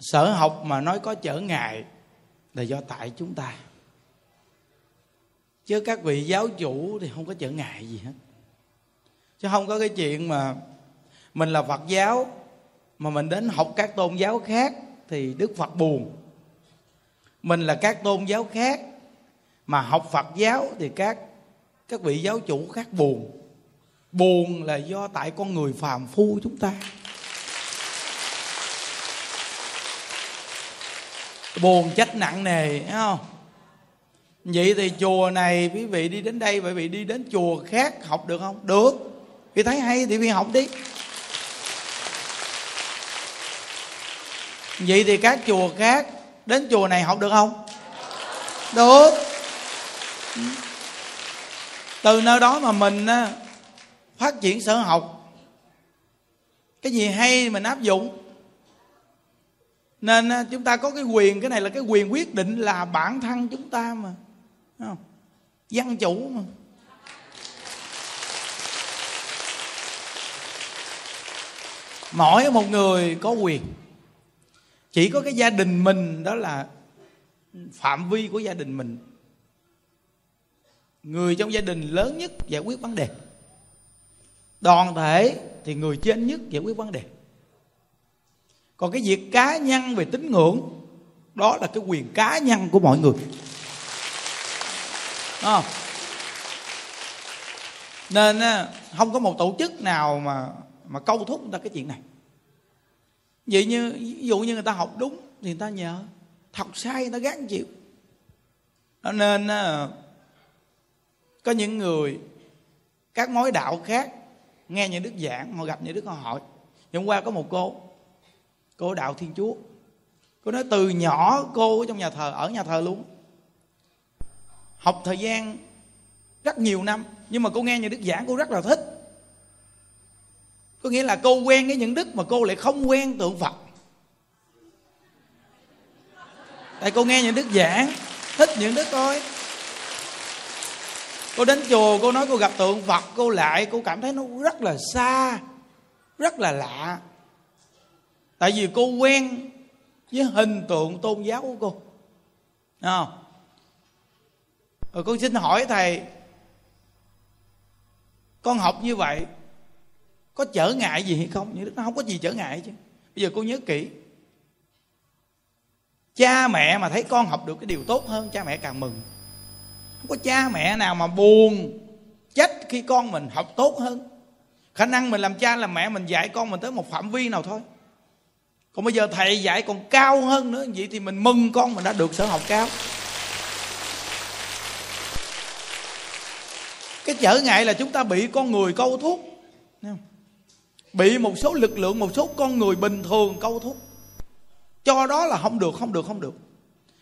sở học mà nói có trở ngại là do tại chúng ta. Chứ các vị giáo chủ thì không có trở ngại gì hết. Chứ không có cái chuyện mà mình là phật giáo, mà mình đến học các tôn giáo khác thì đức phật buồn. Mình là các tôn giáo khác mà học phật giáo thì các các vị giáo chủ khác buồn. Buồn là do tại con người phàm phu chúng ta. Buồn trách nặng nề, thấy không? Vậy thì chùa này quý vị đi đến đây quý vị đi đến chùa khác học được không? Được. Khi thấy hay thì quý học đi. Vậy thì các chùa khác đến chùa này học được không? Được. Từ nơi đó mà mình phát triển sở học. Cái gì hay mình áp dụng nên à, chúng ta có cái quyền, cái này là cái quyền quyết định là bản thân chúng ta mà. Không? dân chủ mà. Mỗi một người có quyền. Chỉ có cái gia đình mình đó là phạm vi của gia đình mình. Người trong gia đình lớn nhất giải quyết vấn đề. Đoàn thể thì người trên nhất giải quyết vấn đề còn cái việc cá nhân về tín ngưỡng, đó là cái quyền cá nhân của mọi người. À. nên không có một tổ chức nào mà mà câu thúc người ta cái chuyện này. Vậy như, ví dụ như người ta học đúng thì người ta nhờ. Học sai người ta gán chịu. Nên có những người, các mối đạo khác, nghe những đức giảng, họ gặp những đức họ hỏi. Hôm qua có một cô cô đạo thiên chúa. Cô nói, từ nhỏ cô ở trong nhà thờ, ở nhà thờ luôn. Học thời gian rất nhiều năm, nhưng mà cô nghe những đức giảng cô rất là thích. Có nghĩa là cô quen với những đức mà cô lại không quen tượng phật. Tại cô nghe những đức giảng, thích những đức thôi. Cô đến chùa, cô nói cô gặp tượng phật, cô lại, cô cảm thấy nó rất là xa, rất là lạ tại vì cô quen với hình tượng tôn giáo của cô. Đúng không? Rồi con xin hỏi thầy, con học như vậy có trở ngại gì hay không? Như nó không có gì trở ngại chứ. Bây giờ cô nhớ kỹ. Cha mẹ mà thấy con học được cái điều tốt hơn, cha mẹ càng mừng. Không có cha mẹ nào mà buồn, trách khi con mình học tốt hơn. Khả năng mình làm cha, làm mẹ mình dạy con mình tới một phạm vi nào thôi còn bây giờ thầy dạy còn cao hơn nữa. Vậy thì mình mừng con mình đã được sở học cao. Cái trở ngại là chúng ta bị con người câu thúc bị một số lực lượng, một số con người bình thường câu thúc cho đó là không được không được không được.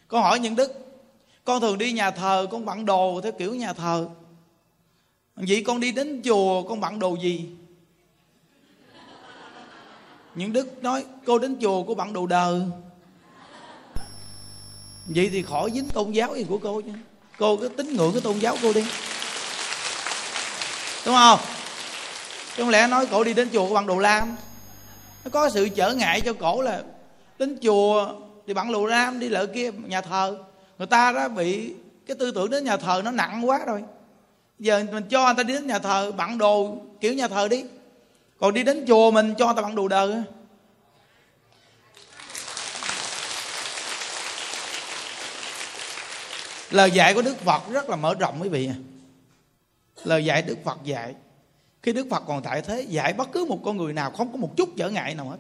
Con hỏi những đức, con thường đi nhà thờ, con bận đồ theo kiểu nhà thờ. Vậy con đi đến chùa, con bận đồ gì? Những đức nói, cô đến chùa của bạn đồ đờ vậy thì khỏi dính tôn giáo gì của cô chứ. Cô cứ tín ngưỡng cái tôn giáo cô đi. Đúng không? Không lẽ nói cổ đi đến chùa của bạn đồ lam? Nó có sự trở ngại cho cổ là đến chùa thì bạn đồ lam đi lợi kia nhà thờ. Người ta đã bị cái tư tưởng đến nhà thờ nó nặng quá rồi. Giờ mình cho anh ta đi đến nhà thờ, bạn đồ kiểu nhà thờ đi còn đi đến chùa mình cho tao ta bận đồ đời. Lời dạy của đức phật rất là mở rộng quý vị. Lời dạy đức phật dạy. Khi đức phật còn tại thế, dạy bất cứ một con người nào, không có một chút trở ngại nào hết.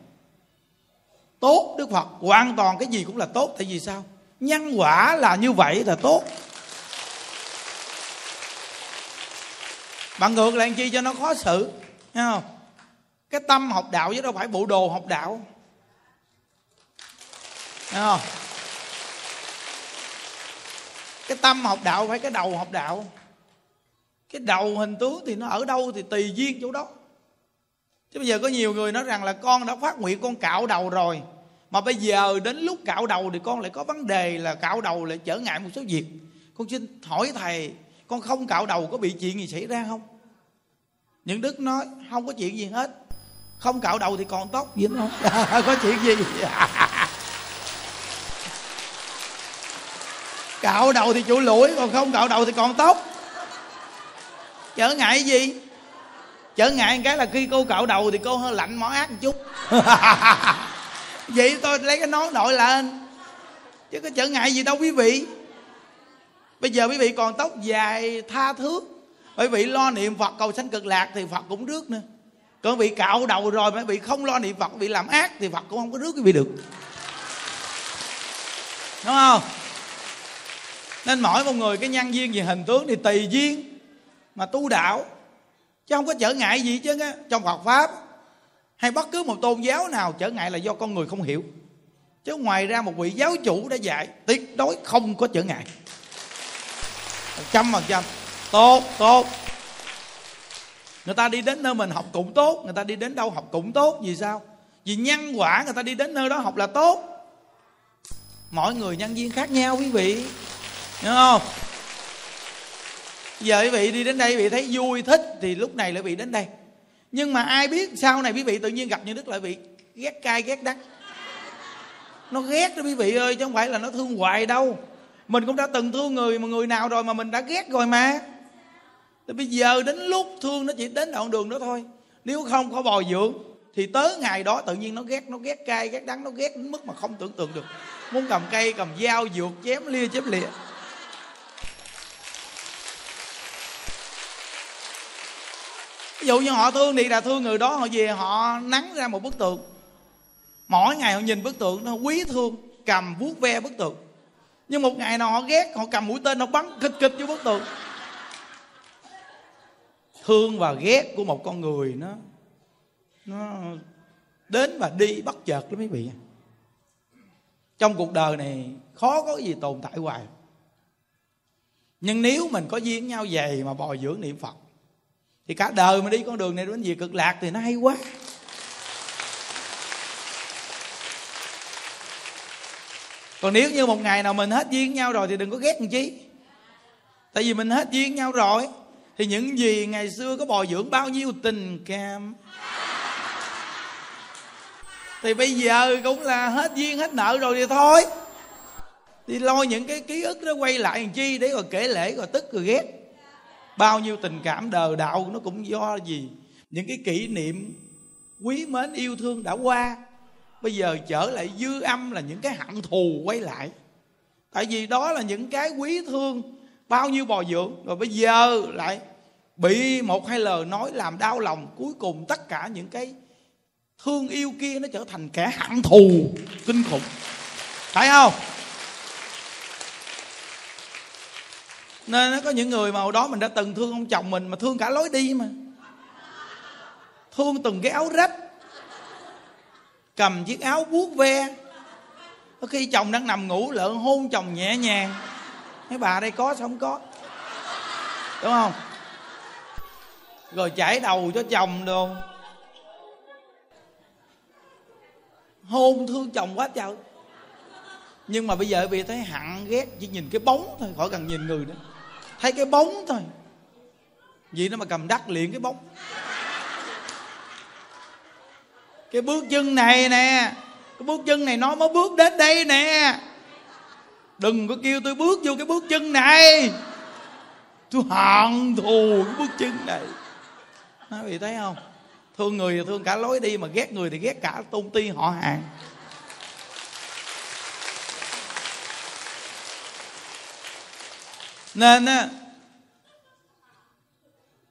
Tốt đức phật, hoàn toàn cái gì cũng là tốt, tại vì sao? Nhân quả là như vậy là tốt. Bạn ngược lại chi cho nó khó xử, thấy không? Cái tâm học đạo chứ đâu phải bộ đồ học đạo. Không? Cái tâm học đạo phải cái đầu học đạo. Cái đầu hình tướng thì nó ở đâu thì tùy duyên chỗ đó. Chứ bây giờ có nhiều người nói rằng là con đã phát nguyện con cạo đầu rồi. Mà bây giờ đến lúc cạo đầu thì con lại có vấn đề là cạo đầu lại trở ngại một số việc. Con xin hỏi thầy, con không cạo đầu có bị chuyện gì xảy ra không? Những đức nói, không có chuyện gì hết không cạo đầu thì còn tóc gì nữa có chuyện gì? Cạo đầu thì chủ lũi còn không cạo đầu thì còn tóc trở ngại gì? Trở ngại cái là khi cô cạo đầu thì cô hơi lạnh máu ác một chút. Vậy tôi lấy cái nón nội lên. Chứ có trở ngại gì đâu quý vị. Bây giờ quý vị còn tóc dài tha thước. Quý vị lo niệm phật cầu sanh cực lạc thì phật cũng rước nữa còn bị cạo đầu rồi mà bị không lo niệm phật, bị làm ác thì phật cũng không có rước quý vị được. Đúng không? Nên mỗi một người cái nhân duyên về hình tướng thì tùy duyên mà tu đạo. Chứ không có trở ngại gì chứ trong Phật pháp. Hay bất cứ một tôn giáo nào trở ngại là do con người không hiểu. Chứ ngoài ra một vị giáo chủ đã dạy, tuyệt đối không có trở ngại. Trăm phần trăm. Tốt tốt người ta đi đến nơi mình học cũng tốt, người ta đi đến đâu học cũng tốt, vì sao? Vì nhân quả người ta đi đến nơi đó học là tốt. Mỗi người nhân viên khác nhau, quý vị. Hiểu không? Giờ quý vị đi đến đây, quý vị thấy vui, thích, thì lúc này lại bị đến đây. Nhưng mà ai biết sau này quý vị tự nhiên gặp như đức lại bị ghét cay, ghét đắng. Nó ghét đó quý vị ơi, chứ không phải là nó thương hoài đâu. Mình cũng đã từng thương người mà người nào rồi mà mình đã ghét rồi mà thì bây giờ đến lúc thương nó chỉ đến đoạn đường đó thôi. Nếu không có bồi dưỡng, thì tới ngày đó tự nhiên nó ghét nó ghét cay, ghét đắng, nó ghét đến mức mà không tưởng tượng được. Muốn cầm cây, cầm dao, dược, chém lia, chém lịa. Ví dụ như họ thương thì là thương người đó, họ về họ nắng ra một bức tượng. Mỗi ngày họ nhìn bức tượng, nó quý thương, cầm vuốt ve bức tượng. Nhưng một ngày nào họ ghét, họ cầm mũi tên nó bắn kịch kịch vô bức tượng thương và ghét của một con người nó nó đến và đi bất chợt lắm quý vị. Trong cuộc đời này khó có gì tồn tại hoài. Nhưng nếu mình có duyên nhau dày mà bồi dưỡng niệm phật, thì cả đời mà đi con đường này đến việc cực lạc thì nó hay quá. Còn nếu như một ngày nào mình hết duyên nhau rồi thì đừng có ghét làm chi. Tại vì mình hết duyên nhau rồi thì những gì ngày xưa có bồi dưỡng bao nhiêu tình cảm? Thì bây giờ cũng là hết duyên hết nợ rồi thì thôi. Thì lôi những cái ký ức đó quay lại làm chi để rồi kể lễ rồi tức rồi ghét. Bao nhiêu tình cảm đời đạo nó cũng do gì? Những cái kỷ niệm quý mến yêu thương đã qua. Bây giờ trở lại dư âm là những cái hận thù quay lại. Tại vì đó là những cái quý thương bao nhiêu bò dưỡng, rồi bây giờ lại bị một hai lời nói làm đau lòng. Cuối cùng tất cả những cái thương yêu kia nó trở thành kẻ hận thù. Kinh khủng. Phải không? Nên nó có những người mà hồi đó mình đã từng thương ông chồng mình mà thương cả lối đi mà. Thương từng cái áo rách. Cầm chiếc áo vuốt ve. Có khi chồng đang nằm ngủ lợn hôn chồng nhẹ nhàng mấy bà đây có sao không có? Đúng không? Rồi chảy đầu cho chồng đồ. Hôn thương chồng quá trời. Nhưng mà bây giờ vì thấy hận ghét, chỉ nhìn cái bóng thôi, khỏi cần nhìn người nữa. Thấy cái bóng thôi. Vì nó mà cầm đắt liền cái bóng. Cái bước chân này nè, cái bước chân này nó mới bước đến đây nè đừng có kêu tôi bước vô cái bước chân này. Tôi hận thù cái bước chân này. Nói vậy thấy không? Thương người thì thương cả lối đi, mà ghét người thì ghét cả tôn ti họ hàng. Nên á,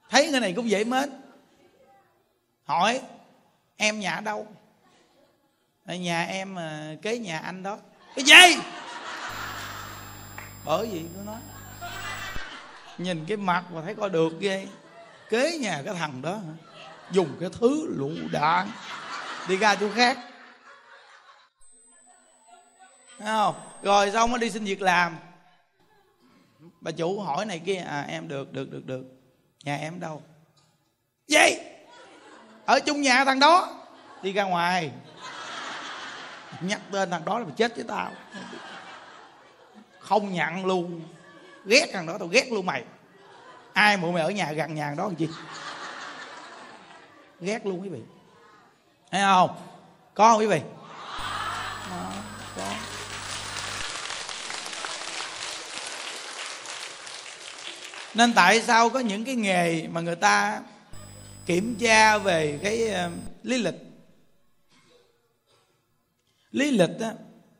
thấy người này cũng dễ mến. Hỏi, em nhà ở đâu? Ở nhà em ờ, kế nhà anh đó. Cái gì? Bởi vì nó nói, nhìn cái mặt mà thấy coi được ghê. Kế nhà cái thằng đó dùng cái thứ lũ đạn. Đi ra chỗ khác. Thấy không? Rồi xong mới đi xin việc làm. Bà chủ hỏi này kia à em được được được được. Nhà em đâu? Gì? Ở chung nhà thằng đó. Đi ra ngoài. Nhắc tên thằng đó là mày chết với tao không nhận luôn. Ghét thằng đó tao ghét luôn mày. Ai mà mày ở nhà gần nhà đó làm chi? Ghét luôn quý vị. Thấy không? Có không quý vị? Đó, có. Nên tại sao có những cái nghề mà người ta kiểm tra về cái uh, lý lịch? Lý lịch á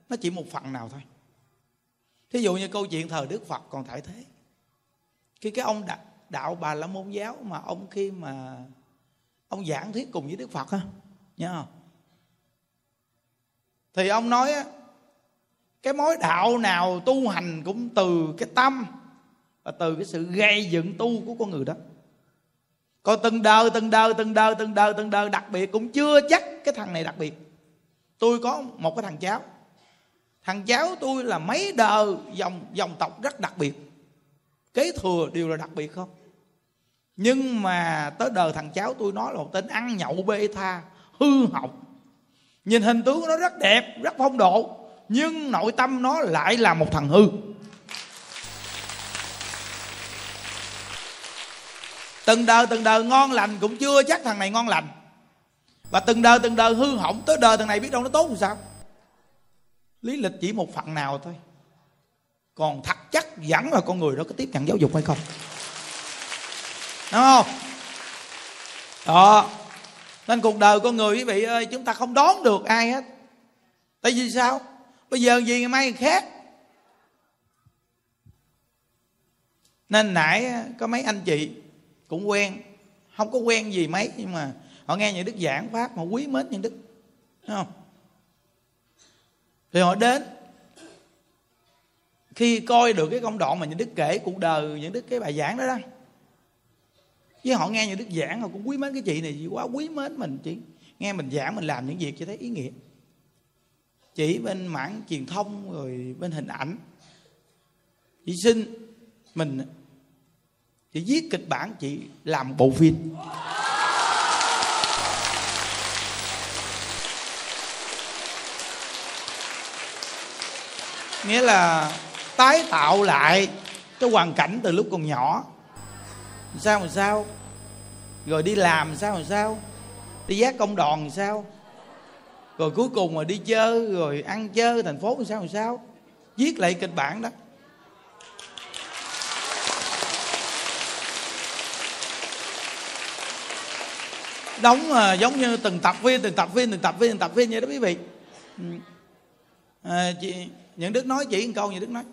nó chỉ một phần nào thôi thí dụ như câu chuyện thờ đức phật còn tại thế. Khi cái ông đạo, đạo bà la môn giáo mà ông khi mà ông giảng thuyết cùng với đức phật á nhớ không? Thì ông nói á cái mối đạo nào tu hành cũng từ cái tâm và từ cái sự gây dựng tu của con người đó. Còn từng đời từng đời từng đời từng đời từng đời đặc biệt cũng chưa chắc cái thằng này đặc biệt. Tôi có một cái thằng cháu thằng cháu tôi là mấy đời dòng dòng tộc rất đặc biệt. Kế thừa đều là đặc biệt không? Nhưng mà tới đời thằng cháu tôi nói là một tên ăn nhậu bê tha, hư hỏng. Nhìn hình tướng nó rất đẹp, rất phong độ, nhưng nội tâm nó lại là một thằng hư. Từng đời từng đời ngon lành cũng chưa chắc thằng này ngon lành. Và từng đời từng đời hư hỏng. Tới đời thằng này biết đâu nó tốt làm sao? Lý lịch chỉ một phần nào thôi. Còn thật chắc vẫn là con người đó có tiếp nhận giáo dục hay không? Đúng không? Đó. Nên cuộc đời con người quý vị ơi, chúng ta không đón được ai hết. Tại vì sao? Bây giờ gì ngày mai khác? Nên nãy có mấy anh chị cũng quen. Không có quen gì mấy, nhưng mà họ nghe những đức giảng pháp họ quý mến những đức. Đúng không? Thì họ đến. Khi coi được cái công đoạn mà những đức kể cuộc đời, những đức cái bài giảng đó đó với họ nghe những đức giảng, họ cũng quý mến cái chị này, chị quá quý mến mình. Chị nghe mình giảng, mình làm những việc chị thấy ý nghĩa. Chỉ bên mảng truyền thông, rồi bên hình ảnh. Chị xin mình, chị viết kịch bản, chị làm bộ phim. Nghĩa là tái tạo lại cái hoàn cảnh từ lúc còn nhỏ. Sao làm sao? Rồi đi làm sao làm sao? Đi giác công đoàn làm sao? Rồi cuối cùng mà đi chơi rồi ăn chơi thành phố làm sao làm sao? Viết lại kịch bản đó. Đóng mà giống như từng tập viên từng tập viên từng tập viên từng tập viên vậy đó quý vị. Ừ. À, chị những đức nói, chỉ một câu những đức nói.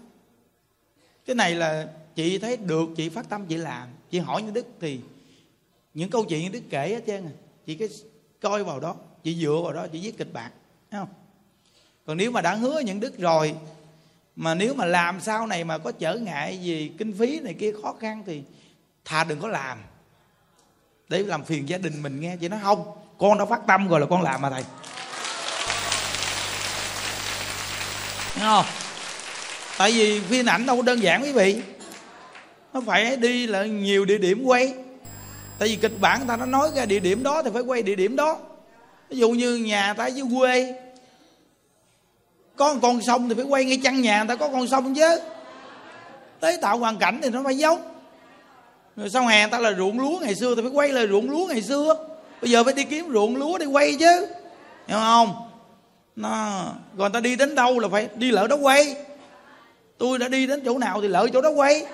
Cái này là chị thấy được, chị phát tâm, chị làm. Chị hỏi những đức thì những câu chuyện những đức kể hết trơn à. Chị cái coi vào đó, chị dựa vào đó, chị viết kịch bản, thấy không? Còn nếu mà đã hứa những đức rồi, mà nếu mà làm sau này mà có trở ngại gì, kinh phí này kia khó khăn thì thà đừng có làm. Để làm phiền gia đình mình nghe chị nói không, con đã phát tâm rồi là con làm mà thầy. Thấy không? Tại vì phim ảnh đâu có đơn giản, quý vị. Nó phải đi là nhiều địa điểm quay. Tại vì kịch bản người ta nó nói ra địa điểm đó thì phải quay địa điểm đó. Ví dụ như nhà ta dưới quê. Có một con sông thì phải quay ngay chăn nhà người ta có con sông chứ. Tế tạo hoàn cảnh thì nó phải giống. Rồi sau hè ta là ruộng lúa ngày xưa thì phải quay là ruộng lúa ngày xưa. Bây giờ phải đi kiếm ruộng lúa để quay chứ. Hiểu không? Nó rồi người ta đi đến đâu là phải đi lỡ đó quay. Tôi đã đi đến chỗ nào thì lỡ chỗ đó quay.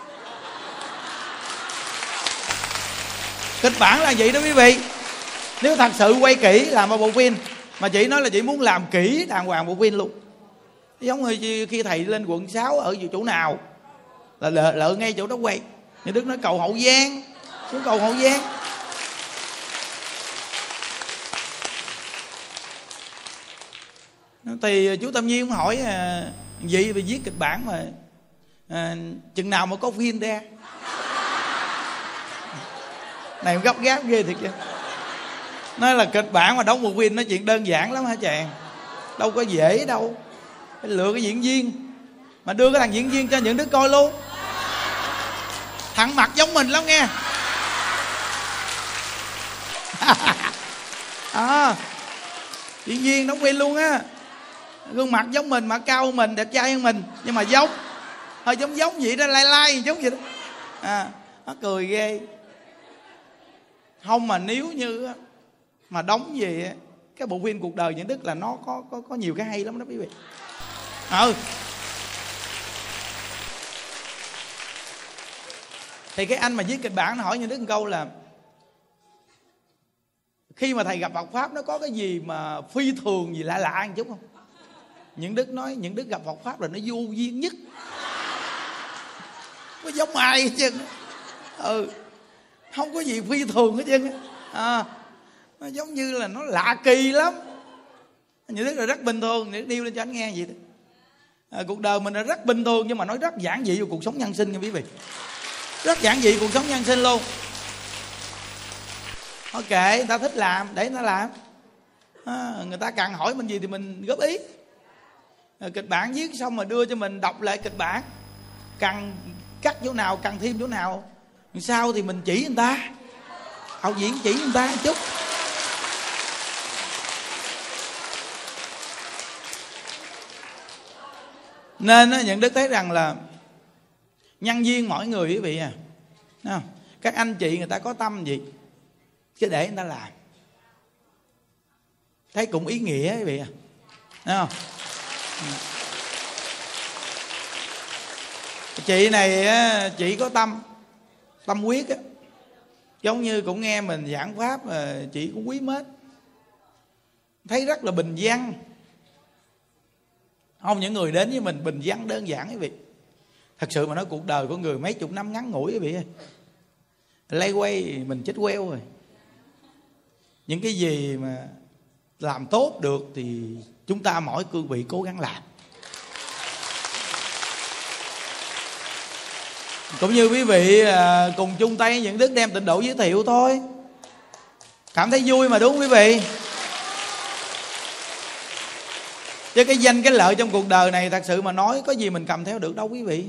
Kịch bản là vậy đó quý vị. Nếu thật sự quay kỹ làm một bộ phim. Mà chị nói là chị muốn làm kỹ đàng hoàng bộ phim luôn. Giống như khi thầy lên quận 6 ở chỗ nào là lỡ, lỡ ngay chỗ đó quay. Như đức nói cầu hậu giang. Xuống cầu hậu giang. Thì ờ, chú tâm nhiên hỏi à, gì về viết kịch bản mà à, chừng nào mà có phim ra này gấp gáp ghê thiệt chứ. Nói là kịch bản mà đóng một phim nó chuyện đơn giản lắm hả chàng? Đâu có dễ đâu. Phải lựa cái diễn viên mà đưa cái thằng diễn viên cho những đứa coi luôn. Thằng mặt giống mình lắm nghe. À diễn viên đóng phim luôn á gương mặt giống mình mà cao hơn mình, đẹp trai hơn mình. Nhưng mà giống hơi giống giống vậy đó, lai lai, giống vậy đó. À nó cười ghê. Không mà nếu như mà đóng gì cái bộ phim cuộc đời những đức là nó có có có nhiều cái hay lắm đó quý vị. Ừ. Thì cái anh mà viết kịch bản nó hỏi như đức một câu là, khi mà thầy gặp Phật pháp, nó có cái gì mà phi thường gì lạ lạ một chút không? Những đức nói những đức gặp Phật pháp là nó vô duyên nhất. Có giống ai hết trơn ừ. Không có gì phi thường hết trơn à, nó giống như là nó lạ kỳ lắm. Những đức là rất bình thường những điêu lên cho anh nghe vậy đó. À, cuộc đời mình là rất bình thường nhưng mà nói rất giản dị vào cuộc sống nhân sinh nha quý vị. Rất giản dị cuộc sống nhân sinh luôn. Ok người ta thích làm để người ta làm. À, người ta cần hỏi mình gì thì mình góp ý. Ờ, kịch bản viết xong mà đưa cho mình đọc lại kịch bản. Cần cắt chỗ nào, cần thêm chỗ nào. Sau thì mình chỉ người ta. Hậu diễn chỉ người ta một chút. Nên những đức thấy rằng là nhân viên mỗi người quý vị à. Các anh chị người ta có tâm gì chứ để người ta làm. Thấy cũng ý nghĩa quý vị à. Không? Ừ. chị này chị có tâm tâm quyết á. Giống như cũng nghe mình giảng pháp mà chị cũng quý mến. Thấy rất là bình dân. Không những người đến với mình bình dân đơn giản quý vị thật sự mà nói cuộc đời của người mấy chục năm ngắn ngủi quý vị ơi lay quay, mình chết queo rồi. Những cái gì mà làm tốt được thì chúng ta mỗi cương vị cố gắng làm. Cũng như quý vị à, cùng chung tay những đức đem tịnh độ giới thiệu thôi. Cảm thấy vui mà đúng không quý vị? Chứ cái danh, cái lợi trong cuộc đời này thật sự mà nói có gì mình cầm theo được đâu quý vị.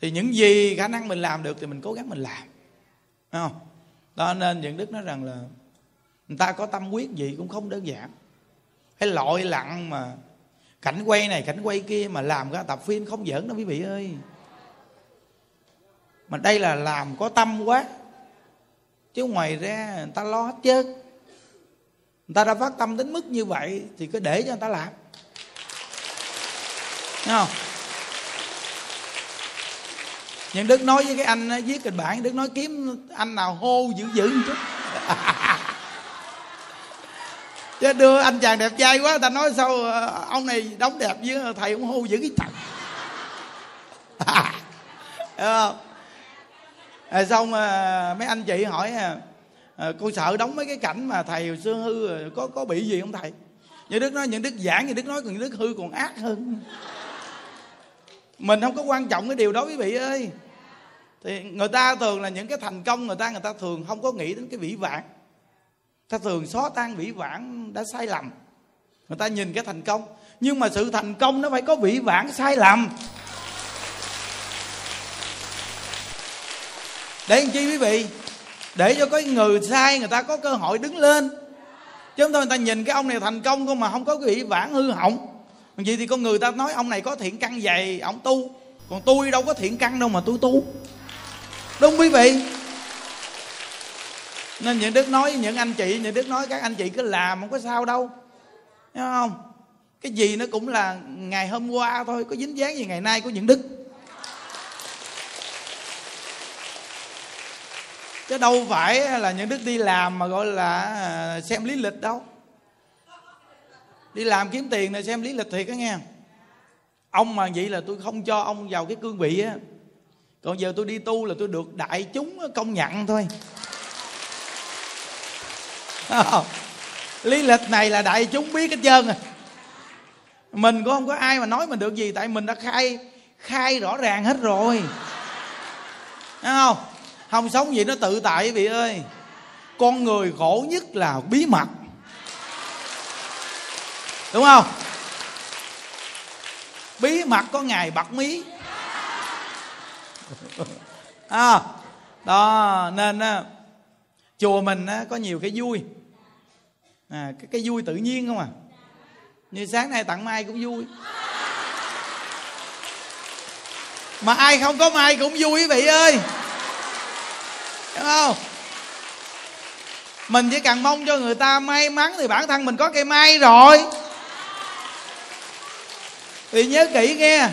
Thì những gì khả năng mình làm được thì mình cố gắng mình làm. Đúng không? Đó, nên những đức nói rằng là người ta có tâm quyết gì cũng không đơn giản. Cái lội lặng mà cảnh quay này, cảnh quay kia mà làm ra tập phim không giỡn đâu quý vị ơi. Mà đây là làm có tâm quá. Chứ ngoài ra người ta lo hết trơn. Người ta đã phát tâm đến mức như vậy thì cứ để cho người ta làm. Thấy không? Nhưng đức nói với cái anh viết kịch bản, đức nói kiếm anh nào hô dữ dữ một chút. chứ đưa anh chàng đẹp trai quá ta nói sao ờ, ông này đóng đẹp với ờ, thầy ông hô dữ cái trời hiểu không? À, xong à, mấy anh chị hỏi à, à, cô sợ đóng mấy cái cảnh mà thầy hồi xưa hư có có bị gì không thầy? Như đức nói những đức giảng như đức nói còn những đức hư còn ác hơn. Mình không có quan trọng cái điều đó quý vị ơi. Thì người ta thường là những cái thành công người ta người ta thường không có nghĩ đến cái vĩ vạn ta thường xóa tan vĩ vãng đã sai lầm. Người ta nhìn cái thành công, nhưng mà sự thành công nó phải có vĩ vãng sai lầm. Để làm chi quý vị, để cho có người sai người ta có cơ hội đứng lên. Chứ không thôi người ta nhìn cái ông này thành công không mà không có cái vĩ vãng hư hỏng. Vậy thì con người ta nói ông này có thiện căn dày, ông tu. Còn tôi đâu có thiện căn đâu mà tôi tu. Đúng quý vị? Nên những đức nói với những anh chị, những đức nói các anh chị cứ làm, không có sao đâu. Thấy không? Cái gì nó cũng là ngày hôm qua thôi, có dính dáng gì ngày nay của những đức. Chứ đâu phải là những đức đi làm mà gọi là à, xem lý lịch đâu. Đi làm kiếm tiền này xem lý lịch thiệt á nghe. Ông mà vậy là tôi không cho ông vào cái cương vị á. Còn giờ tôi đi tu là tôi được đại chúng công nhận thôi lý lịch này là đại chúng biết hết trơn rồi mình cũng không có ai mà nói mình được gì tại mình đã khai khai rõ ràng hết rồi. Thấy không? Không sống gì nó tự tại quý vị ơi. Con người khổ nhất là bí mật. Đúng không? Bí mật có ngày bật mí. À, đó nên á, chùa mình á, có nhiều cái vui à, cái, cái vui tự nhiên không à? Như sáng nay tặng mai cũng vui. Mà ai không có mai cũng vui quý vị ơi. Đúng không? Mình chỉ cần mong cho người ta may mắn thì bản thân mình có cây may rồi. Thì nhớ kỹ nghe.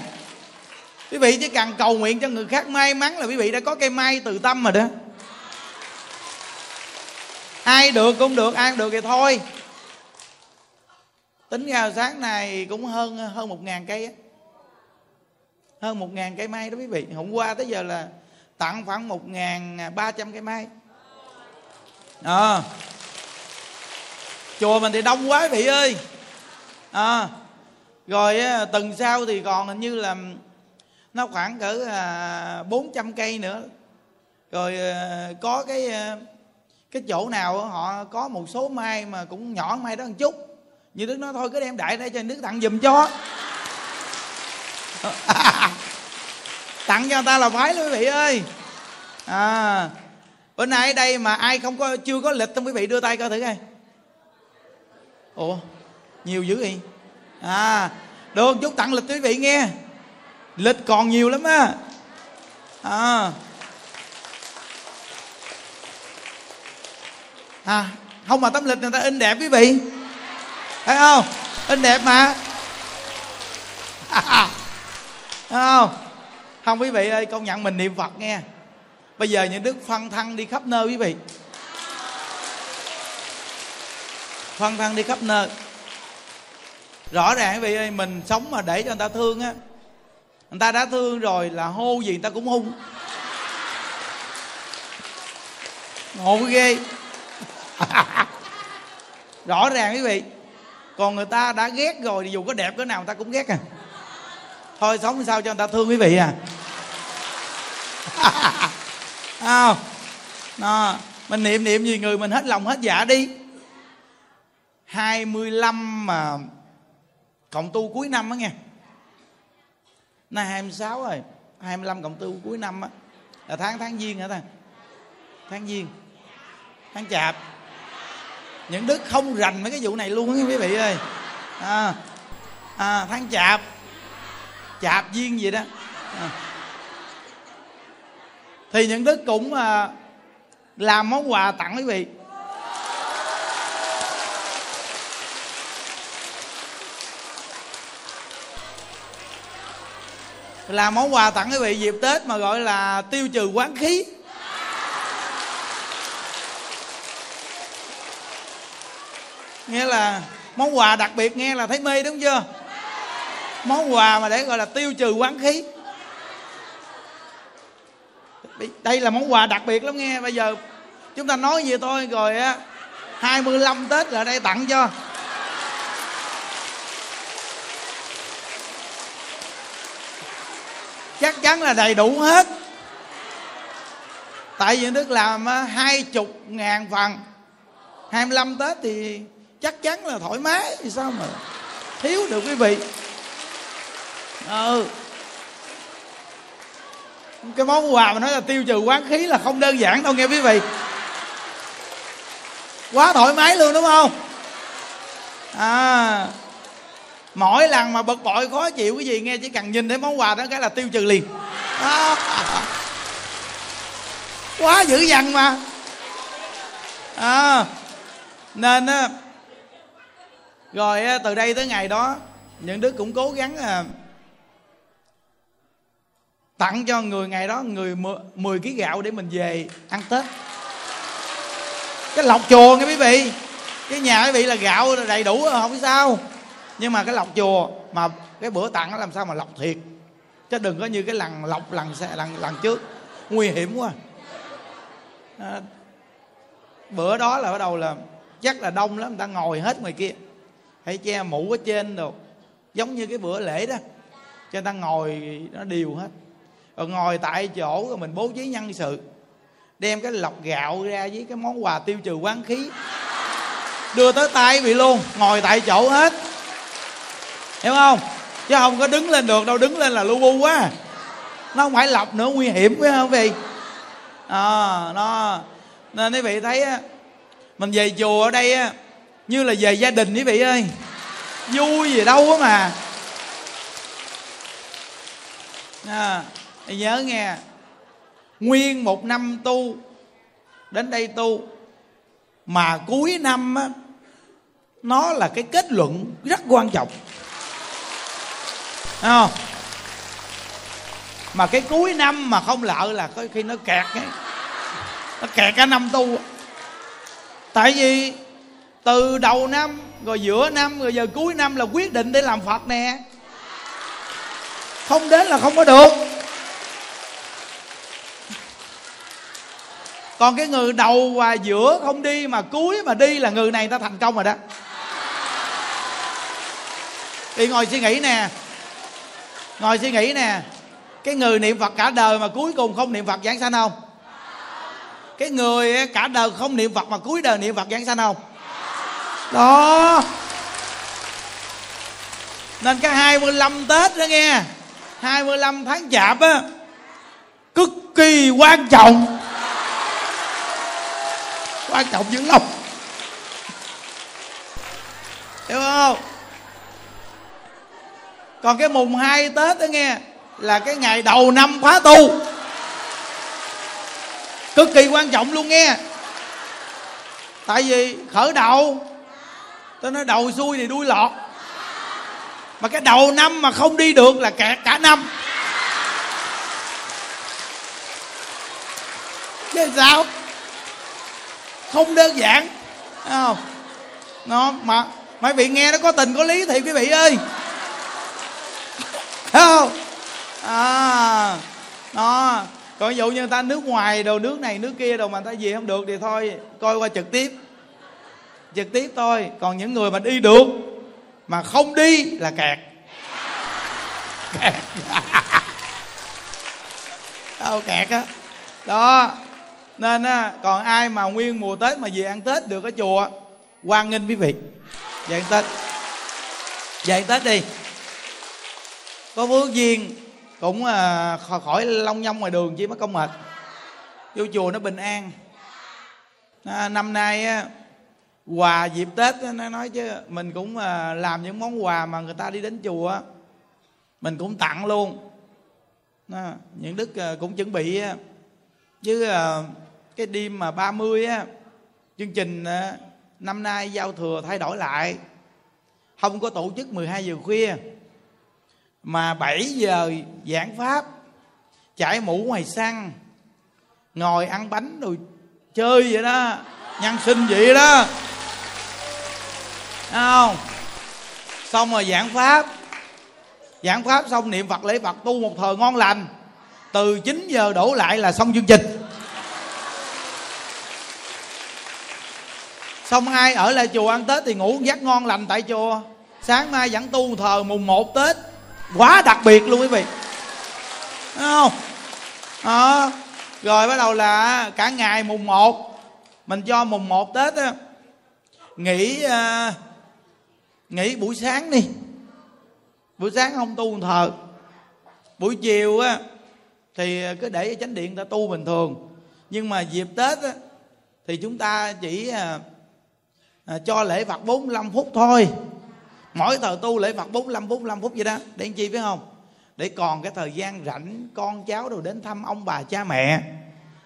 Quý vị chỉ cần cầu nguyện cho người khác may mắn là quý vị đã có cây may từ tâm rồi đó ai được cũng được ai được thì thôi. Tính ra sáng này cũng hơn hơn một ngàn cây á. Hơn một ngàn cây mai đó quý vị. Hôm qua tới giờ là tặng khoảng một ngàn ba trăm cây mai. À, chùa mình thì đông quá quý vị ơi. À, rồi tuần sau thì còn hình như là nó khoảng cỡ à, bốn trăm cây nữa. Rồi à, có cái à, cái chỗ nào họ có một số mai mà cũng nhỏ mai đó một chút. Như đức nói, thôi cứ đem đại đây cho đức tặng giùm cho. Tặng cho người ta là phái luôn, quý vị ơi. À bữa nay ở đây mà ai không có, chưa có lịch không quý vị đưa tay coi thử coi. Ủa, nhiều dữ vậy? À được, chút tặng lịch quý vị nghe. Lịch còn nhiều lắm á. À à không mà tấm lịch người ta in đẹp quý vị. Thấy không? In đẹp mà. À, không? Không quý vị ơi công nhận mình niệm phật nghe. Bây giờ những đức phân thân đi khắp nơi quý vị. Phân thân đi khắp nơi. Rõ ràng quý vị ơi mình sống mà để cho người ta thương á. Người ta đã thương rồi là hô gì người ta cũng hung. Ngộ ghê. rõ ràng quý vị, còn người ta đã ghét rồi thì dù có đẹp cỡ nào người ta cũng ghét à. Thôi sống sao cho người ta thương quý vị à. Không? Nó mình niệm niệm gì người mình hết lòng hết dạ đi. 25 mà cộng tu cuối năm á nghe. Nay 26 rồi 25 cộng tu cuối năm á. Là tháng tháng giêng hả ta? Tháng giêng. Tháng chạp những đức không rành mấy cái vụ này luôn á quý vị ơi. À, à, tháng chạp. Chạp duyên gì đó. À. thì những đức cũng à, làm món quà tặng quý vị. Làm món quà tặng quý vị dịp tết mà gọi là tiêu trừ quán khí. Nghĩa là món quà đặc biệt, nghe là thấy mê, đúng chưa? Món quà mà để gọi là tiêu trừ quán khí. Đây là món quà đặc biệt lắm nghe. Bây giờ chúng ta nói gì thôi rồi á 25 Tết là đây tặng cho. Chắc chắn là đầy đủ hết. Tại vì Đức làm hai chục ngàn phần. 25 Tết thì chắc chắn là thoải mái thì sao mà thiếu được quý vị. Ừ. Cái món quà mà nói là tiêu trừ quán khí là không đơn giản đâu nghe quý vị. Quá thoải mái luôn đúng không? À. Mỗi lần mà bực bội khó chịu cái gì nghe chỉ cần nhìn thấy món quà đó cái là tiêu trừ liền. À, quá dữ dằn mà. À, nên á rồi từ đây tới ngày đó những đứa cũng cố gắng à, tặng cho người ngày đó người 10 kg gạo để mình về ăn tết. Cái lọc chùa nghe quý vị. Cái nhà quý vị là gạo đầy đủ à, không biết sao. Nhưng mà cái lọc chùa mà cái bữa tặng nó làm sao mà lọc thiệt? Chứ đừng có như cái lần lọc lần lần lần trước. Nguy hiểm quá. À, bữa đó là bắt đầu là chắc là đông lắm người ta ngồi hết ngoài kia hay che mũ ở trên đồ giống như cái bữa lễ đó. Cho người ta ngồi nó đều hết. Rồi ngồi tại chỗ rồi mình bố trí nhân sự đem cái lọc gạo ra với cái món quà tiêu trừ quán khí. Đưa tới tay vị luôn ngồi tại chỗ hết. Hiểu không? Chứ không có đứng lên được đâu đứng lên là lu bu quá. Nó không phải lọc nữa nguy hiểm phải không vị à, nó nên quý vị thấy á mình về chùa ở đây á như là về gia đình quý vị ơi. Vui gì đâu á mà. À, nhớ nghe. Nguyên một năm tu đến đây tu. Mà cuối năm á nó là cái kết luận rất quan trọng. Thấy mà cái cuối năm mà không lợ là có khi nó kẹt ấy. nó kẹt cả năm tu. Tại vì từ đầu năm, rồi giữa năm, rồi giờ cuối năm là quyết định để làm phật nè. Không đến là không có được. Còn cái người đầu và giữa không đi mà cuối mà đi là người này ta thành công rồi đó. Đi ngồi suy nghĩ nè. Ngồi suy nghĩ nè. Cái người niệm phật cả đời mà cuối cùng không niệm phật giảng sanh không? Cái người eh, cả đời không niệm phật mà cuối đời niệm phật giảng sanh không? Đó. Nên cái 25 Tết đó nghe 25 tháng chạp á, cực kỳ quan trọng. Quan trọng dữ lắm. Hiểu không? Còn cái mùng 2 tết đó nghe, là cái ngày đầu năm khóa tu. Cực kỳ quan trọng luôn nghe. Tại vì khởi đầu tôi nói đầu xuôi thì đuôi lọt. Mà cái đầu năm mà không đi được là kẹt cả năm. Chứ sao? Không đơn giản. Không? Nó mà mấy vị nghe nó có tình có lý thì quý vị ơi. Không? À đó. Còn ví dụ như người ta nước ngoài đồ, nước này, nước kia đồ mà người ta gì không được thì thôi, coi qua trực tiếp trực tiếp thôi còn những người mà đi được mà không đi là kẹt. Kẹt đâu kẹt á. Đó nên á còn ai mà nguyên mùa tết mà về ăn tết được ở chùa hoan nghênh quý vị. Về ăn tết. Về ăn tết đi. Có phước duyên cũng à, khỏi long nhông ngoài đường chứ mất công mệt. Vô chùa nó bình an. À, năm nay á quà dịp tết nó nói chứ mình cũng à, làm những món quà mà người ta đi đến chùa mình cũng tặng luôn. Đó, những đức à, cũng chuẩn bị chứ à, cái đêm mà 30 á chương trình năm nay giao thừa thay đổi lại. Không có tổ chức 12 giờ khuya. Mà 7 giờ giảng pháp chạy mũ ngoài xăng ngồi ăn bánh rồi chơi vậy đó. Nhân sinh vậy đó không. Xong rồi giảng pháp. Giảng pháp xong niệm phật lễ phật tu một thời ngon lành. Từ 9 giờ đổ lại là xong chương trình. Xong ai ở lại chùa ăn tết thì ngủ giấc ngon lành tại chùa. Sáng mai vẫn tu thờ mùng 1 tết. Quá đặc biệt luôn quý vị. Đúng không? À, rồi bắt đầu là cả ngày mùng 1 mình cho mùng 1 tết á. Nghỉ uh, nghỉ buổi sáng đi. Buổi sáng không tu thờ buổi chiều á thì cứ để chánh điện ta tu bình thường. Nhưng mà dịp tết á thì chúng ta chỉ à, à, cho lễ phật 45 phút thôi. Mỗi thờ tu lễ phật 45 45 phút vậy đó. Để chi phải không? Để còn cái thời gian rảnh con cháu rồi đến thăm ông bà cha mẹ.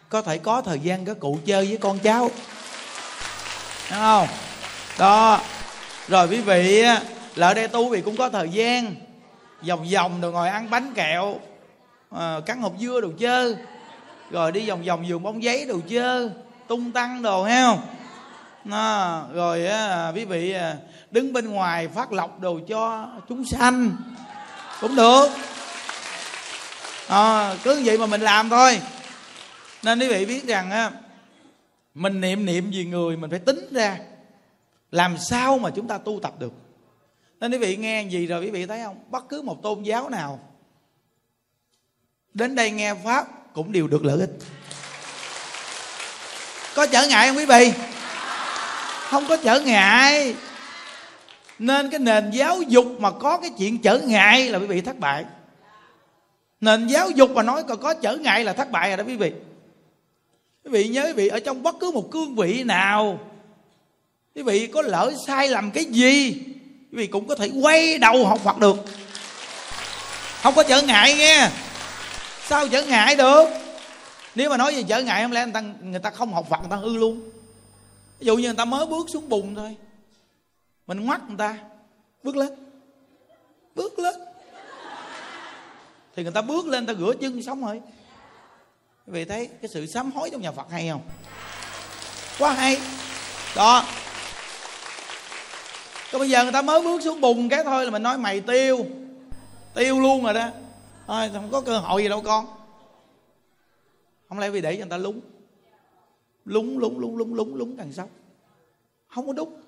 Có thể có thời gian các cụ chơi với con cháu. Đúng không? Đó rồi quý vị là ở đây tu vì cũng có thời gian. Vòng vòng rồi ngồi ăn bánh kẹo à, cắn hộp dưa đồ chơi. Rồi đi vòng vòng giường bóng giấy đồ chơi tung tăng đồ heo, không? À, rồi à, quý vị à, đứng bên ngoài phát lộc đồ cho chúng sanh. Cũng được. À, cứ vậy mà mình làm thôi. Nên quý vị biết rằng á mình niệm niệm gì người mình phải tính ra làm sao mà chúng ta tu tập được? Nên quý vị nghe gì rồi quý vị thấy không? Bất cứ một tôn giáo nào, đến đây nghe pháp cũng đều được lợi ích. Có trở ngại không quý vị? Không có trở ngại. Nên cái nền giáo dục mà có cái chuyện trở ngại là quý vị thất bại. Nền giáo dục mà nói còn có trở ngại là thất bại rồi đó quý vị. Quý vị nhớ quý vị, ở trong bất cứ một cương vị nào quý vị có lỡ sai lầm cái gì quý vị cũng có thể quay đầu học phật được. Không có trở ngại nghe. Sao trở ngại được? Nếu mà nói về trở ngại không lẽ người ta, người ta không học phật người ta hư luôn? Ví dụ như người ta mới bước xuống bùn thôi. Mình ngoắt người ta bước lên. Bước lên. Thì người ta bước lên người ta rửa chân sống rồi. Vì thấy cái sự sám hối trong nhà phật hay không? Quá hay. Đó còn bây giờ người ta mới bước xuống bùn cái thôi là mình nói, mày tiêu tiêu luôn rồi đó. Thôi, không có cơ hội gì đâu con. Không lẽ vì để cho người ta lúng? Lúng lúng lúng lúng lúng lúng càng sóc không có đúng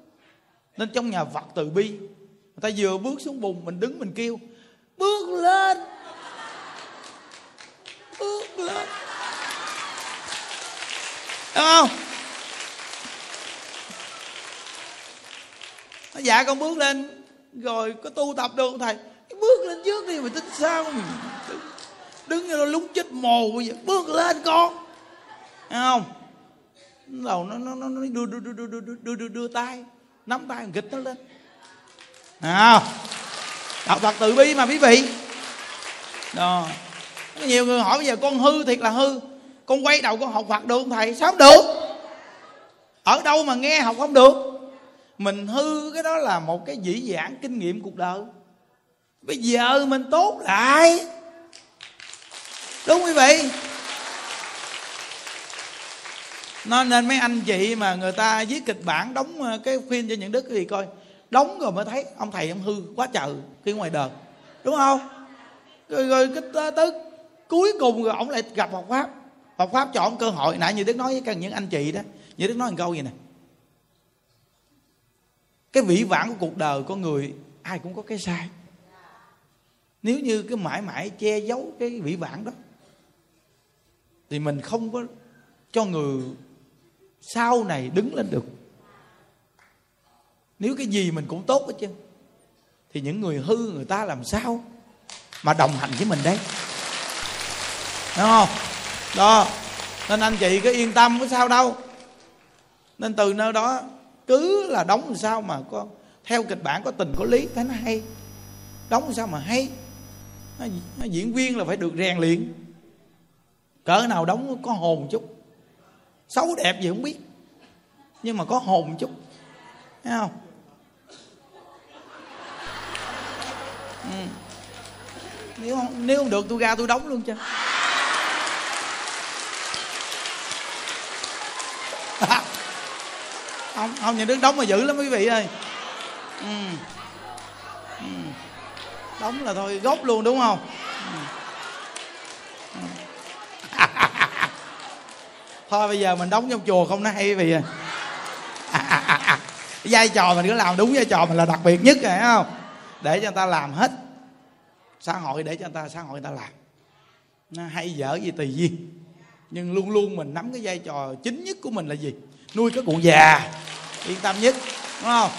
nên trong nhà vật từ bi, người ta vừa bước xuống bùn mình đứng, mình kêu, bước lên. Bước lên. Đúng không? Nó dạ con bước lên rồi có tu tập được không thầy? Bước lên trước đi mà tính sao? Mình đứng, như nó lúng chết mồ bây giờ bước lên con. Thấy không? Đầu nó nó nó đưa đưa đưa đưa đưa đưa đưa, đưa, đưa tay nắm tay gịch nó lên. Nào đạo phật từ bi mà quý vị. Đó. Nhiều người hỏi bây giờ con hư thiệt là hư con quay đầu con học phật được không thầy? Sao không được? Ở đâu mà nghe học không được? Mình hư cái đó là một cái dĩ dãn kinh nghiệm cuộc đời. Bây giờ mình tốt lại. Đúng quý vị? Nó nên mấy anh chị mà người ta viết kịch bản đóng ờ, cái phim cho những đức gì coi. Đóng rồi mới thấy ông thầy ông hư quá trời khi ngoài đời. Đúng không? Rồi, rồi cái tới cuối cùng rồi ông lại gặp học pháp. Học pháp cho ông cơ hội. Nãy như đức nói với các những anh chị đó. Như đức nói một câu gì nè cái vĩ vãng của cuộc đời con người, ai cũng có cái sai. Nếu như cái mãi mãi che giấu cái vĩ vãng đó, thì mình không có cho người sau này đứng lên được. Nếu cái gì mình cũng tốt hết chứ thì những người hư người ta làm sao mà đồng hành với mình đấy đúng không? Đó. Nên anh chị cứ yên tâm có sao đâu. Nên từ nơi đó cứ là đóng sao mà có theo kịch bản có tình có lý thấy nó hay. Đóng sao mà hay? Nó, nó diễn viên là phải được rèn luyện. Cỡ nào đóng có hồn chút. Xấu đẹp gì không biết. Nhưng mà có hồn chút. Thấy không? Ừ. nếu không nếu không được tôi ra tôi đóng luôn cho. Không không nhà nước đóng mà dữ lắm quý vị ơi ừ. Ừ. đóng là thôi gốc luôn đúng không ừ. Ừ. thôi bây giờ mình đóng trong chùa không nó hay quý vị à, à, à, à. vai trò mình cứ làm đúng vai trò mình là đặc biệt nhất rồi phải không để cho người ta làm hết xã hội để cho người ta xã hội người ta làm nó hay dở gì tùy duyên nhưng luôn luôn mình nắm cái vai trò chính nhất của mình là gì nuôi các cụ già yên tâm nhất, đúng không?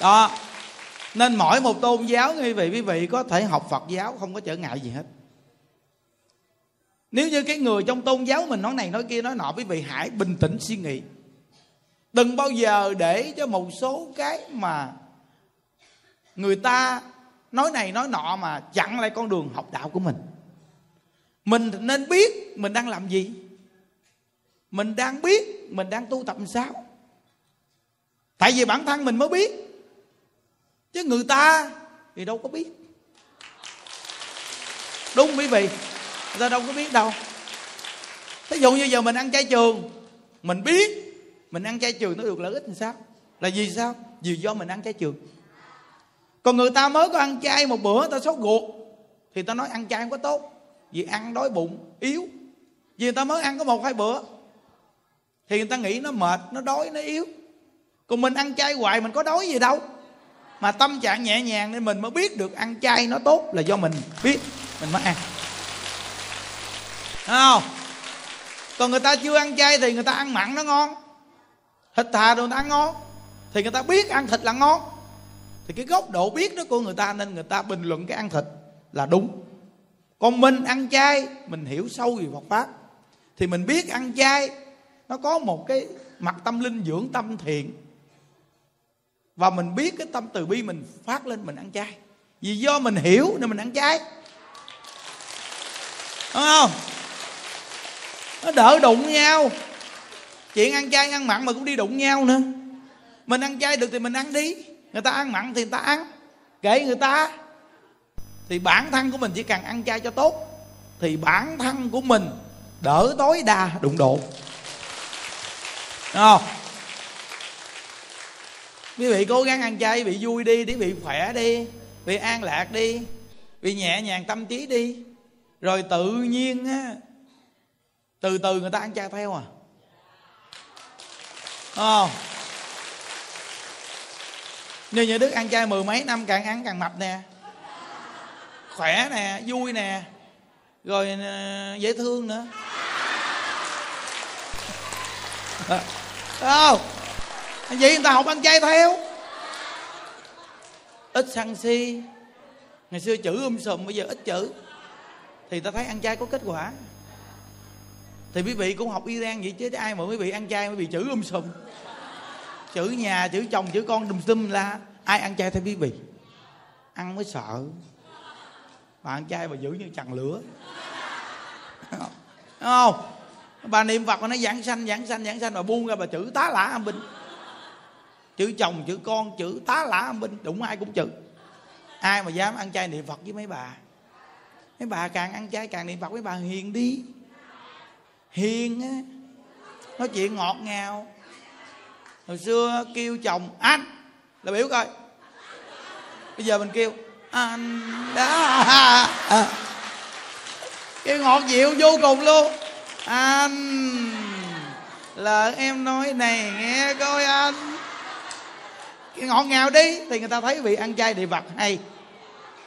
Đó. Nên mỗi một tôn giáo quý vị quý vị có thể học phật giáo, không có trở ngại gì hết. Nếu như cái người trong tôn giáo mình nói này nói kia nói nọ, quý vị hãy bình tĩnh suy nghĩ. Đừng bao giờ để cho một số cái mà người ta nói này nói nọ mà chặn lại con đường học đạo của mình. Mình nên biết mình đang làm gì. Mình đang biết mình đang tu tập sao tại vì bản thân mình mới biết. Chứ người ta thì đâu có biết. Đúng quý vị. Người ta đâu có biết đâu. Thí dụ như giờ mình ăn chay trường, mình biết mình ăn chay trường nó được lợi ích làm sao? Là vì sao? Vì do mình ăn chay trường. Còn người ta mới có ăn chay một bữa ta sốt ruột, thì ta nói ăn chay không có tốt. Vì ăn đói bụng, yếu. Vì người ta mới ăn có một hai bữa, thì người ta nghĩ nó mệt, nó đói, nó yếu còn mình ăn chay hoài mình có đói gì đâu. Mà tâm trạng nhẹ nhàng nên mình mới biết được ăn chay nó tốt là do mình biết, mình mới ăn. Thấy không? Còn người ta chưa ăn chay thì người ta ăn mặn nó ngon. Thịt thà đồ người ta ăn ngon. Thì người ta biết ăn thịt là ngon. Thì cái góc độ biết đó của người ta nên người ta bình luận cái ăn thịt là đúng. Còn mình ăn chay, mình hiểu sâu về Phật pháp. Thì mình biết ăn chay, nó có một cái mặt tâm linh dưỡng tâm thiện và mình biết cái tâm từ bi mình phát lên mình ăn chay. Vì do mình hiểu nên mình ăn chay. Đúng không? Nó đỡ đụng nhau. Chuyện ăn chay ăn mặn mà cũng đi đụng nhau nữa. Mình ăn chay được thì mình ăn đi. Người ta ăn mặn thì người ta ăn. Kể người ta. Thì bản thân của mình chỉ cần ăn chay cho tốt, thì bản thân của mình đỡ tối đa đụng độ. Đúng không? Quý vị cố gắng ăn chay, bị vui đi, để bị khỏe đi, bị an lạc đi, bị nhẹ nhàng tâm trí đi. Rồi tự nhiên á, từ từ người ta ăn chay theo à. Không? Như như đức ăn chay mười mấy năm, càng ăn càng mập nè. Khỏe nè, vui nè. Rồi ờ, dễ thương nữa. Không? oh vậy người ta học ăn chay theo. Ít sân si. Ngày xưa chữ um sùm, bây giờ ít chữ. Thì ta thấy ăn chay có kết quả. Thì quý vị cũng học Iran vậy chứ ai mà quý vị ăn chay mới bị chữ um sùm. Chữ nhà, chữ chồng, chữ con đùm xum la ai ăn chay theo quý vị? Ăn mới sợ. Bà ăn chay bà giữ như chằn lửa. Đúng không? Bà niệm phật mà nó giảng sanh giảng sanh giảng sanh, bà buông ra bà chữ tá lả âm binh chữ chồng, chữ con, chữ tá lả âm binh đụng ai cũng chữ ai mà dám ăn chay niệm phật với mấy bà? Mấy bà càng ăn chay càng niệm phật, mấy bà hiền đi. Hiền á, nói chuyện ngọt ngào. Hồi xưa kêu chồng anh, là biểu coi. Bây giờ mình kêu, anh đã à. ngọt dịu vô cùng luôn. Anh, lời em nói này nghe coi anh ngọt ngào đi. Thì người ta thấy vị ăn chay niệm phật hay.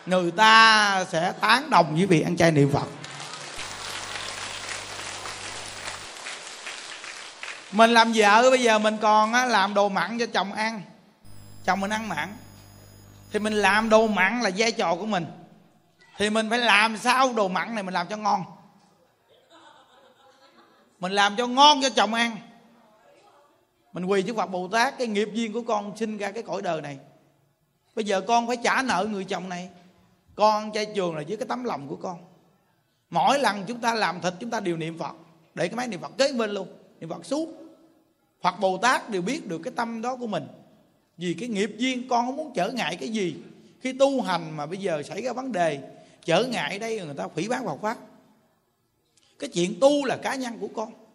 Người ta sẽ tán đồng với vị ăn chay niệm phật. Mình làm vợ, bây giờ mình còn làm đồ mặn cho chồng ăn. Chồng mình ăn mặn. Thì mình làm đồ mặn là vai trò của mình. Thì mình phải làm sao đồ mặn này mình làm cho ngon. Mình làm cho ngon cho chồng ăn mình quỳ trước Phật Bồ Tát, cái nghiệp duyên của con sinh ra cái cõi đời này. Bây giờ con phải trả nợ người chồng này. Con chay trường là dưới cái tấm lòng của con. Mỗi lần chúng ta làm thịt, chúng ta đều niệm Phật. Để cái máy niệm Phật kế bên luôn, niệm Phật suốt. Phật Bồ Tát đều biết được cái tâm đó của mình. Vì cái nghiệp duyên, con không muốn trở ngại cái gì. Khi tu hành mà bây giờ xảy ra vấn đề, trở ngại đây người ta phỉ bán Phật pháp. Cái chuyện tu là cá nhân của con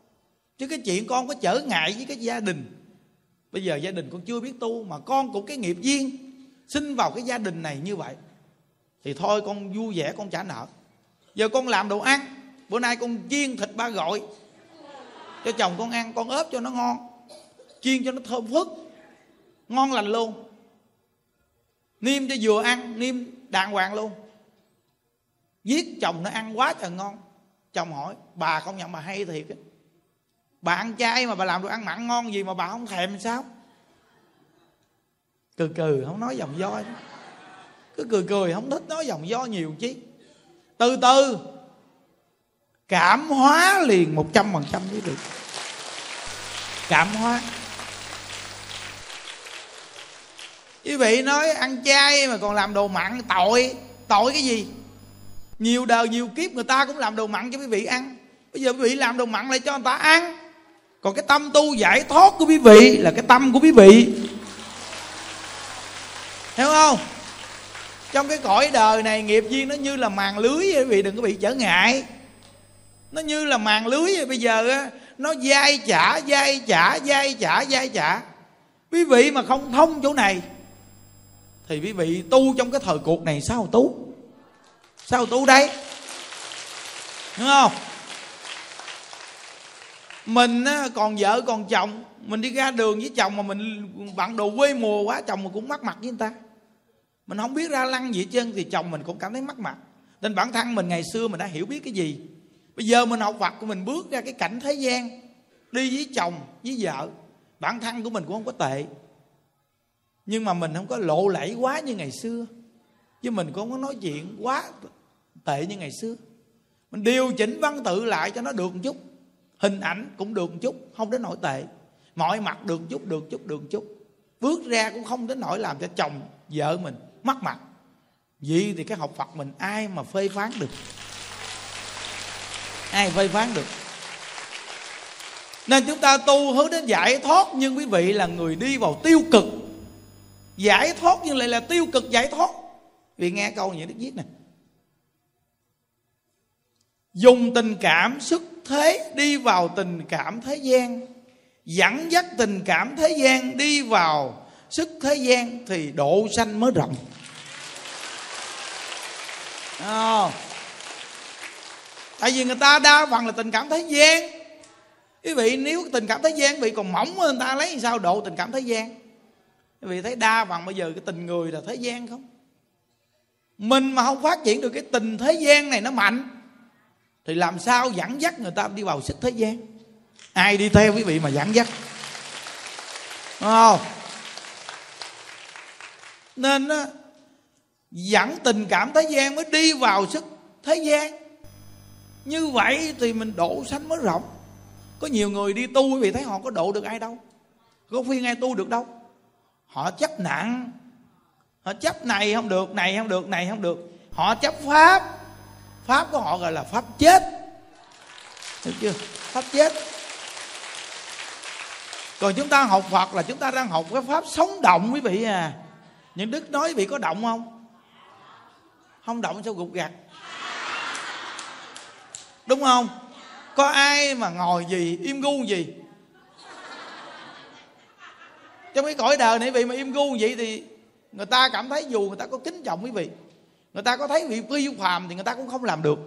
chứ cái chuyện con có trở ngại với cái gia đình. Bây giờ gia đình con chưa biết tu mà con cũng cái nghiệp duyên. Sinh vào cái gia đình này như vậy, thì thôi con vui vẻ, con trả nợ. Giờ con làm đồ ăn, bữa nay con chiên thịt ba gọi. Cho chồng con ăn, con ốp cho nó ngon, chiên cho nó thơm phức, ngon lành luôn. Niêm cho vừa ăn, niêm đàng hoàng luôn. Giết chồng nó ăn quá trời ngon. Chồng hỏi, bà không nhận bà hay thiệt ấy bà ăn chay mà bà làm đồ ăn mặn ngon gì mà bà không thèm sao? Cười cười, không nói dòng do. Cứ cười cười, không thích nói dòng do nhiều chứ từ từ, cảm hóa liền một trăm phần trăm mới được. Cảm hóa. Quý vị nói ăn chay mà còn làm đồ mặn, tội. Tội cái gì? Nhiều đời nhiều kiếp người ta cũng làm đồ mặn cho quý vị ăn. Bây giờ quý vị làm đồ mặn lại cho người ta ăn còn cái tâm tu giải thoát của quý vị là cái tâm của quý vị. Hiểu không? Trong cái cõi đời này nghiệp duyên nó như là màn lưới quý vị đừng có bị trở ngại. Nó như là màn lưới bây giờ á nó dai trả dai trả dai trả dai trả quý vị mà không thông chỗ này thì quý vị tu trong cái thời cuộc này sao tu? Sao tu đấy, đúng không? Mình còn vợ, còn chồng. Mình đi ra đường với chồng mà mình bạn đồ quê mùa quá, chồng mình cũng mắc mặt với người ta. Mình không biết ra lăng gì hết trơn, thì chồng mình cũng cảm thấy mắc mặt. Nên bản thân mình ngày xưa mình đã hiểu biết cái gì. Bây giờ mình học Phật của mình bước ra cái cảnh thế gian, đi với chồng, với vợ. Bản thân của mình cũng không có tệ. Nhưng mà mình không có lộ lẫy quá như ngày xưa. Chứ mình cũng không có nói chuyện quá tệ như ngày xưa. Mình điều chỉnh văn tự lại cho nó được một chút hình ảnh cũng được một chút, không đến nỗi tệ. Mọi mặt được một chút, được một chút, được một chút. Bước ra cũng không đến nỗi làm cho chồng vợ mình mất mặt. Vì thì cái học phật mình ai mà phê phán được? Ai phê phán được? Nên chúng ta tu hướng đến giải thoát, nhưng quý vị là người đi vào tiêu cực. Giải thoát nhưng lại là tiêu cực giải thoát. Vì nghe câu như đức viết này dùng tình cảm sức thế đi vào tình cảm thế gian. Dẫn dắt tình cảm thế gian đi vào sức thế gian thì độ sanh mới rộng. À, tại vì người ta đa phần là tình cảm thế gian. Quý vị nếu tình cảm thế gian vị còn mỏng hơn người ta lấy sao độ tình cảm thế gian? Quý vị thấy đa phần bây giờ cái tình người là thế gian không? Mình mà không phát triển được cái tình thế gian này nó mạnh thì làm sao dẫn dắt người ta đi vào sức thế gian? Ai đi theo quý vị mà dẫn dắt? Đúng không? Nên á, dẫn tình cảm thế gian mới đi vào sức thế gian. Như vậy thì mình độ sanh mới rộng. Có nhiều người đi tu quý vị thấy họ có độ được ai đâu. Có khuyên ai tu được đâu. Họ chấp nặng. Họ chấp này không được này không được này không được. Họ chấp pháp pháp của họ gọi là pháp chết. Hiểu chưa? Pháp chết. Còn chúng ta học phật là chúng ta đang học cái pháp sống động quý vị à. Những đức nói quý vị có động không? Không động sao gục gặt đúng không? Có ai mà ngồi gì, im gu gì? Trong cái cõi đời này vị mà im gu vậy thì người ta cảm thấy dù người ta có kính trọng quý vị người ta có thấy vị phi phàm thì người ta cũng không làm được.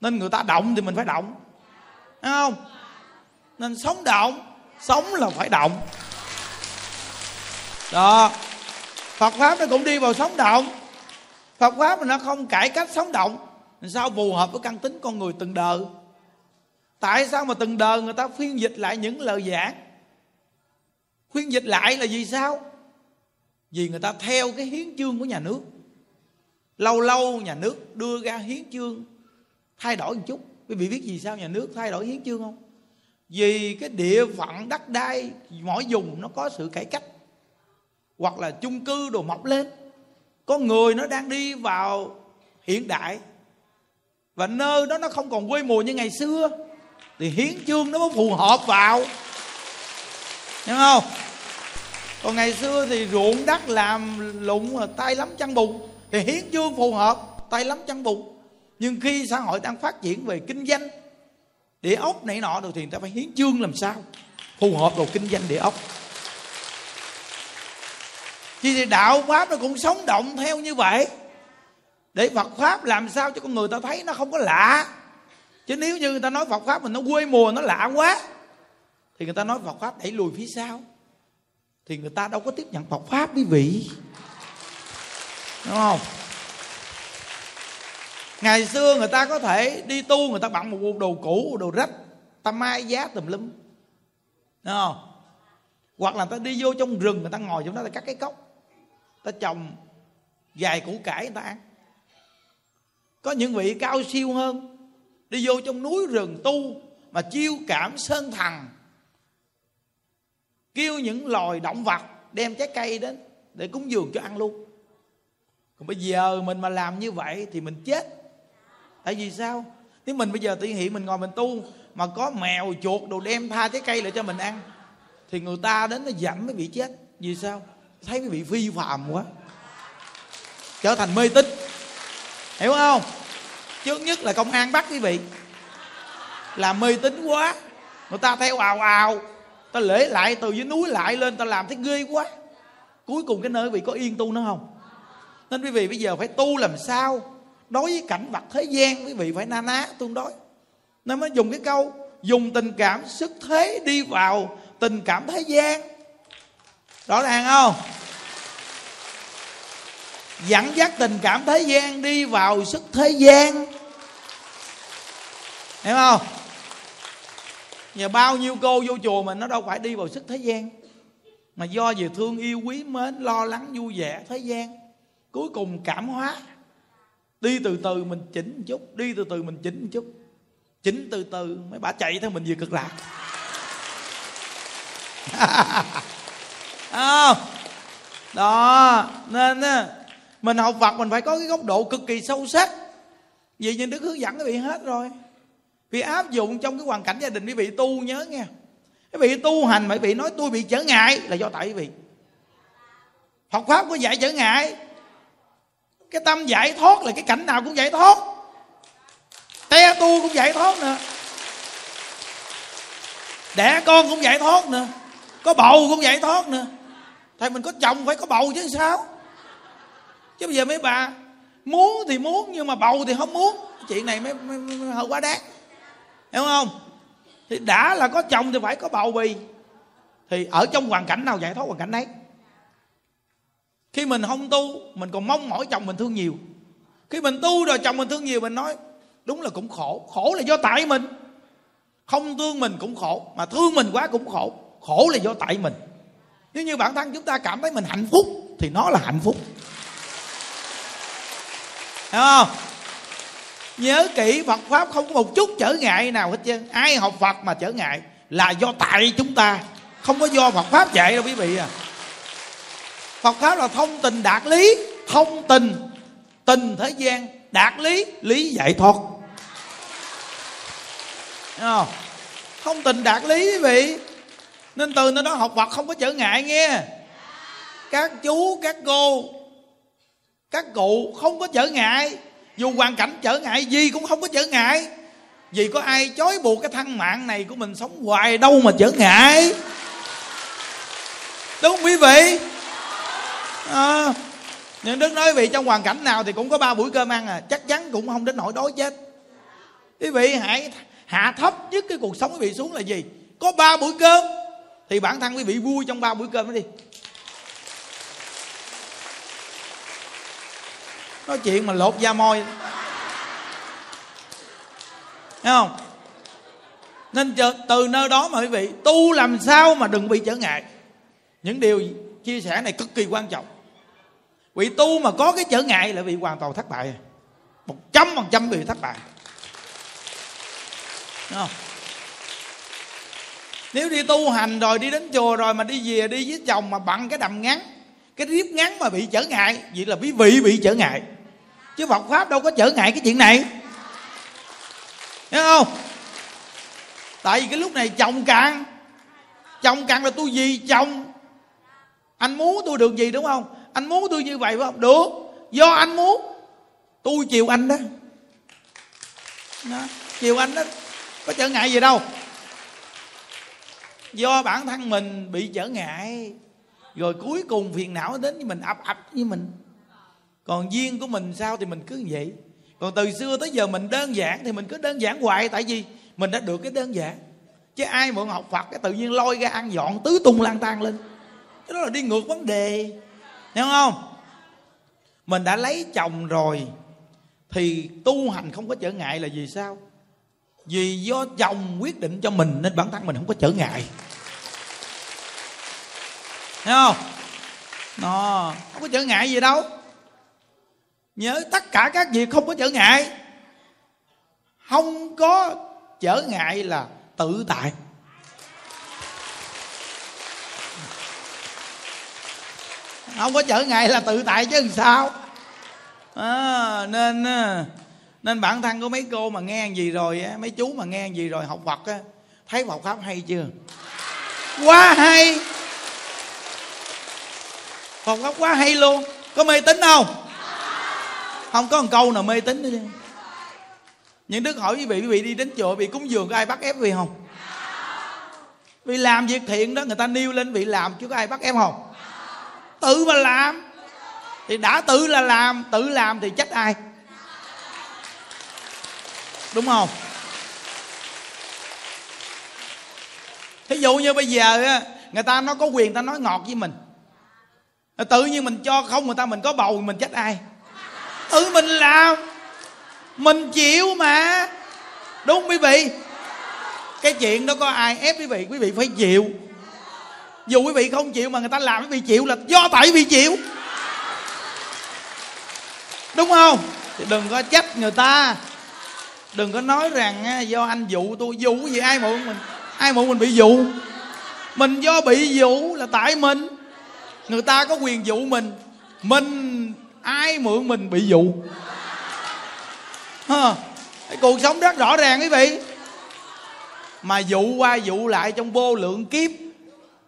Nên người ta động thì mình phải động. Thấy không? Nên sống động, sống là phải động. Đó. Phật pháp nó cũng đi vào sống động. Phật pháp mà nó không cải cách sống động. Sao phù hợp với căn tính con người từng đời? Tại sao mà từng đời người ta phiên dịch lại những lời giảng? Phiên dịch lại là vì sao? Vì người ta theo cái hiến chương của nhà nước lâu lâu nhà nước đưa ra hiến chương, thay đổi một chút. Quý vị biết vì sao nhà nước thay đổi hiến chương không? Vì cái địa phận đất đai, mỗi vùng nó có sự cải cách, hoặc là chung cư đồ mọc lên. Có người nó đang đi vào hiện đại, và nơi đó nó không còn quê mùa như ngày xưa, thì hiến chương nó mới phù hợp vào. Hiểu không? Còn ngày xưa thì ruộng đất làm lụng tay lắm chăn bùn thì hiến chương phù hợp, tay lắm chân bụng. Nhưng khi xã hội đang phát triển về kinh doanh, địa ốc này nọ rồi thì người ta phải hiến chương làm sao? Phù hợp vào kinh doanh địa ốc. Thì đạo pháp nó cũng sống động theo như vậy. Để Phật pháp làm sao cho con người ta thấy nó không có lạ? Chứ nếu như người ta nói Phật pháp mình nó quê mùa, nó lạ quá, thì người ta nói Phật pháp đẩy lùi phía sau. Thì người ta đâu có tiếp nhận Phật pháp quý vị đúng không? Ngày xưa người ta có thể đi tu, người ta bằng một bộ đồ cũ, đồ rách, ta mai giá tùm lum. Đúng không? Hoặc là ta đi vô trong rừng, người ta ngồi trong đó, ta cắt cái cốc, ta trồng vài củ cải người ta ăn. Có những vị cao siêu hơn đi vô trong núi rừng tu mà chiêu cảm sơn thần, kêu những loài động vật đem trái cây đến để cúng dường cho ăn luôn còn bây giờ mình mà làm như vậy thì mình chết. Tại vì sao? Nếu mình bây giờ tự hiện mình ngồi mình tu, mà có mèo chuột đồ đem tha trái cây lại cho mình ăn, thì người ta đến nó giảm mới bị chết. Vì sao? Thấy cái bị phi phạm quá. Trở thành mê tín. Hiểu không? Trước nhất là công an bắt quý vị. Làm mê tín quá. Người ta theo ào ào. Ta lễ lại từ dưới núi lại lên, ta làm thấy ghê quá. Cuối cùng cái nơi quý vị có yên tu nữa không? Nên quý vị bây giờ phải tu làm sao đối với cảnh vật thế gian, quý vị phải na ná tương đối. Nên mới dùng cái câu, dùng tình cảm sức thế đi vào tình cảm thế gian. Rõ ràng không? Dẫn dắt tình cảm thế gian đi vào sức thế gian. Hiểu không? Giờ bao nhiêu cô vô chùa mình nó đâu phải đi vào sức thế gian, mà do về thương yêu quý mến, lo lắng, vui vẻ thế gian cuối cùng cảm hóa. Đi từ từ mình chỉnh một chút đi từ từ mình chỉnh một chút. Chỉnh từ từ mấy bà chạy theo mình về cực lạc. À, đó nên á mình học Phật mình phải có cái góc độ cực kỳ sâu sắc. Vì như Đức hướng dẫn quý vị hết rồi. Vì áp dụng trong cái hoàn cảnh gia đình quý vị tu nhớ nghe. Quý vị tu hành mà quý vị nói tôi bị trở ngại là do tại quý vị. Phật Pháp có dạy trở ngại cái tâm giải thoát là cái cảnh nào cũng giải thoát. Te tu cũng giải thoát nữa. Đẻ con cũng giải thoát nữa. Có bầu cũng giải thoát nữa. Thầy mình có chồng phải có bầu chứ sao? Chứ bây giờ mấy bà muốn thì muốn nhưng mà bầu thì không muốn. Chuyện này mới, mới, mới hơi quá đáng. Hiểu không? Thì đã là có chồng thì phải có bầu bì. Thì ở trong hoàn cảnh nào giải thoát hoàn cảnh đấy? Khi mình không tu, mình còn mong mỏi chồng mình thương nhiều. Khi mình tu rồi chồng mình thương nhiều, mình nói, đúng là cũng khổ khổ là do tại mình. Không thương mình cũng khổ, mà thương mình quá cũng khổ khổ là do tại mình. Nếu như bản thân chúng ta cảm thấy mình hạnh phúc, thì nó là hạnh phúc. Hiểu không? Nhớ kỹ, Phật pháp không có một chút trở ngại nào hết trơn. Ai học Phật mà trở ngại là do tại chúng ta, không có do Phật pháp dạy đâu quý vị à. Phật pháp là thông tình đạt lý. Thông tình tình thế gian, đạt lý lý giải thoát. Không? tình đạt lý quý vị. Nên từ nơi đó học Phật không có trở ngại nghe. Các chú, các cô, các cụ không có trở ngại. Dù hoàn cảnh trở ngại gì cũng không có trở ngại. Vì có ai chối buộc cái thân mạng này của mình sống hoài đâu mà trở ngại. Đúng không quý vị? À, nhưng đức nói vị trong hoàn cảnh nào thì cũng có ba buổi cơm ăn à. Chắc chắn cũng không đến nỗi đói chết. Quý vị hãy hạ thấp nhất cái cuộc sống quý vị xuống là gì? Có ba buổi cơm thì bản thân quý vị vui trong ba buổi cơm đó đi. Nói chuyện mà lột da môi thấy không? Nên từ nơi đó mà quý vị tu làm sao mà đừng bị trở ngại. Những điều chia sẻ này cực kỳ quan trọng vị tu mà có cái trở ngại là bị hoàn toàn thất bại. Một trăm phần trăm bị thất bại. Đúng không? nếu đi tu hành rồi, đi đến chùa rồi mà đi về, đi với chồng mà bằng cái đầm ngắn cái riếp ngắn mà bị trở ngại, vậy là quý vị bị trở ngại. Chứ Phật pháp đâu có trở ngại cái chuyện này. Hiểu không? Tại vì cái lúc này chồng càng chồng càng là tôi gì chồng. Anh muốn tôi được gì, đúng không? Anh muốn tôi như vậy phải không? Được. Do anh muốn. Tôi chiều anh đó, đó. chiều anh đó. Có trở ngại gì đâu. Do bản thân mình bị trở ngại rồi cuối cùng phiền não đến với mình ập ập với mình. Còn duyên của mình sao thì mình cứ như vậy. Còn từ xưa tới giờ mình đơn giản thì mình cứ đơn giản hoài tại vì mình đã được cái đơn giản. Chứ ai mượn học phật cái tự nhiên lôi ra ăn dọn tứ tung lang tan lên. Cái đó là đi ngược vấn đề hiểu không? Mình đã lấy chồng rồi, thì tu hành không có trở ngại là vì sao? Vì do chồng quyết định cho mình nên bản thân mình không có trở ngại. Hiểu không? Nó không có trở ngại gì đâu. Nhớ tất cả các việc không có trở ngại. Không có trở ngại là tự tại. Không có trở ngại là tự tại chứ làm sao? À, nên à, nên bản thân của mấy cô mà nghe gì rồi mấy chú mà nghe gì rồi học Phật á thấy Phật pháp hay chưa? Quá hay! Phật pháp quá hay luôn. Có mê tín không? Không có một câu nào mê tín nữa những đức hỏi quý vị quý vị đi đến chùa bị cúng dường có ai bắt ép vì không? Vì làm việc thiện đó người ta nêu lên vị làm chứ có ai bắt ép không? Tự mà làm. Thì đã tự là làm, tự làm thì trách ai? Đúng không? Thí dụ như bây giờ người ta nó có quyền ta nói ngọt với mình. Tự nhiên mình cho không, người ta mình có bầu mình trách ai? Tự mình làm. Mình chịu mà. Đúng quý vị. Cái chuyện đó có ai ép quý vị? Quý vị phải chịu dù quý vị không chịu mà người ta làm quý vị chịu là do tại quý vị chịu. Đúng không? Thì đừng có trách người ta. Đừng có nói rằng do anh dụ tôi, dụ gì, ai mượn mình, ai mượn mình bị dụ. Mình do bị dụ là tại mình. Người ta có quyền dụ mình. Mình, ai mượn mình bị dụ. Ha cuộc sống rất rõ ràng, quý vị. Mà dụ qua dụ lại trong vô lượng kiếp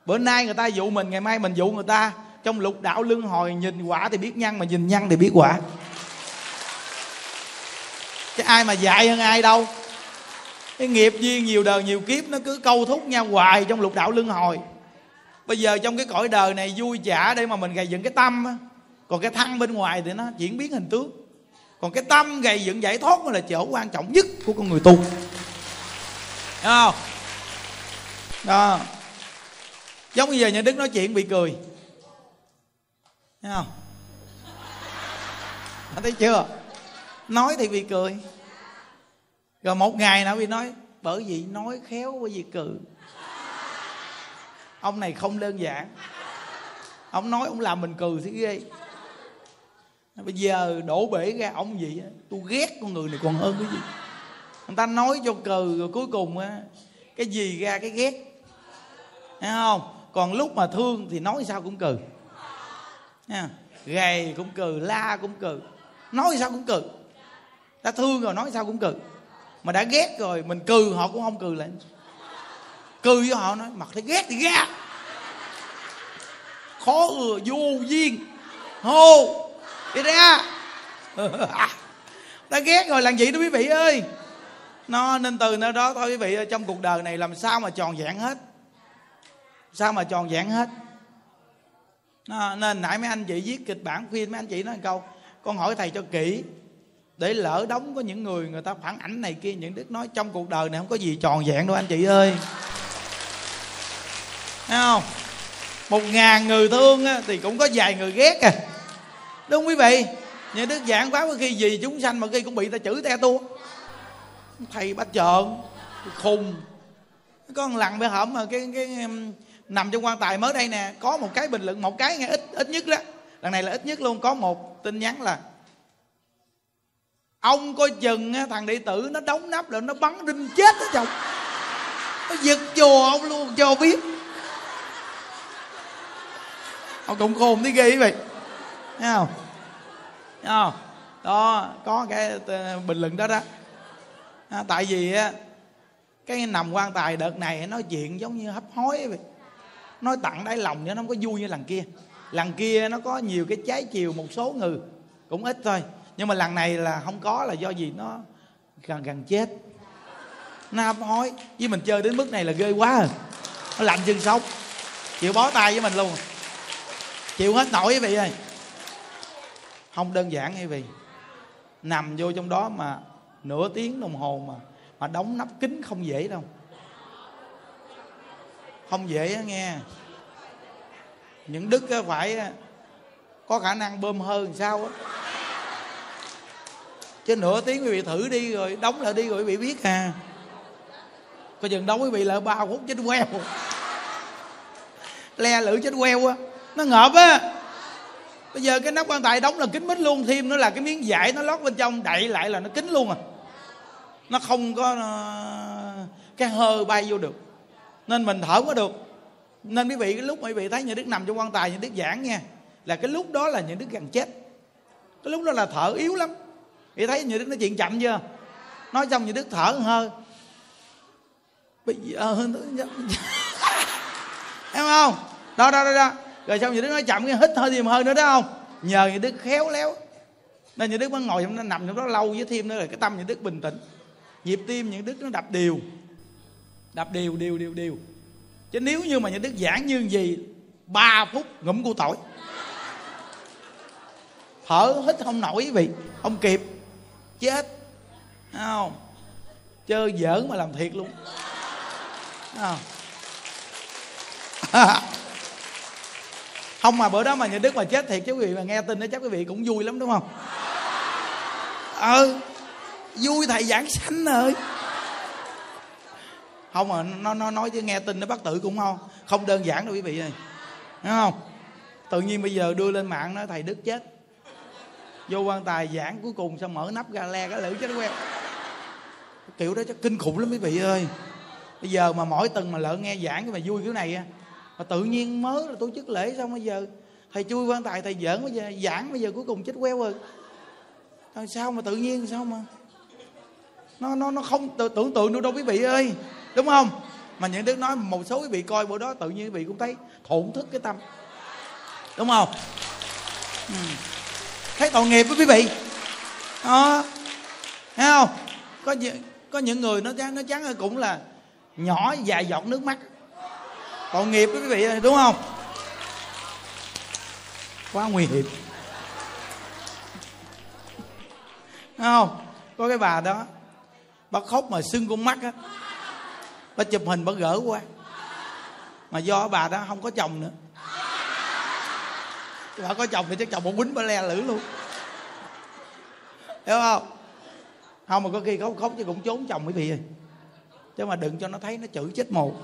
bữa nay người ta dụ mình, ngày mai mình dụ người ta. Trong lục đạo luân hồi nhìn quả thì biết nhân mà nhìn nhân thì biết quả. Chứ ai mà dạy hơn ai đâu. Cái nghiệp duyên nhiều đời, nhiều kiếp nó cứ câu thúc nhau hoài trong lục đạo luân hồi. Bây giờ trong cái cõi đời này vui chả để mà mình gầy dựng cái tâm á. Còn cái thân bên ngoài thì nó chuyển biến hình tướng. Còn cái tâm gầy dựng giải thoát mới là chỗ quan trọng nhất của con người tu. Thấy không? Đó giống như giờ nhà đức nói chuyện bị cười. Thấy không? Thấy chưa? Nói thì bị cười. Rồi một ngày nào bị nói, bởi vì nói khéo bởi vì cười. Ông này không đơn giản. Ông nói ông làm mình cười thì ghê. Bây giờ đổ bể ra ông gì tôi ghét con người này còn hơn cái gì. Người ta nói cho cừ rồi cuối cùng á, cái gì ra cái ghét. Thấy không? Còn lúc mà thương thì nói sao cũng cừ. Nha gầy cũng cừ, la cũng cừ. Nói sao cũng cừ. Đã thương rồi, nói sao cũng cừ. Mà đã ghét rồi, mình cừ họ cũng không cừ lại. Cừ với họ nói, mặt thấy ghét thì ra khó ừa vô duyên. Hô. Đi ra. Đã ghét rồi, làm gì đó quý vị ơi. Nó nên từ nơi đó thôi quý vị trong cuộc đời này làm sao mà tròn vẹn hết sao mà tròn vẹn hết? À, nên nãy mấy anh chị viết kịch bản phim mấy anh chị nói một câu con hỏi thầy cho kỹ để lỡ đóng có những người người ta phản ảnh này kia những đức nói trong cuộc đời này không có gì tròn vẹn đâu anh chị ơi. Thấy không? Một ngàn người thương á, thì cũng có vài người ghét à. Đúng không quý vị? Những đức giảng pháp có khi gì chúng sanh mà khi cũng bị ta chửi te tua. Thầy bắt trợn khùng. Có một lần bị hổm mà cái cái nằm trong quan tài mới đây nè có một cái bình luận một cái nghe ít ít nhất đó. Lần này là ít nhất luôn có một tin nhắn là ông coi chừng thằng đệ tử nó đóng nắp rồi nó bắn đinh chết đó chồng. Nó giật chùa ông luôn cho biết. Ông cũng khôn tí ghê vậy thấy không? Thấy không? Đó có cái ờ, bình luận đó đó. À, tại vì á cái nằm quan tài đợt này nói chuyện giống như hấp hối vậy nói tặng đáy lòng nữa nó không có vui như lần kia. Lần kia nó có nhiều cái trái chiều, một số người cũng ít thôi. Nhưng mà lần này là không có, là do gì nó gần gần chết. Nó hấp hối. Với mình chơi đến mức này là ghê quá rồi nó lạnh chân sống. Chịu bó tay với mình luôn. Chịu hết nổi quý vị ơi. Không đơn giản quý vị. Nằm vô trong đó mà nửa tiếng đồng hồ mà mà đóng nắp kính không dễ đâu không dễ á nghe. Những đức phải có khả năng bơm hơn sao á. Chứ nửa tiếng quý vị thử đi rồi, đóng lại đi rồi quý vị biết à. Coi chừng đóng quý vị lại ba phút chết queo. Le lử chết queo á. Nó ngợp á. Bây giờ cái nắp quan tài đóng là kính mít luôn, thêm nữa là cái miếng vải nó lót bên trong, đậy lại là nó kính luôn à. Nó không có ờ, cái hơi bay vô được nên mình thở có được nên quý vị cái lúc mà quý vị thấy nhà đức nằm trong quan tài nhà đức giảng nha là cái lúc đó là nhà đức gần chết cái lúc đó là thở yếu lắm vị thấy nhà đức nói chuyện chậm chưa nói xong nhà đức thở hơi bây giờ em không đó đó đó đó rồi xong nhà đức nói chậm cái hít hơi thêm hơi nữa đó không nhờ nhà đức khéo léo nên nhà đức mới ngồi trong nó nằm trong đó lâu với thêm nữa là cái tâm nhà đức bình tĩnh nhịp tim những đức nó đập đều đạp đều đều đều đều. Chứ nếu như mà những đức giảng như gì, ba phút ngụm của tỏi. Thở hít không nổi quý vị, không kịp. Chết. Không? Chơi giỡn mà làm thiệt luôn. Không? Không mà bữa đó mà nhà đức mà chết thiệt chứ quý vị mà nghe tin đó chắc quý vị cũng vui lắm, đúng không? Ừ. Vui thầy giảng sanh rồi không mà nó nó nói chứ nghe tin nó bắt tử cũng không không đơn giản đâu quý vị ơi. Đúng không? Tự nhiên bây giờ đưa lên mạng nói thầy đức chết. Vô quan tài giảng cuối cùng sao mở nắp ra le cái lưỡi chết quen. Kiểu đó chắc kinh khủng lắm quý vị ơi. Bây giờ mà mỗi tuần mà lỡ nghe giảng cái mà vui kiểu này mà tự nhiên mới là tổ chức lễ xong bây giờ thầy chui quan tài, thầy giỡn bây giờ, giảng bây giờ cuối cùng chết queo rồi. Sao mà tự nhiên, sao mà? Nó nó nó không tưởng tượng được đâu quý vị ơi đúng không? Mà những đức nói một số quý vị coi bữa đó, tự nhiên quý vị cũng thấy thổn thức cái tâm. Đúng không? Ừ. thấy tội nghiệp với quý vị. Đó. Thấy không? Có có những người nó chán nó chán cũng là nhỏ vài giọt nước mắt. Tội nghiệp với quý vị đúng không? Quá nguy hiểm. Thấy không? Có cái bà đó, bà khóc mà sưng con mắt á bà chụp hình bà gỡ qua mà do bà đó không có chồng nữa. Bà có chồng thì chắc chồng bà quýnh bà le lử luôn. Hiểu không? Không, mà có khi khóc khóc chứ cũng trốn chồng quý vị ơi chứ mà đừng cho nó thấy nó chửi chết mù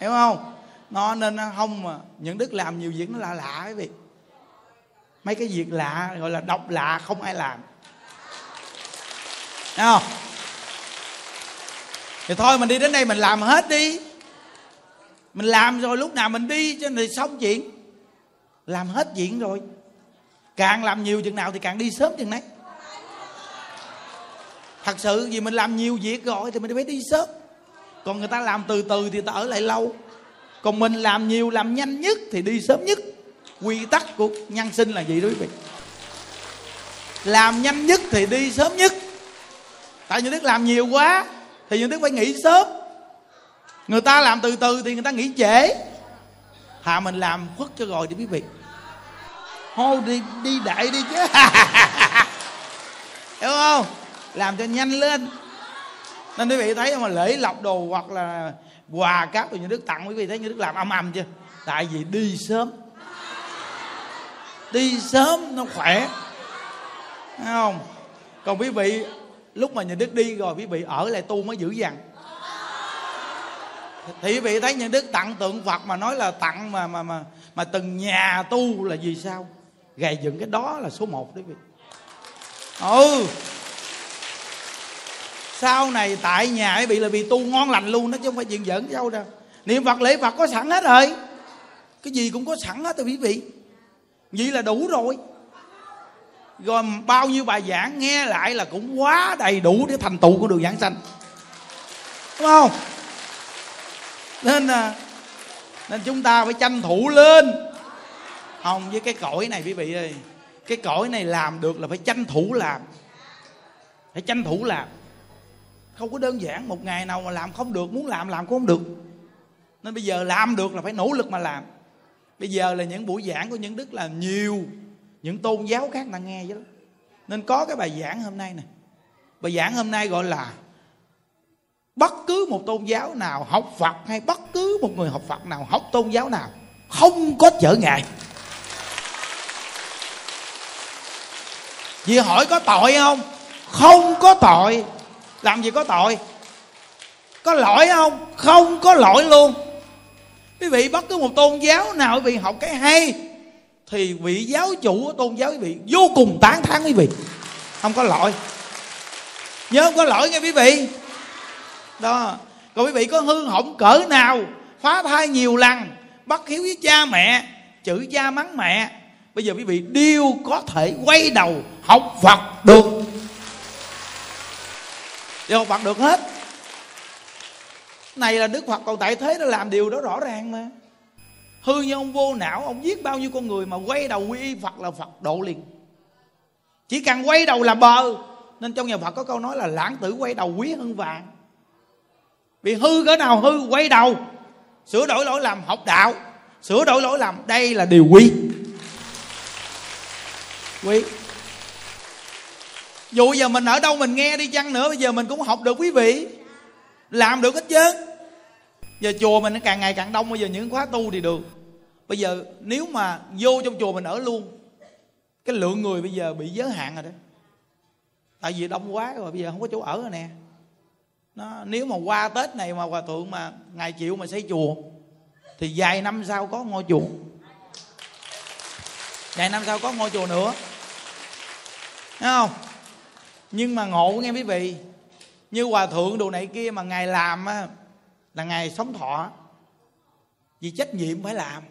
hiểu không? Nó nên không mà những đức làm nhiều việc nó lạ lạ quý vị. Mấy cái việc lạ gọi là độc lạ không ai làm. Thấy không? Thì thôi, mình đi đến đây mình làm hết đi. Mình làm rồi, lúc nào mình đi, cho thì xong chuyện làm hết chuyện rồi. Càng làm nhiều chừng nào thì càng đi sớm chừng đấy thật sự vì mình làm nhiều việc rồi thì mình phải đi sớm. Còn người ta làm từ từ thì ta ở lại lâu. Còn mình làm nhiều, làm nhanh nhất thì đi sớm nhất. Quy tắc của nhân sinh là gì đó quý vị. Làm nhanh nhất thì đi sớm nhất. Tại vì đức làm nhiều quá thì những đức phải nghỉ sớm. Người ta làm từ từ thì người ta nghỉ trễ. Thà mình làm khuất cho rồi đi quý vị. Hô đi đi đại đi chứ. Hiểu không? Làm cho nhanh lên. Nên quý vị thấy mà lễ lọc đồ hoặc là quà cáp của những đức tặng, quý vị thấy những đức làm âm âm chưa? Tại vì đi sớm. Đi sớm nó khỏe. Thấy không? Còn quý vị lúc mà nhà đức đi rồi, quý vị ở lại tu mới dữ dằn. Thì quý vị thấy nhà đức tặng tượng phật mà nói là tặng mà mà mà mà từng nhà tu là vì sao? Gầy dựng cái đó là số một đấy quý vị. Ừ. Sau này tại nhà ấy bị là vì tu ngon lành luôn đó, chứ không phải chuyện giỡn đâu đâu. Niệm phật, lễ phật có sẵn hết rồi. Cái gì cũng có sẵn hết rồi quý vị. Vậy là đủ rồi gồm bao nhiêu bài giảng, nghe lại là cũng quá đầy đủ để thành tựu của đường giảng sanh. Đúng không? Nên là nên chúng ta phải tranh thủ lên. Không, với cái cõi này, quý vị ơi, cái cõi này làm được là phải tranh thủ làm. Phải tranh thủ làm. Không có đơn giản một ngày nào mà làm không được, muốn làm làm cũng không được. Nên bây giờ làm được là phải nỗ lực mà làm. Bây giờ là những buổi giảng của những đức là nhiều những tôn giáo khác ta nghe chứ. Nên có cái bài giảng hôm nay nè. Bài giảng hôm nay gọi là bất cứ một tôn giáo nào học phật hay bất cứ một người học phật nào học tôn giáo nào không có trở ngại. Vì hỏi có tội không? Không có tội. Làm gì có tội? Có lỗi không? Không có lỗi luôn. Quý vị, bất cứ một tôn giáo nào quý vị học cái hay thì vị giáo chủ tôn giáo quý vị vô cùng tán thán quý vị. Không có lỗi. Nhớ không có lỗi nghe quý vị. Đó. Còn quý vị có hư hỏng cỡ nào, phá thai nhiều lần, bắt hiếu với cha mẹ chửi cha mắng mẹ, bây giờ quý vị đều có thể quay đầu học phật được. Đều học phật được hết. Này là đức phật còn tại thế nó làm điều đó rõ ràng mà hư như ông vô não, ông giết bao nhiêu con người mà quay đầu quy y phật là phật độ liền. Chỉ cần quay đầu là bờ. Nên trong nhà phật có câu nói là lãng tử quay đầu quý hơn vàng. Vì hư cỡ nào hư, quay đầu. Sửa đổi lỗi lầm, học đạo. Sửa đổi lỗi lầm, đây là điều quý quý dù giờ mình ở đâu mình nghe đi chăng nữa, bây giờ mình cũng học được quý vị. Làm được hết chứ giờ chùa mình nó càng ngày càng đông, bây giờ những khóa tu thì được. Bây giờ nếu mà vô trong chùa mình ở luôn, cái lượng người bây giờ bị giới hạn rồi đó. Tại vì đông quá rồi, bây giờ không có chỗ ở rồi nè. Nó, nếu mà qua tết này mà hòa thượng mà ngày chịu mà xây chùa, thì vài năm sau có ngôi chùa. Vài năm sau có ngôi chùa nữa. Thấy không? Nhưng mà ngộ nghe quý vị, như hòa thượng đồ này kia mà ngài làm á là ngày sống thọ. Vì trách nhiệm phải làm.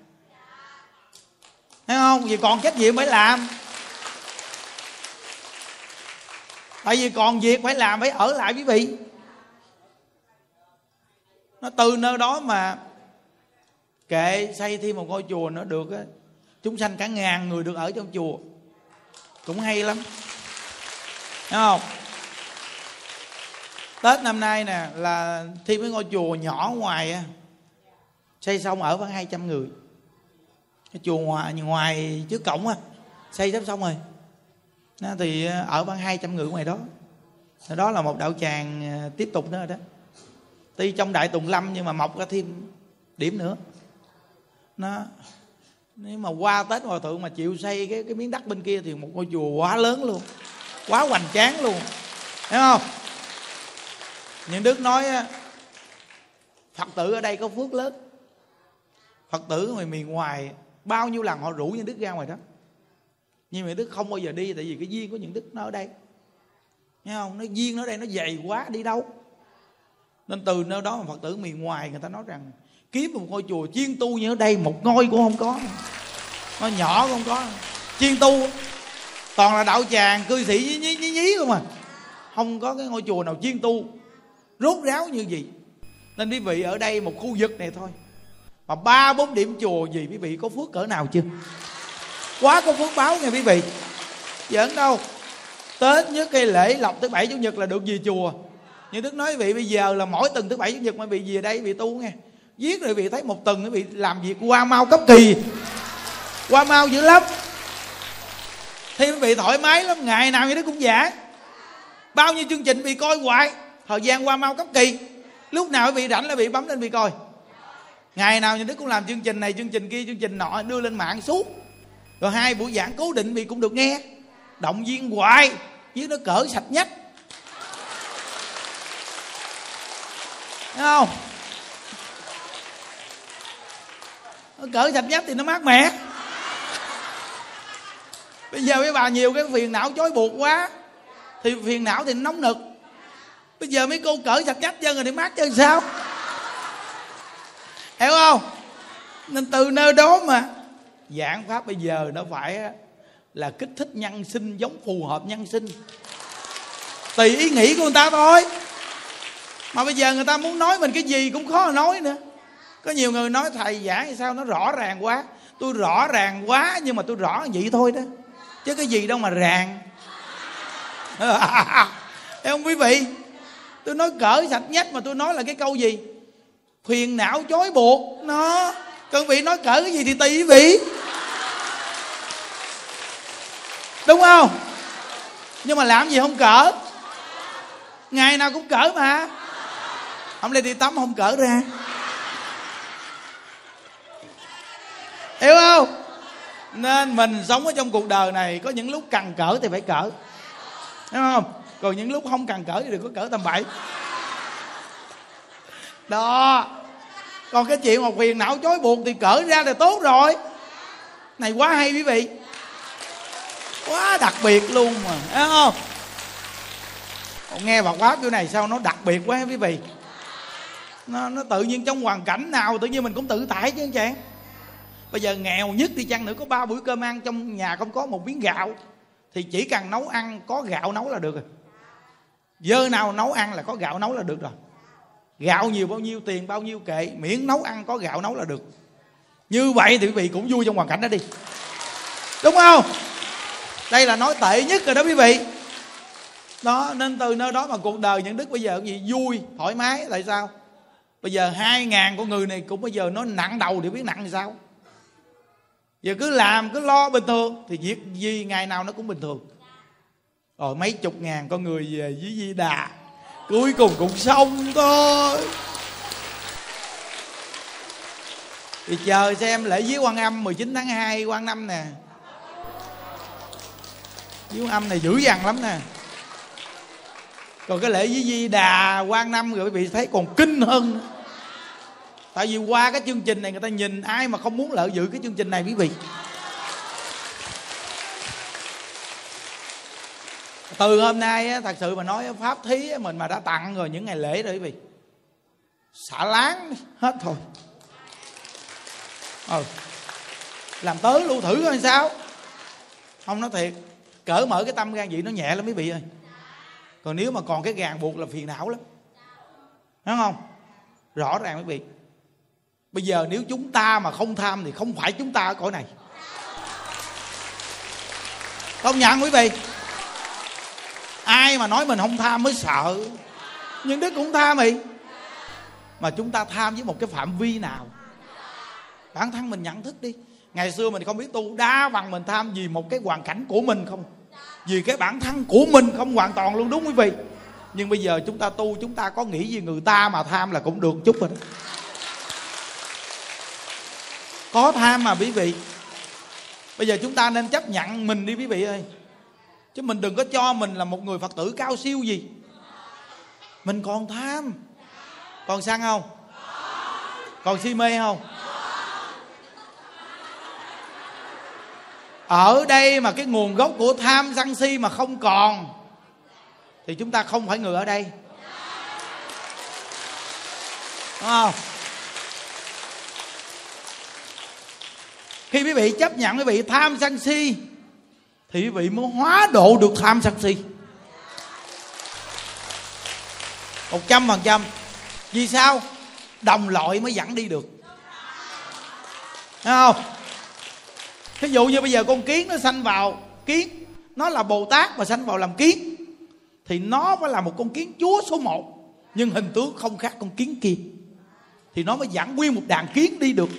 Thấy không? Vì còn trách nhiệm phải làm. Tại vì còn việc phải làm phải ở lại quý vị. Nó từ nơi đó mà kệ xây thêm một ngôi chùa nữa được á. Chúng sanh cả ngàn người được ở trong chùa. Cũng hay lắm. Thấy không? Tết năm nay nè, là thêm cái ngôi chùa nhỏ ngoài xây xong ở khoảng 200 người. Cái chùa ngoài ngoài trước cổng á, xây sắp xong rồi. Nó thì ở khoảng 200 người ngoài đó. Đó là một đạo tràng à, tiếp tục nữa rồi đó. Tuy trong đại tùng lâm nhưng mà mọc ra thêm điểm nữa. Nó, nếu mà qua tết hòa thượng mà chịu xây cái cái miếng đất bên kia thì một ngôi chùa quá lớn luôn, quá hoành tráng luôn. Thấy không? Những đức nói phật tử ở đây có phước lớn. Phật tử ngoài miền ngoài bao nhiêu lần họ rủ những đức ra ngoài đó. Nhưng mà đức không bao giờ đi tại vì cái duyên của những đức nó ở đây. Nghe không? Nó duyên nó ở đây nó dày quá đi đâu? Nên từ nơi đó mà phật tử miền ngoài người ta nói rằng kiếm một ngôi chùa chuyên tu như ở đây một ngôi cũng không có. Nó nhỏ cũng không có. Chuyên tu toàn là đạo tràng cư sĩ nhí nhí, nhí, nhí không à. Không có cái ngôi chùa nào chuyên tu rốt ráo như gì nên quý vị ở đây một khu vực này thôi. Mà ba, bốn điểm chùa gì, quý vị có phước cỡ nào chưa? Quá có phước báo nha quý vị. Giỡn đâu. Tết nhất cái lễ lọc thứ bảy chủ nhật là được về chùa? Như đức nói quý vị bây giờ là mỗi tuần thứ bảy chủ nhật mà bị về đây, bị tu nghe. Viết rồi bị thấy một tuần nó bị làm việc qua mau cấp kỳ. Qua mau dữ lắm. Thì quý vị thoải mái lắm, ngày nào như đức cũng giảng. Bao nhiêu chương trình bị coi hoài thời gian qua mau cấp kỳ. Lúc nào quý vị rảnh là bị bấm lên bị coi. Ngày nào nhà đức cũng làm chương trình này, chương trình kia, chương trình nọ, đưa lên mạng suốt. Rồi hai buổi giảng cố định bị cũng được nghe. Động viên hoài, chứ nó cỡ sạch nhất. Thấy không? Nó cỡ sạch nhất thì nó mát mẻ. Bây giờ với bà nhiều cái phiền não chối buộc quá. Thì phiền não thì nó nóng nực bây giờ mấy cô cởi sạch nhất dân rồi thì mát chân sao? Hiểu không? Nên từ nơi đó mà giảng pháp bây giờ nó phải là kích thích nhân sinh giống phù hợp nhân sinh. Tùy ý nghĩ của người ta thôi. Mà bây giờ người ta muốn nói mình cái gì cũng khó nói nữa. Có nhiều người nói, thầy giảng thì sao? Nó rõ ràng quá. Tôi rõ ràng quá, nhưng mà tôi rõ vậy thôi đó. Chứ cái gì đâu mà ràng. Thấy không quý vị tôi nói cỡ sạch nhất mà tôi nói là cái câu gì? Phiền não chối buộc. Nó. Cần vị nói cỡ cái gì thì tùy quý vị đúng không? Nhưng mà làm gì không cỡ ngày nào cũng cỡ mà. Không lẽ đi tắm không cỡ ra. Hiểu không? Nên mình sống ở trong cuộc đời này có những lúc cần cỡ thì phải cỡ đúng không còn những lúc không cần cỡ thì đừng có cỡ tầm bậy. Đó. Còn cái chuyện mà phiền não chối buộc thì cỡ ra là tốt rồi. Này quá hay quý vị. Quá đặc biệt luôn mà thấy không? Còn nghe bà pháp kiểu này sao nó đặc biệt quá quý vị. Nó, nó tự nhiên trong hoàn cảnh nào tự nhiên mình cũng tự tải chứ anh chàng. Bây giờ nghèo nhất đi chăng nữa có ba buổi cơm ăn trong nhà không có một miếng gạo. Thì chỉ cần nấu ăn có gạo nấu là được rồi giờ nào nấu ăn là có gạo nấu là được rồi. Gạo nhiều bao nhiêu, tiền bao nhiêu kệ miễn nấu ăn có gạo nấu là được. Như vậy thì quý vị cũng vui trong hoàn cảnh đó đi. Đúng không? Đây là nói tệ nhất rồi đó quý vị. Đó, nên từ nơi đó mà cuộc đời những đức bây giờ gì vui, thoải mái, tại sao? Bây giờ hai ngàn con người này cũng bây giờ nó nặng đầu để biết nặng thì sao? Giờ cứ làm, cứ lo bình thường thì việc gì ngày nào nó cũng bình thường rồi mấy chục ngàn con người về với di đà. Cuối cùng cũng xong thôi. Thì chờ xem lễ dưới quan âm 19 tháng 2 quan năm nè. Dưới âm này dữ dằn lắm nè. Còn cái lễ với di đà quan năm rồi quý vị thấy còn kinh hơn nữa. Tại vì qua cái chương trình này người ta nhìn ai mà không muốn lợi dự cái chương trình này quý vị. Từ hôm nay thật sự mà nói pháp thí mình mà đã tặng rồi, những ngày lễ rồi quý vị. Xả láng hết thôi. Ừ. Làm tới lưu thử coi sao. Không nói thiệt, cỡ mở cái tâm gan vậy nó nhẹ lắm quý vị ơi. Còn nếu mà còn cái gàn buộc là phiền não lắm. Đúng không? Rõ ràng quý vị. Bây giờ nếu chúng ta mà không tham thì không phải chúng ta ở cõi này. Công nhận quý vị ai mà nói mình không tham mới sợ? Nhưng đức cũng tham vậy mà chúng ta tham với một cái phạm vi nào? Bản thân mình nhận thức đi. Ngày xưa mình không biết tu đa bằng mình tham vì một cái hoàn cảnh của mình không? Vì cái bản thân của mình không hoàn toàn luôn, đúng quý vị? Nhưng bây giờ chúng ta tu, chúng ta có nghĩ gì người ta mà tham là cũng được chút rồi đó. Có tham mà, quý vị. Bây giờ chúng ta nên chấp nhận mình đi, quý vị ơi chứ mình đừng có cho mình là một người phật tử cao siêu gì. Mình còn tham. Còn sang không? Còn si mê không? Ở đây mà cái nguồn gốc của tham sân si mà không còn, thì chúng ta không phải người ở đây. Đúng không? Khi quý vị chấp nhận quý vị tham sân si thì quý vị mới hóa độ được tham sân si. Một trăm phần trăm. Vì sao? Đồng loại mới dẫn đi được. Thấy không? Ví dụ như bây giờ con kiến nó sanh vào kiến, nó là bồ tát mà sanh vào làm kiến, thì nó phải là một con kiến chúa số một, nhưng hình tướng không khác con kiến kia. Thì nó mới dẫn nguyên một đàn kiến đi được.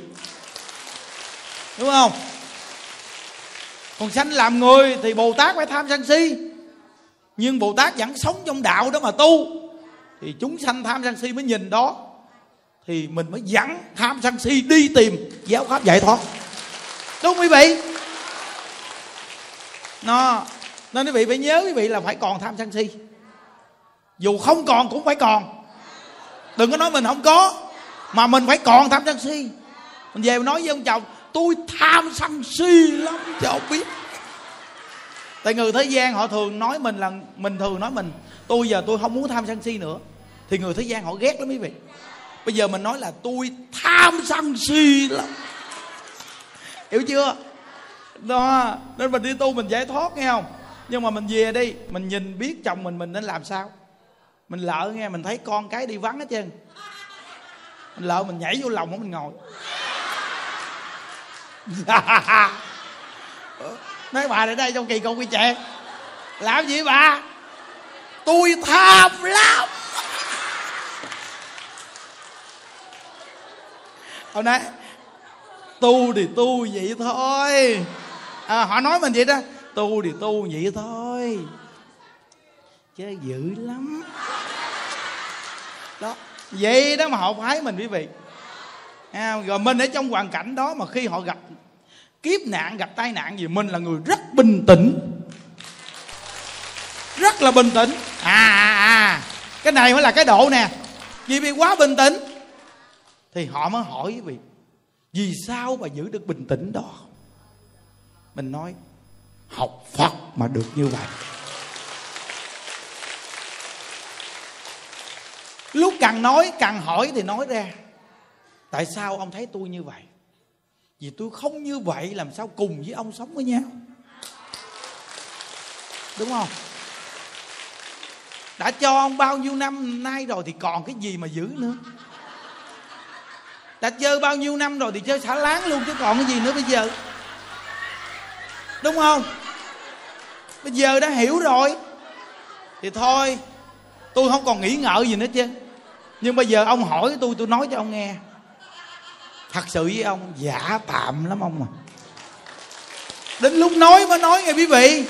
Đúng không? Còn sanh làm người thì bồ tát phải tham sân si. Nhưng bồ tát vẫn sống trong đạo đó mà tu. Thì chúng sanh tham sân si mới nhìn đó. Thì mình mới dẫn tham sân si đi tìm giáo pháp giải thoát. Đúng quý vị? Nó nên quý vị phải nhớ quý vị là phải còn tham sân si. Dù không còn cũng phải còn. Đừng có nói mình không có, mà mình phải còn tham sân si. Mình về mình nói với ông chồng tôi tham sân si lắm cho ông biết. Tại người thế gian họ thường nói mình là, mình thường nói mình, tôi giờ tôi không muốn tham sân si nữa. Thì người thế gian họ ghét lắm quý vị. Bây giờ mình nói là, tôi tham sân si lắm. Hiểu chưa? Đó, nên mình đi tu mình giải thoát, nghe không? Nhưng mà mình về đi, mình nhìn biết chồng mình mình nên làm sao? Mình lỡ nghe, mình thấy con cái đi vắng hết trơn. Mình lỡ mình nhảy vô lòng của mình ngồi. mấy bà này đây trong kỳ cục quy trẻ làm gì bà? Tôi tham lắm. Hôm nay tu thì tu vậy thôi. À, họ nói mình vậy đó. Tu thì tu vậy thôi. Chứ dữ lắm. Đó vậy đó mà họ phái mình quý vị à, rồi mình ở trong hoàn cảnh đó mà khi họ gặp kiếp nạn gặp tai nạn gì mình là người rất bình tĩnh. Rất là bình tĩnh. À à à cái này mới là cái độ nè. Vì bị quá bình tĩnh thì họ mới hỏi quý vị vì sao mà giữ được bình tĩnh đó? Mình nói học phật mà được như vậy. Lúc càng nói càng hỏi thì nói ra tại sao ông thấy tôi như vậy? Vì tôi không như vậy làm sao cùng với ông sống với nhau? Đúng không? Đã cho ông bao nhiêu năm nay rồi thì còn cái gì mà giữ nữa? Đã chơi bao nhiêu năm rồi thì chơi xả láng luôn chứ còn cái gì nữa bây giờ? Đúng không? Bây giờ đã hiểu rồi. Thì thôi, tôi không còn nghĩ ngợi gì nữa chứ. Nhưng bây giờ ông hỏi tôi tôi nói cho ông nghe thật sự với ông giả tạm lắm ông à. Đến lúc nói mới nói nghe quý vị.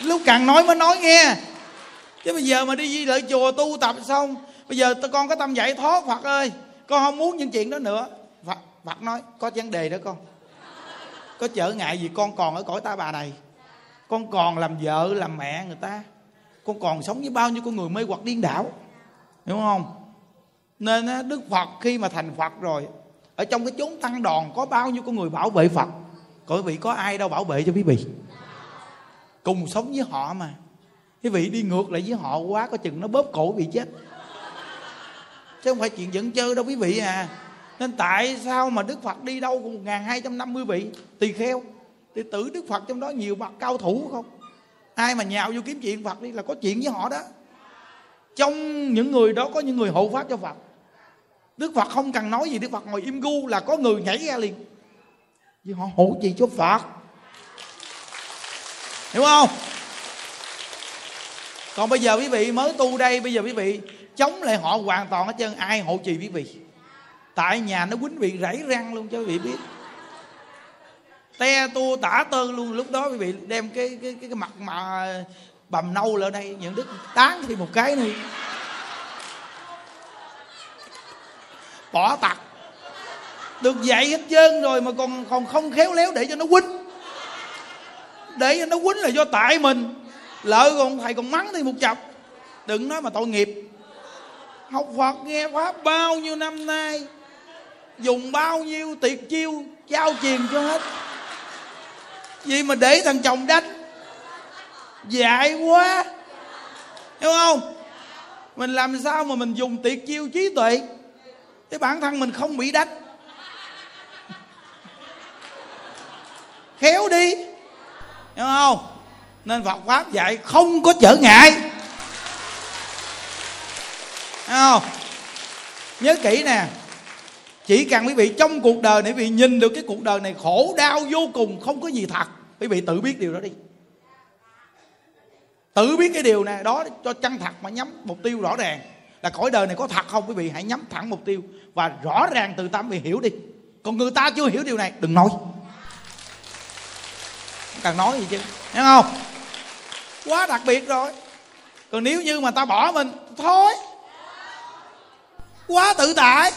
Lúc càng nói mới nói nghe. Chứ bây giờ mà đi di lợi chùa tu tập xong bây giờ con có tâm giải thoát phật ơi. Con không muốn những chuyện đó nữa. Phật, phật nói có vấn đề đó con. Có trở ngại gì con còn ở cõi ta bà này. Con còn làm vợ làm mẹ người ta. Con còn sống với bao nhiêu con người mê hoặc điên đảo. Hiểu không? Nên đức phật khi mà thành phật rồi ở trong cái chốn tăng đòn có bao nhiêu con người bảo vệ phật? Quý vị có ai đâu bảo vệ cho quý vị. Cùng sống với họ mà. Quý vị đi ngược lại với họ quá, có chừng nó bóp cổ bị chết. Chứ không phải chuyện dẫn chơi đâu quý vị à. Nên tại sao mà đức phật đi đâu cũng một hai trăm năm mươi vị? Tỳ kheo. Thì tử đức phật trong đó nhiều bậc cao thủ không? Ai mà nhào vô kiếm chuyện phật đi là có chuyện với họ đó. Trong những người đó có những người hộ pháp cho phật đức phật không cần nói gì đức phật ngồi im gu là có người nhảy ra liền. Vì họ hộ gì cho phật. Hiểu không? Còn bây giờ quý vị mới tu đây bây giờ quý vị chống lại họ hoàn toàn hết trơn ai hộ trì quý vị? Tại nhà nó quýnh vị rảy răng luôn cho quý vị biết. Te tua tả tơ luôn lúc đó quý vị đem cái cái cái, cái mặt mà bầm nâu lại đây những đức tán thì một cái nữa. Bỏ tặc. Được dạy hết trơn rồi mà còn còn không khéo léo để cho nó quýnh. Để cho nó quýnh là do tại mình. Lỡ còn, thầy còn mắng thì một chập. Đừng nói mà tội nghiệp. Học phật nghe pháp bao nhiêu năm nay, dùng bao nhiêu tiệt chiêu, trao truyền cho hết. Vì mà để thằng chồng đánh, dại quá. Hiểu không? Mình làm sao mà mình dùng tiệt chiêu trí tuệ? Thế bản thân mình không bị đánh. Khéo đi. Hiểu không? Nên Phật pháp dạy không có trở ngại. Hiểu không? Nhớ kỹ nè. Chỉ cần quý vị trong cuộc đời này, quý vị nhìn được cái cuộc đời này khổ đau vô cùng, không có gì thật, quý vị tự biết điều đó đi. Tự biết cái điều này, đó cho chân thật mà nhắm mục tiêu rõ ràng là cõi đời này có thật không quý vị? Hãy nhắm thẳng mục tiêu và rõ ràng từ tâm vì hiểu đi. Còn người ta chưa hiểu điều này, đừng nói. Không cần nói gì chứ. Hiểu không? Quá đặc biệt rồi. Còn nếu như mà ta bỏ mình, thôi. Quá tự tại.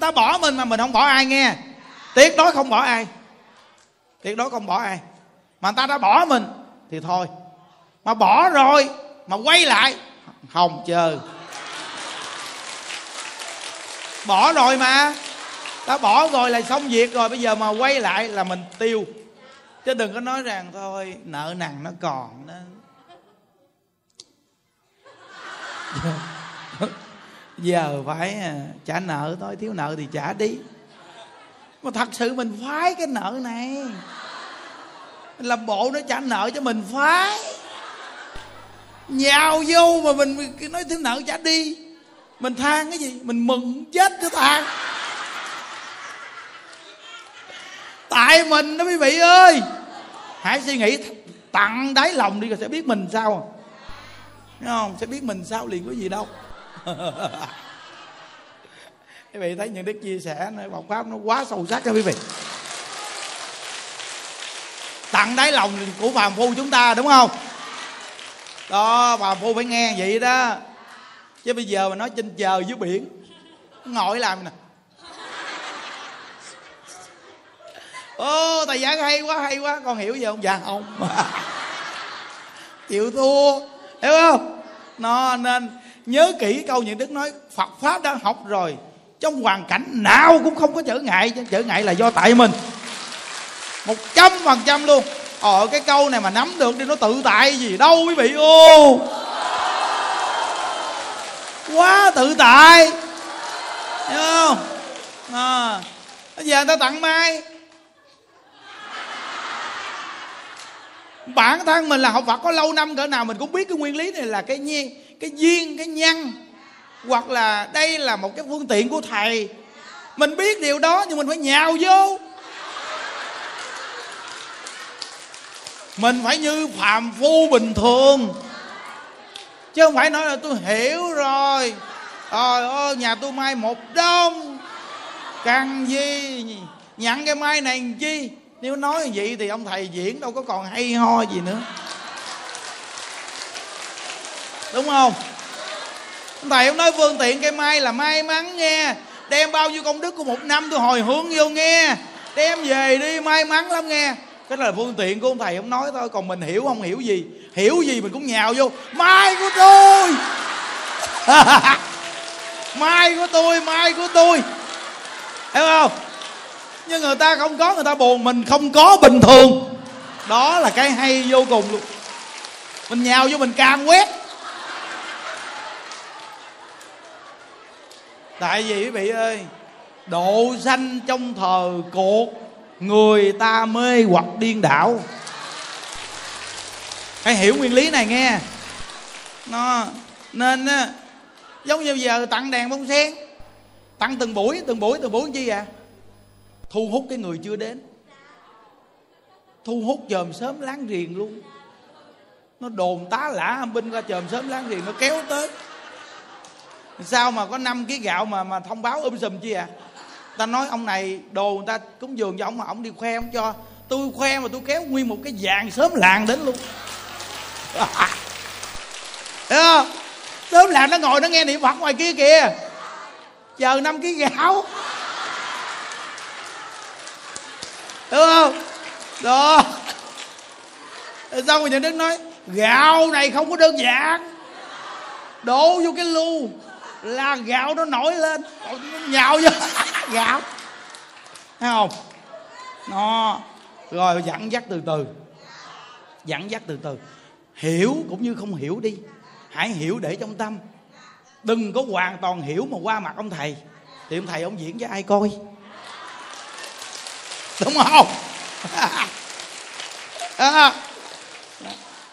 Ta bỏ mình mà mình không bỏ ai nghe. Tuyệt đối không bỏ ai. Tuyệt đối không bỏ ai. Mà ta đã bỏ mình thì thôi. Mà bỏ rồi mà quay lại, không chờ bỏ rồi mà. Ta bỏ rồi là xong việc rồi, bây giờ mà quay lại là mình tiêu. Chứ đừng có nói rằng thôi, nợ nặng nó còn nên giờ phải à, trả nợ thôi, thiếu nợ thì trả đi. Mà thật sự mình phái cái nợ này. Mình làm bộ nó trả nợ cho mình phái nhào vô mà mình nói thiếu nợ trả đi mình than cái gì? Mình mừng chết cho than. Tại mình đó quý vị ơi. Hãy suy nghĩ tặng đáy lòng đi rồi sẽ biết mình sao. Thấy không? Sẽ biết mình sao liền có gì đâu. Quý vị thấy những đức chia sẻ này, bọc pháp nó quá sâu sắc cho quý vị. Tặng đáy lòng của phàm phu chúng ta, đúng không? Đó, phàm phu phải nghe vậy đó chứ bây giờ mà nói trên trời dưới biển, ngồi làm nè. Ô thầy giảng hay quá hay quá. Con hiểu gì không? Dạ không. Chịu thua. Hiểu không? Nó nên nhớ kỹ câu những đức nói, phật pháp đã học rồi. Trong hoàn cảnh nào cũng không có trở ngại trở ngại là do tại mình. Một trăm phần trăm luôn. Ờ cái câu này mà nắm được đi nó tự tại gì? Đâu quý vị ô quá tự tại. Hiểu không? À, bây giờ người ta tặng mai. Bản thân mình là học Phật có lâu năm cỡ nào mình cũng biết cái nguyên lý này là cái nhiên cái duyên cái nhân. Hoặc là đây là một cái phương tiện của thầy. Mình biết điều đó nhưng mình phải nhào vô. Mình phải như phàm phu bình thường chứ không phải nói là tôi hiểu rồi. Trời ơi, nhà tôi mai một đông cần gì? Nhận cái mai này làm chi? Nếu nói như vậy thì ông thầy diễn đâu có còn hay ho gì nữa. Đúng không? Ông thầy ông nói phương tiện cây mai là may mắn nghe. Đem bao nhiêu công đức của một năm tôi hồi hướng vô nghe. Đem về đi, may mắn lắm nghe. Cái là phương tiện của ông thầy ông nói thôi, còn mình hiểu không hiểu gì? Hiểu gì mình cũng nhào vô. Mai của tôi. Mai của tôi, mai của tôi. Hiểu không? Nhưng người ta không có, người ta buồn mình không có bình thường. Đó là cái hay vô cùng luôn. Mình nhào vô mình can quét. Tại vì quý vị ơi, độ sanh trong thờ cột, người ta mê hoặc điên đảo hãy hiểu nguyên lý này nghe. Nó nên giống như giờ tặng đèn bông sen. Tặng từng buổi từng buổi từng buổi chi à thu hút cái người chưa đến. Thu hút chòm sớm láng giềng luôn. Nó đồn tá lả binh ra chòm sớm láng gì nó kéo tới. Sao mà có 5 ký gạo mà mà thông báo um sùm chi à ta nói ông này đồ người ta cúng dường cho ông mà ông đi khoe không cho. Tôi khoe mà tôi kéo nguyên một cái vàng sớm làng đến luôn. Thấy không? sớm làng nó ngồi nó nghe niệm phật ngoài kia kìa. Chờ năm ký gạo đúng không? Đó. Xong rồi nhà đức nói, gạo này không có đơn giản. Đổ vô cái lu, là gạo nó nổi lên. Nó nhào vô. Gạo. Thấy không? Nó rồi dẫn dắt từ từ. Dẫn dắt từ từ hiểu cũng như không hiểu đi. Hãy hiểu để trong tâm. Đừng có hoàn toàn hiểu mà qua mặt ông thầy. Thì ông thầy ông diễn cho ai coi? Đúng không?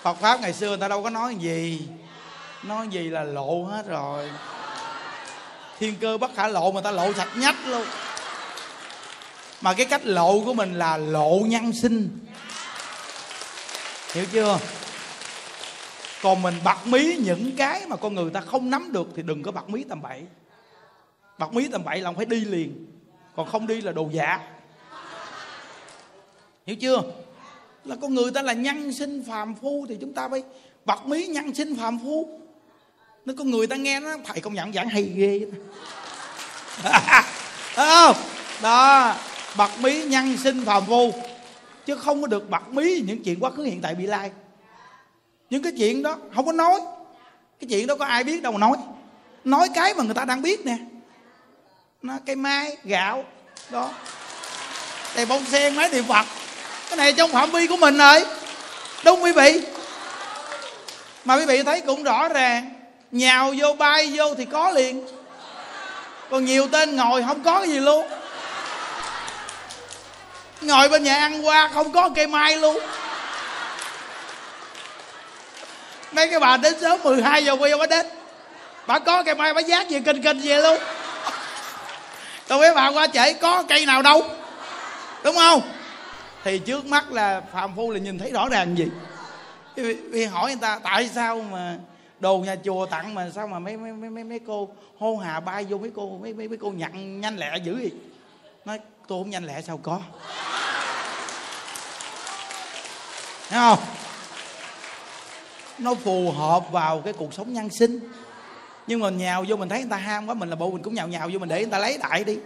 Phật pháp ngày xưa người ta đâu có nói gì. Nói gì là lộ hết rồi. Thiên cơ bất khả lộ mà ta lộ sạch nhách luôn. Mà cái cách lộ của mình là lộ nhân sinh. Hiểu chưa? Còn mình bật mí những cái mà con người ta không nắm được thì đừng có bật mí tầm bậy. Bật mí tầm bậy là phải đi liền. Còn không đi là đồ giả. Hiểu chưa? Là con người ta là nhân sinh phàm phu thì chúng ta phải bật mí nhân sinh phàm phu. Nó con người ta nghe nó, thầy công nhận giảng hay ghê. Đó, bật mí nhân sinh phàm phu. Chứ không có được bật mí những chuyện quá khứ, hiện tại, bị lai những cái chuyện đó không có nói. Cái chuyện đó có ai biết đâu mà nói. Nói cái mà người ta đang biết nè. Nó cây mai gạo, đó. Đèn bông sen, máy niệm phật. Cái này trong phạm vi của mình rồi. Đúng quý vị. Mà quý vị thấy cũng rõ ràng. Nhào vô, bay vô thì có liền. Còn nhiều tên ngồi không có cái gì luôn. Ngồi bên nhà ăn qua không có cây mai luôn. Mấy cái bà đến sớm 12 giờ quay bà đến. Bà có cây mai, bà giác gì kinh kinh về luôn. Tôi với bà qua trễ, có cây nào đâu. Đúng không? Thì trước mắt là phàm phu là nhìn thấy rõ ràng gì? Vì hỏi người ta, tại sao mà đồ nhà chùa tặng mà sao mà mấy mấy mấy mấy cô hô hà bay vô mấy cô mấy mấy mấy cô nhận nhanh lẹ dữ gì nói, tôi không nhanh lẹ, sao có? Thấy không? Nó phù hợp vào cái cuộc sống nhân sinh. Nhưng mà nhào vô mình thấy người ta ham quá, mình là bộ mình cũng nhào nhào vô mình để người ta lấy đại đi.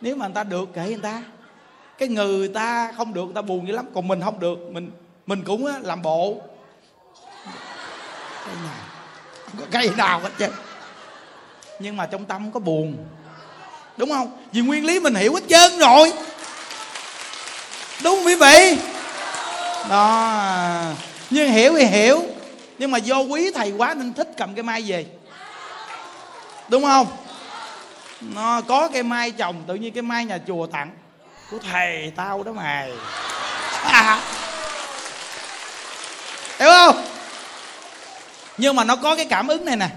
Nếu mà người ta được kể người ta. Cái người ta không được, người ta buồn dữ lắm. Còn mình không được, mình mình cũng làm bộ. Cây nào? Không có cây nào hết trơn. Nhưng mà trong tâm có buồn. Đúng không? Vì nguyên lý mình hiểu hết trơn rồi. Đúng quý vị? Đó nhưng hiểu thì hiểu, nhưng mà do quý thầy quá nên thích cầm cây mai về. Đúng không? Nó có cây mai chồng tự nhiên cái mai nhà chùa tặng. Của thầy tao đó mày. À. hiểu không? Nhưng mà nó có cái cảm ứng này nè.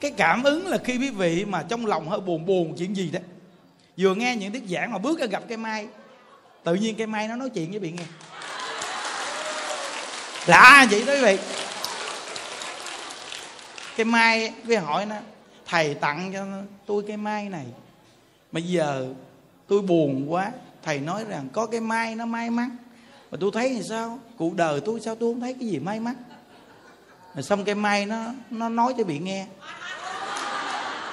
Cái cảm ứng là khi quý vị mà trong lòng hơi buồn buồn chuyện gì đó. Vừa nghe những tiết giảng mà bước ra gặp cái mai, tự nhiên cái mai nó nói chuyện với bị nghe lạ vậy đó quý vị? Cái mai cái hỏi nó, thầy tặng cho tôi cái mai này. Mà giờ tôi buồn quá, thầy nói rằng có cái mai nó may mắn. Mà tôi thấy thì sao? Cuộc đời tôi sao tôi không thấy cái gì may mắn? Rồi xong cái mai nó nó nói cho bị nghe.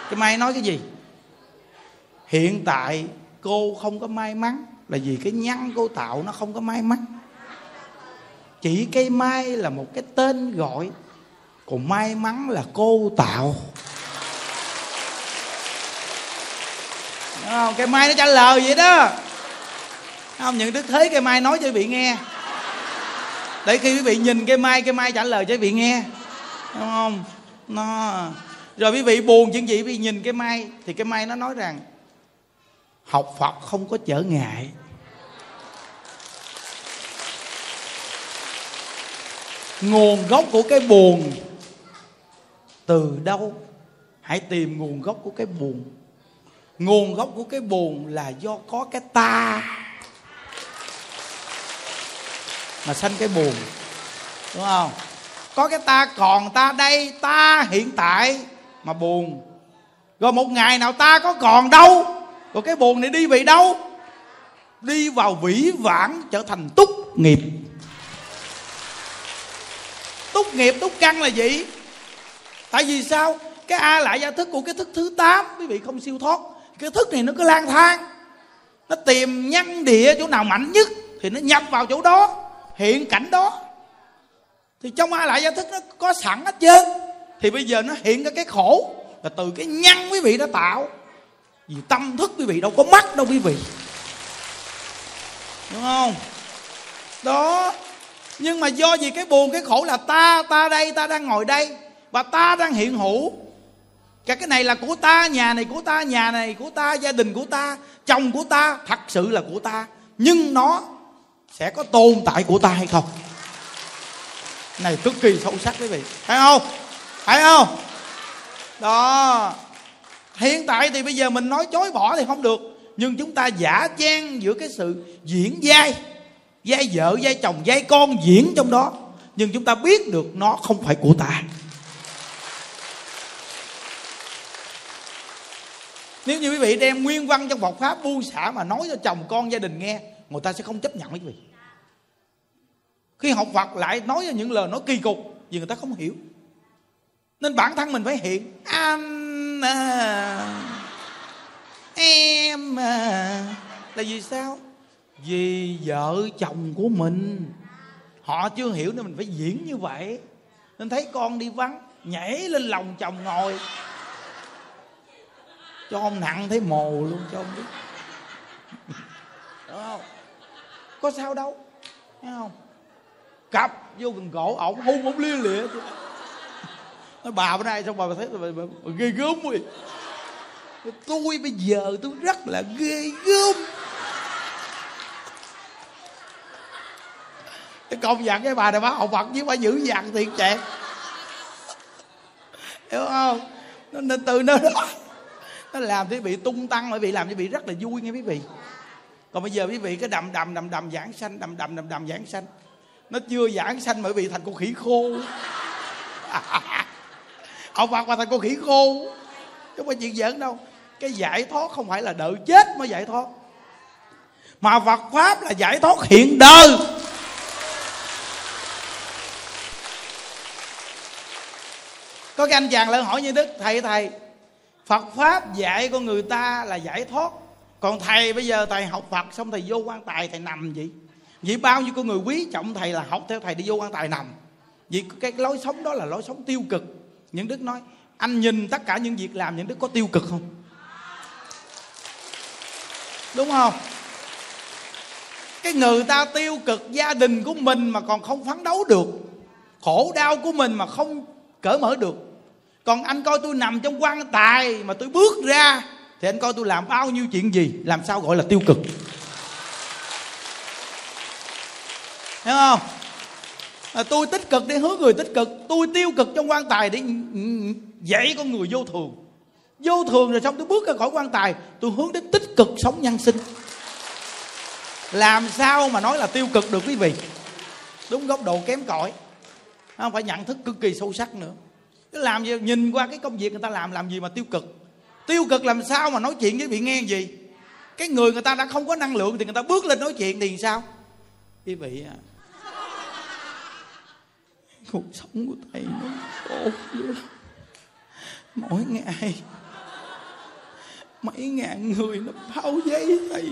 Cái mai nói cái gì? Hiện tại cô không có may mắn là vì cái nhăn cô tạo nó không có may mắn chỉ cây mai là một cái tên gọi, còn may mắn là cô tạo. Đúng không? cây mai nó trả lời vậy đó. Không những đức thế cây mai nói cho quý vị nghe. Để khi quý vị nhìn cây mai cây mai trả lời cho quý vị nghe. Đúng không? Nó, rồi quý vị buồn chuyện gì, quý vị nhìn cái mai, thì cái mai nó nói rằng, học phật không có trở ngại. Nguồn gốc của cái buồn từ đâu? Hãy tìm nguồn gốc của cái buồn. Nguồn gốc của cái buồn là do có cái ta mà sanh cái buồn. Đúng không? Có cái ta còn ta đây, ta hiện tại mà buồn. Rồi một ngày nào ta có còn đâu, rồi cái buồn này đi về đâu? Đi vào vĩ vãng trở thành túc nghiệp túc nghiệp túc căn là gì tại vì sao? Cái a lại gia thức của cái thức thứ 8 quý vị không siêu thoát. Cái thức này nó cứ lang thang. Nó tìm nhân địa chỗ nào mạnh nhất thì nó nhập vào chỗ đó. Hiện cảnh đó. Thì trong a lại gia thức nó có sẵn hết trơn. Thì bây giờ nó hiện ra cái khổ là từ cái nhân quý vị đã tạo. Vì tâm thức quý vị đâu có mắt đâu quý vị. Đúng không? Đó nhưng mà do gì cái buồn, cái khổ là ta ta đây, ta đang ngồi đây, và ta đang hiện hữu. Cả cái này là của ta, nhà này của ta, nhà này của ta, gia đình của ta, chồng của ta, thật sự là của ta. Nhưng nó sẽ có tồn tại của ta hay không? Này, cực kỳ sâu sắc quý vị. Thấy không? Thấy không? Đó. Hiện tại thì bây giờ mình nói chối bỏ thì không được, nhưng chúng ta giả trang giữa cái sự diễn vai giai vợ giai chồng giai con diễn trong đó. Nhưng chúng ta biết được nó không phải của ta. Nếu như quý vị đem nguyên văn trong Phật pháp bu xả mà nói cho chồng con gia đình nghe người ta sẽ không chấp nhận quý vị. Khi học Phật lại nói những lời nói kỳ cục vì người ta không hiểu. Nên bản thân mình phải hiện anh à, em à. Là vì sao? Vì vợ chồng của mình. Họ chưa hiểu nên mình phải diễn như vậy. Nên thấy con đi vắng nhảy lên lòng chồng ngồi. Cho ông nặng thấy mồ luôn cho ông biết. Đúng không? Có sao đâu thấy không? Cặp vô gần cổ ổng hôn ổng lia lịa nói bà bữa nay xong bà thấy bà, bà, bà, ghê gớm rồi tôi bây giờ tôi rất là ghê gớm. Công nhận cái bà này bác học Phật chứ bà giữ dằn thiệt chẹt hiểu không? Nó nên từ nơi đó. Nó làm quý bị tung tăng, bởi vì làm quý bị rất là vui nghe quý vị. Còn bây giờ quý vị cái đầm đầm đầm đầm giảng sanh, đầm đầm đầm đầm giảng sanh. Nó chưa giảng sanh bởi vì thành con khỉ khô. Học phật mà thành con khỉ khô. Chứ không phải chuyện giỡn đâu. Cái giải thoát không phải là đợi chết mới giải thoát. Mà Phật pháp là giải thoát hiện đời. Có cái anh chàng lại hỏi như đức thầy thầy, Phật pháp dạy con người ta là giải thoát. Còn thầy bây giờ thầy học Phật xong thầy vô quan tài, thầy nằm vậy. Vậy bao nhiêu con người quý trọng thầy là học theo thầy đi vô quan tài nằm. Vì cái lối sống đó là lối sống tiêu cực. Những đức nói, anh nhìn tất cả những việc làm, những đức có tiêu cực không? Đúng không? Cái người ta tiêu cực, gia đình của mình mà còn không phấn đấu được. Khổ đau của mình mà không cởi mở được còn anh coi tôi nằm trong quan tài mà tôi bước ra thì anh coi tôi làm bao nhiêu chuyện gì làm sao gọi là tiêu cực. Hiểu không? À, tôi tích cực để hướng người tích cực tôi tiêu cực trong quan tài để dạy con người vô thường. Vô thường rồi xong tôi bước ra khỏi quan tài tôi hướng đến tích cực sống nhân sinh. Làm sao mà nói là tiêu cực được quý vị? Đúng góc độ kém cỏi. Không phải nhận thức cực kỳ sâu sắc nữa cái làm gì nhìn qua cái công việc người ta làm làm gì mà tiêu cực? Tiêu cực làm sao mà nói chuyện với bị nghe gì? Cái người người ta đã không có năng lượng thì người ta bước lên nói chuyện thì sao? Quý vị à. Cuộc sống của thầy nó khổ dữ mỗi ngày, mấy ngàn người nó bao giấy thầy.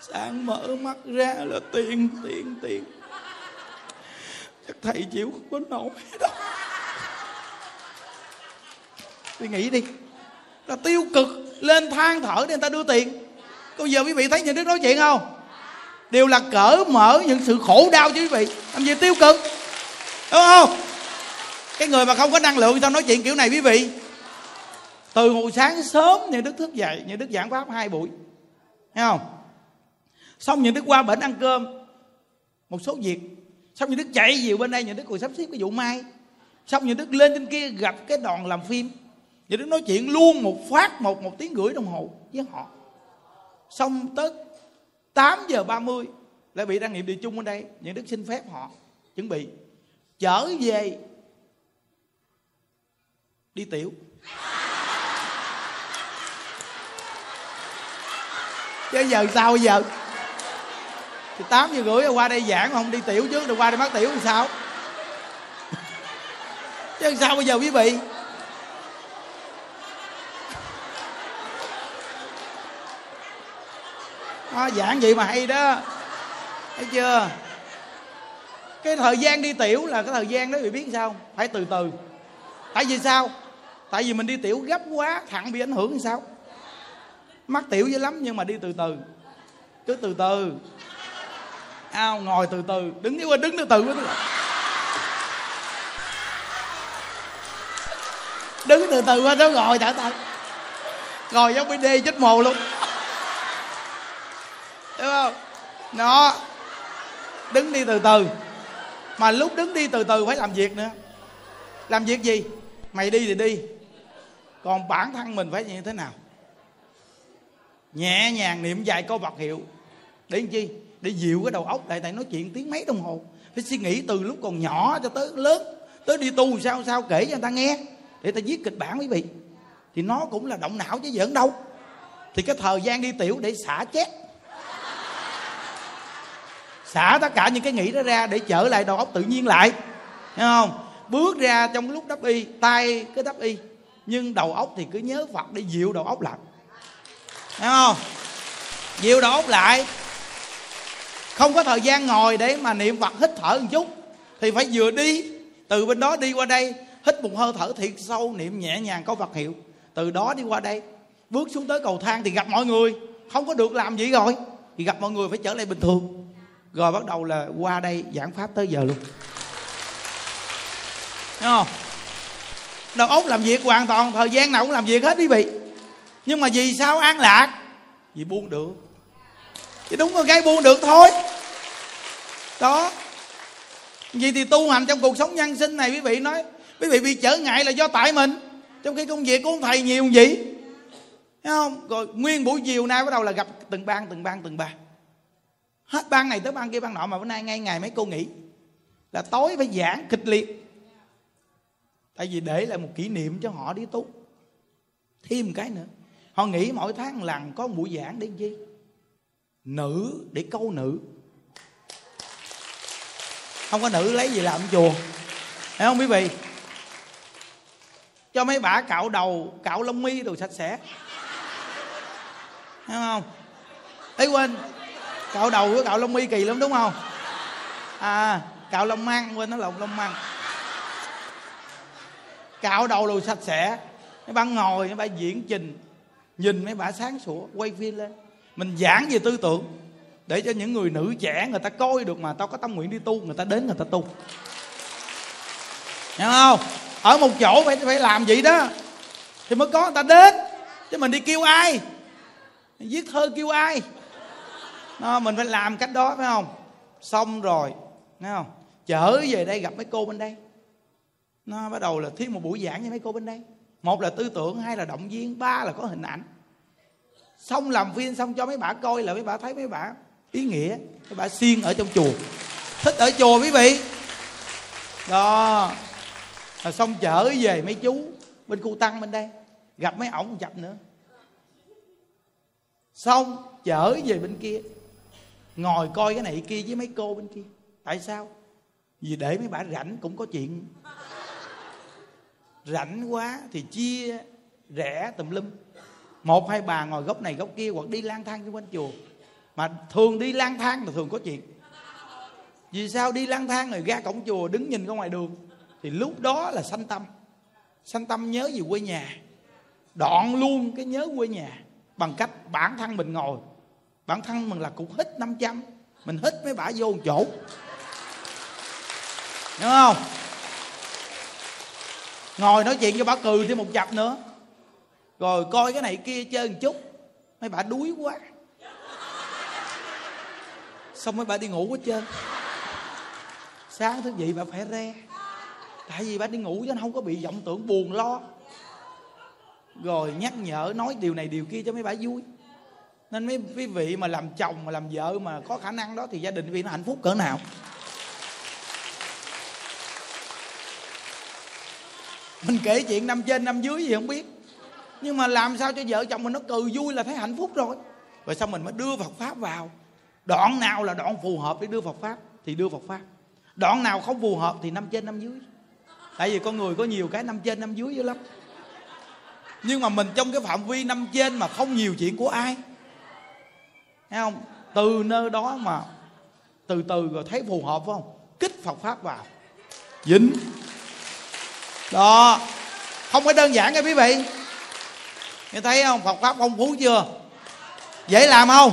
Sáng mở mắt ra là tiền tiền tiền. Chắc thầy chịu không có nổi đâu suy nghĩ đi. Là tiêu cực, lên than thở để người ta đưa tiền. Bây giờ quý vị thấy những đứa nói chuyện không? Đều là cỡ mở những sự khổ đau chứ quý vị. Làm gì tiêu cực? Đúng không? Cái người mà không có năng lượng sao nói chuyện kiểu này quý vị? Từ hồi sáng sớm nhà đức thức dậy nhà đức giảng pháp hai buổi. Thấy không? Xong những đức qua bển ăn cơm, một số việc. Xong những đức chạy về bên đây, những đức còn sắp xếp cái vụ mai xong những đức lên trên kia gặp cái đoàn làm phim những đức nói chuyện luôn một phát, một một tiếng rưỡi đồng hồ với họ. Xong tới 8 giờ 30 lại bị đăng nghiệm địa chung ở đây. Những đức xin phép họ chuẩn bị. Trở về đi tiểu. Chứ giờ sao bây giờ? Thì tám giờ rưỡi qua đây giảng không đi tiểu chứ, rồi qua đây mắc tiểu thì sao? Chứ sao bây giờ quý vị? À, giảng vậy mà hay đó. Thấy chưa? Cái thời gian đi tiểu là cái thời gian đó bị biết sao phải từ từ. Tại vì sao? Tại vì mình đi tiểu gấp quá thẳng bị ảnh hưởng sao? Mắc tiểu dữ lắm nhưng mà đi từ từ. Cứ từ từ. À, ngồi từ từ. Đứng qua đứng từ từ. Đứng từ từ qua đó ngồi thả tay, ngồi giống bd chết mồ luôn đúng không? Nó đứng đi từ từ. Mà lúc đứng đi từ từ phải làm việc nữa. Làm việc gì? Mày đi thì đi. Còn bản thân mình phải như thế nào? Nhẹ nhàng niệm vài câu vật hiệu. Để làm chi? Để dịu cái đầu óc lại, tại nói chuyện tiếng mấy đồng hồ. Phải suy nghĩ từ lúc còn nhỏ cho tới lớn. Tới đi tu sao sao kể cho người ta nghe. Để ta viết kịch bản quý vị. Thì nó cũng là động não chứ giỡn đâu. Thì cái thời gian đi tiểu để xả chết xả tất cả những cái nghĩ đó ra để trở lại đầu óc tự nhiên lại. Hiểu không? Bước ra trong lúc đắp y, tay cứ đắp y, nhưng đầu óc thì cứ nhớ phật để dịu đầu óc lại. Hiểu không? Dịu đầu óc lại. Không có thời gian ngồi để mà niệm phật hít thở một chút. Thì phải vừa đi, từ bên đó đi qua đây, hít một hơi thở thiệt sâu, niệm nhẹ nhàng có phật hiệu. Từ đó đi qua đây, bước xuống tới cầu thang thì gặp mọi người. Không có được làm gì rồi, thì gặp mọi người phải trở lại bình thường rồi bắt đầu là qua đây giảng pháp tới giờ luôn. Đúng không? Đầu óc làm việc hoàn toàn, thời gian nào cũng làm việc hết quý vị. Nhưng mà vì sao an lạc? Vì buông được. Chứ đúng rồi, cái buông được thôi. Đó. Vì thì tu hành trong cuộc sống nhân sinh này, quý vị nói, quý vị bị trở ngại là do tại mình. Trong khi công việc của ông thầy nhiều gì. Thấy không? Rồi nguyên buổi chiều nay bắt đầu là gặp từng ban từng ban từng ban hết ban này tới ban kia, ban nọ, mà bữa nay ngay ngày mấy cô nghỉ. Là tối phải giảng kịch liệt. Tại vì để lại một kỷ niệm cho họ đi tu. Thêm một cái nữa. Họ nghĩ mỗi tháng lần có một buổi giảng để chi? Nữ để câu nữ. Không có nữ lấy gì làm chùa. Thấy không quý vị? Cho mấy bà cạo đầu, cạo lông mi đồ sạch sẽ. Thấy không? Ấy quên? Cạo đầu với cạo lông mi kỳ lắm, đúng không? À cạo lông măng quên nó lộn, lông măng cạo đầu đồ sạch sẽ. Mấy bạn ngồi, mấy bạn diễn trình, nhìn mấy bà sáng sủa, quay phim lên. Mình giảng về tư tưởng, để cho những người nữ trẻ người ta coi được mà tao có tâm nguyện đi tu, người ta đến người ta tu. Hiểu không? Ở một chỗ phải phải làm vậy đó, thì mới có người ta đến. Chứ mình đi kêu ai? Viết thơ kêu ai? Nó mình phải làm cách đó, phải không? Xong rồi thấy không? Trở về đây gặp mấy cô bên đây. Nó bắt đầu là thiếu một buổi giảng cho mấy cô bên đây. Một là tư tưởng, hai là động viên, ba là có hình ảnh. Xong làm phim xong cho mấy bà coi là mấy bà thấy mấy bà ý nghĩa. Mấy bà siêng ở trong chùa. Thích ở chùa quý vị. Đó. Rồi xong chở về mấy chú bên khu tăng bên đây. Gặp mấy ổng chập nữa. Xong chở về bên kia ngồi coi cái này kia với mấy cô bên kia. Tại sao? Vì để mấy bà rảnh cũng có chuyện. Rảnh quá thì chia rẻ tùm lum. Một, hai bà ngồi góc này góc kia hoặc đi lang thang xung quanh chùa. Mà thường đi lang thang là thường có chuyện. Vì sao đi lang thang rồi ra cổng chùa đứng nhìn ra ngoài đường? Thì lúc đó là sanh tâm. Sanh tâm nhớ gì quê nhà. Đoạn luôn cái nhớ quê nhà bằng cách bản thân mình ngồi bản thân mình là cũng hít 500 mình hít mấy bả vô một chỗ. Đúng không? Ngồi nói chuyện cho bà cười thêm một chập nữa. Rồi coi cái này kia chơi một chút, mấy bà đuối quá. Xong mấy bà đi ngủ hết trơn. Sáng thức dậy bà phải re. Tại vì bà đi ngủ chứ không có bị vọng tưởng, buồn lo. Rồi nhắc nhở, nói điều này điều kia cho mấy bà vui nên mấy quý vị mà làm chồng, mà làm vợ mà có khả năng đó thì gia đình quý vị nó hạnh phúc cỡ nào. Mình kể chuyện năm trên, năm dưới gì không biết. Nhưng mà làm sao cho vợ chồng mình nó cười vui là thấy hạnh phúc rồi. Rồi xong mình mới đưa Phật pháp vào. Đoạn nào là đoạn phù hợp để đưa Phật pháp thì đưa Phật pháp. Đoạn nào không phù hợp thì năm trên, năm dưới. Tại vì con người có nhiều cái năm trên, năm dưới dữ lắm. Nhưng mà mình trong cái phạm vi năm trên mà không nhiều chuyện của ai thấy không? Từ nơi đó mà từ từ rồi thấy phù hợp, phải không? Kích phật pháp vào. Dính đó. Không phải đơn giản nha quý vị. Nghe thấy không? Phật pháp phong phú chưa? Dễ làm không?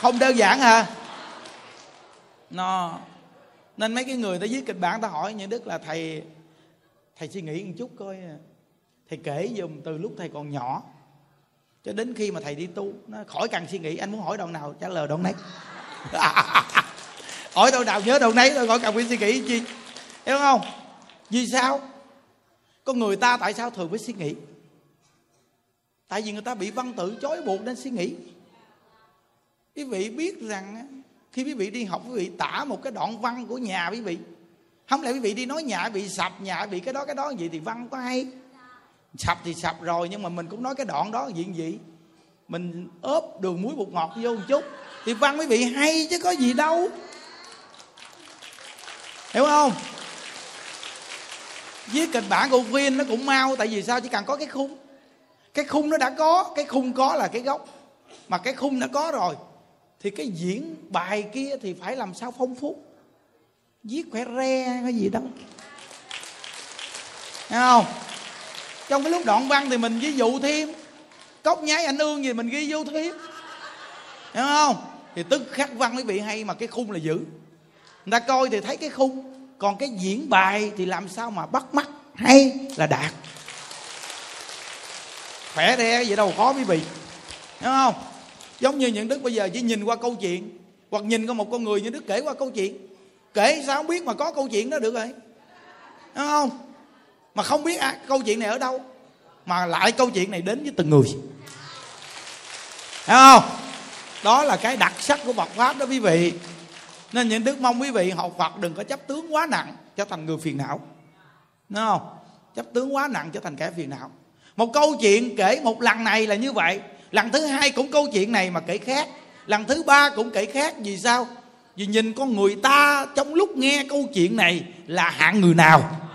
Không đơn giản hả? Nó. Nên mấy cái người ta viết kịch bản, ta hỏi những đức là, thầy thầy suy nghĩ một chút coi. Thầy kể dùm từ lúc thầy còn nhỏ cho đến khi mà thầy đi tu, nó khỏi cần suy nghĩ, anh muốn hỏi đoạn nào, trả lời đoạn nấy. Hỏi đoạn nào nhớ đoạn nấy thôi, khỏi cần phải suy nghĩ chi. Hiểu không? Vì sao? Con người ta tại sao thường phải suy nghĩ? Tại vì người ta bị văn tự chối buộc nên suy nghĩ. Quý vị biết rằng khi quý vị đi học, quý vị tả một cái đoạn văn của nhà quý vị. Không lẽ quý vị đi nói nhà bị sập, nhà bị cái đó cái đó gì thì văn có hay? Sập thì sập rồi, nhưng mà mình cũng nói cái đoạn đó diện gì? Mình ốp đường muối bột ngọt vô một chút. Thì văn quý vị hay chứ có gì đâu. Hiểu không? Viết kịch bản của viên nó cũng mau, tại vì sao? Chỉ cần có cái khung. Cái khung nó đã có, cái khung có là cái gốc. Mà cái khung đã có rồi, thì cái diễn bài kia thì phải làm sao phong phú? Viết khỏe re cái gì đâu Thấy không? Trong cái lúc đoạn văn thì mình ví dụ thêm. Cốc nháy ảnh ương gì mình ghi vô thêm. Hiểu không? Thì tức khắc văn quý vị hay mà cái khung là giữ. Người ta coi thì thấy cái khung. Còn cái diễn bài thì làm sao mà bắt mắt, hay là đạt? Khỏe re vậy đâu khó quý vị. Hiểu không? Giống như những đức bây giờ chỉ nhìn qua câu chuyện, hoặc nhìn qua một con người như đức kể qua câu chuyện. Kể sao không biết mà có câu chuyện đó được rồi. Đúng không? Mà không biết à, câu chuyện này ở đâu mà lại câu chuyện này đến với từng người. Hiểu không? Đó là cái đặc sắc của Phật pháp đó quý vị. Nên những đức mong quý vị học Phật đừng có chấp tướng quá nặng trở thành người phiền não. Đúng không? Chấp tướng quá nặng trở thành kẻ phiền não. Một câu chuyện kể một lần này là như vậy. Lần thứ hai cũng câu chuyện này mà kể khác. Lần thứ ba cũng kể khác. Vì sao? Vì nhìn con người ta trong lúc nghe câu chuyện này là hạng người nào?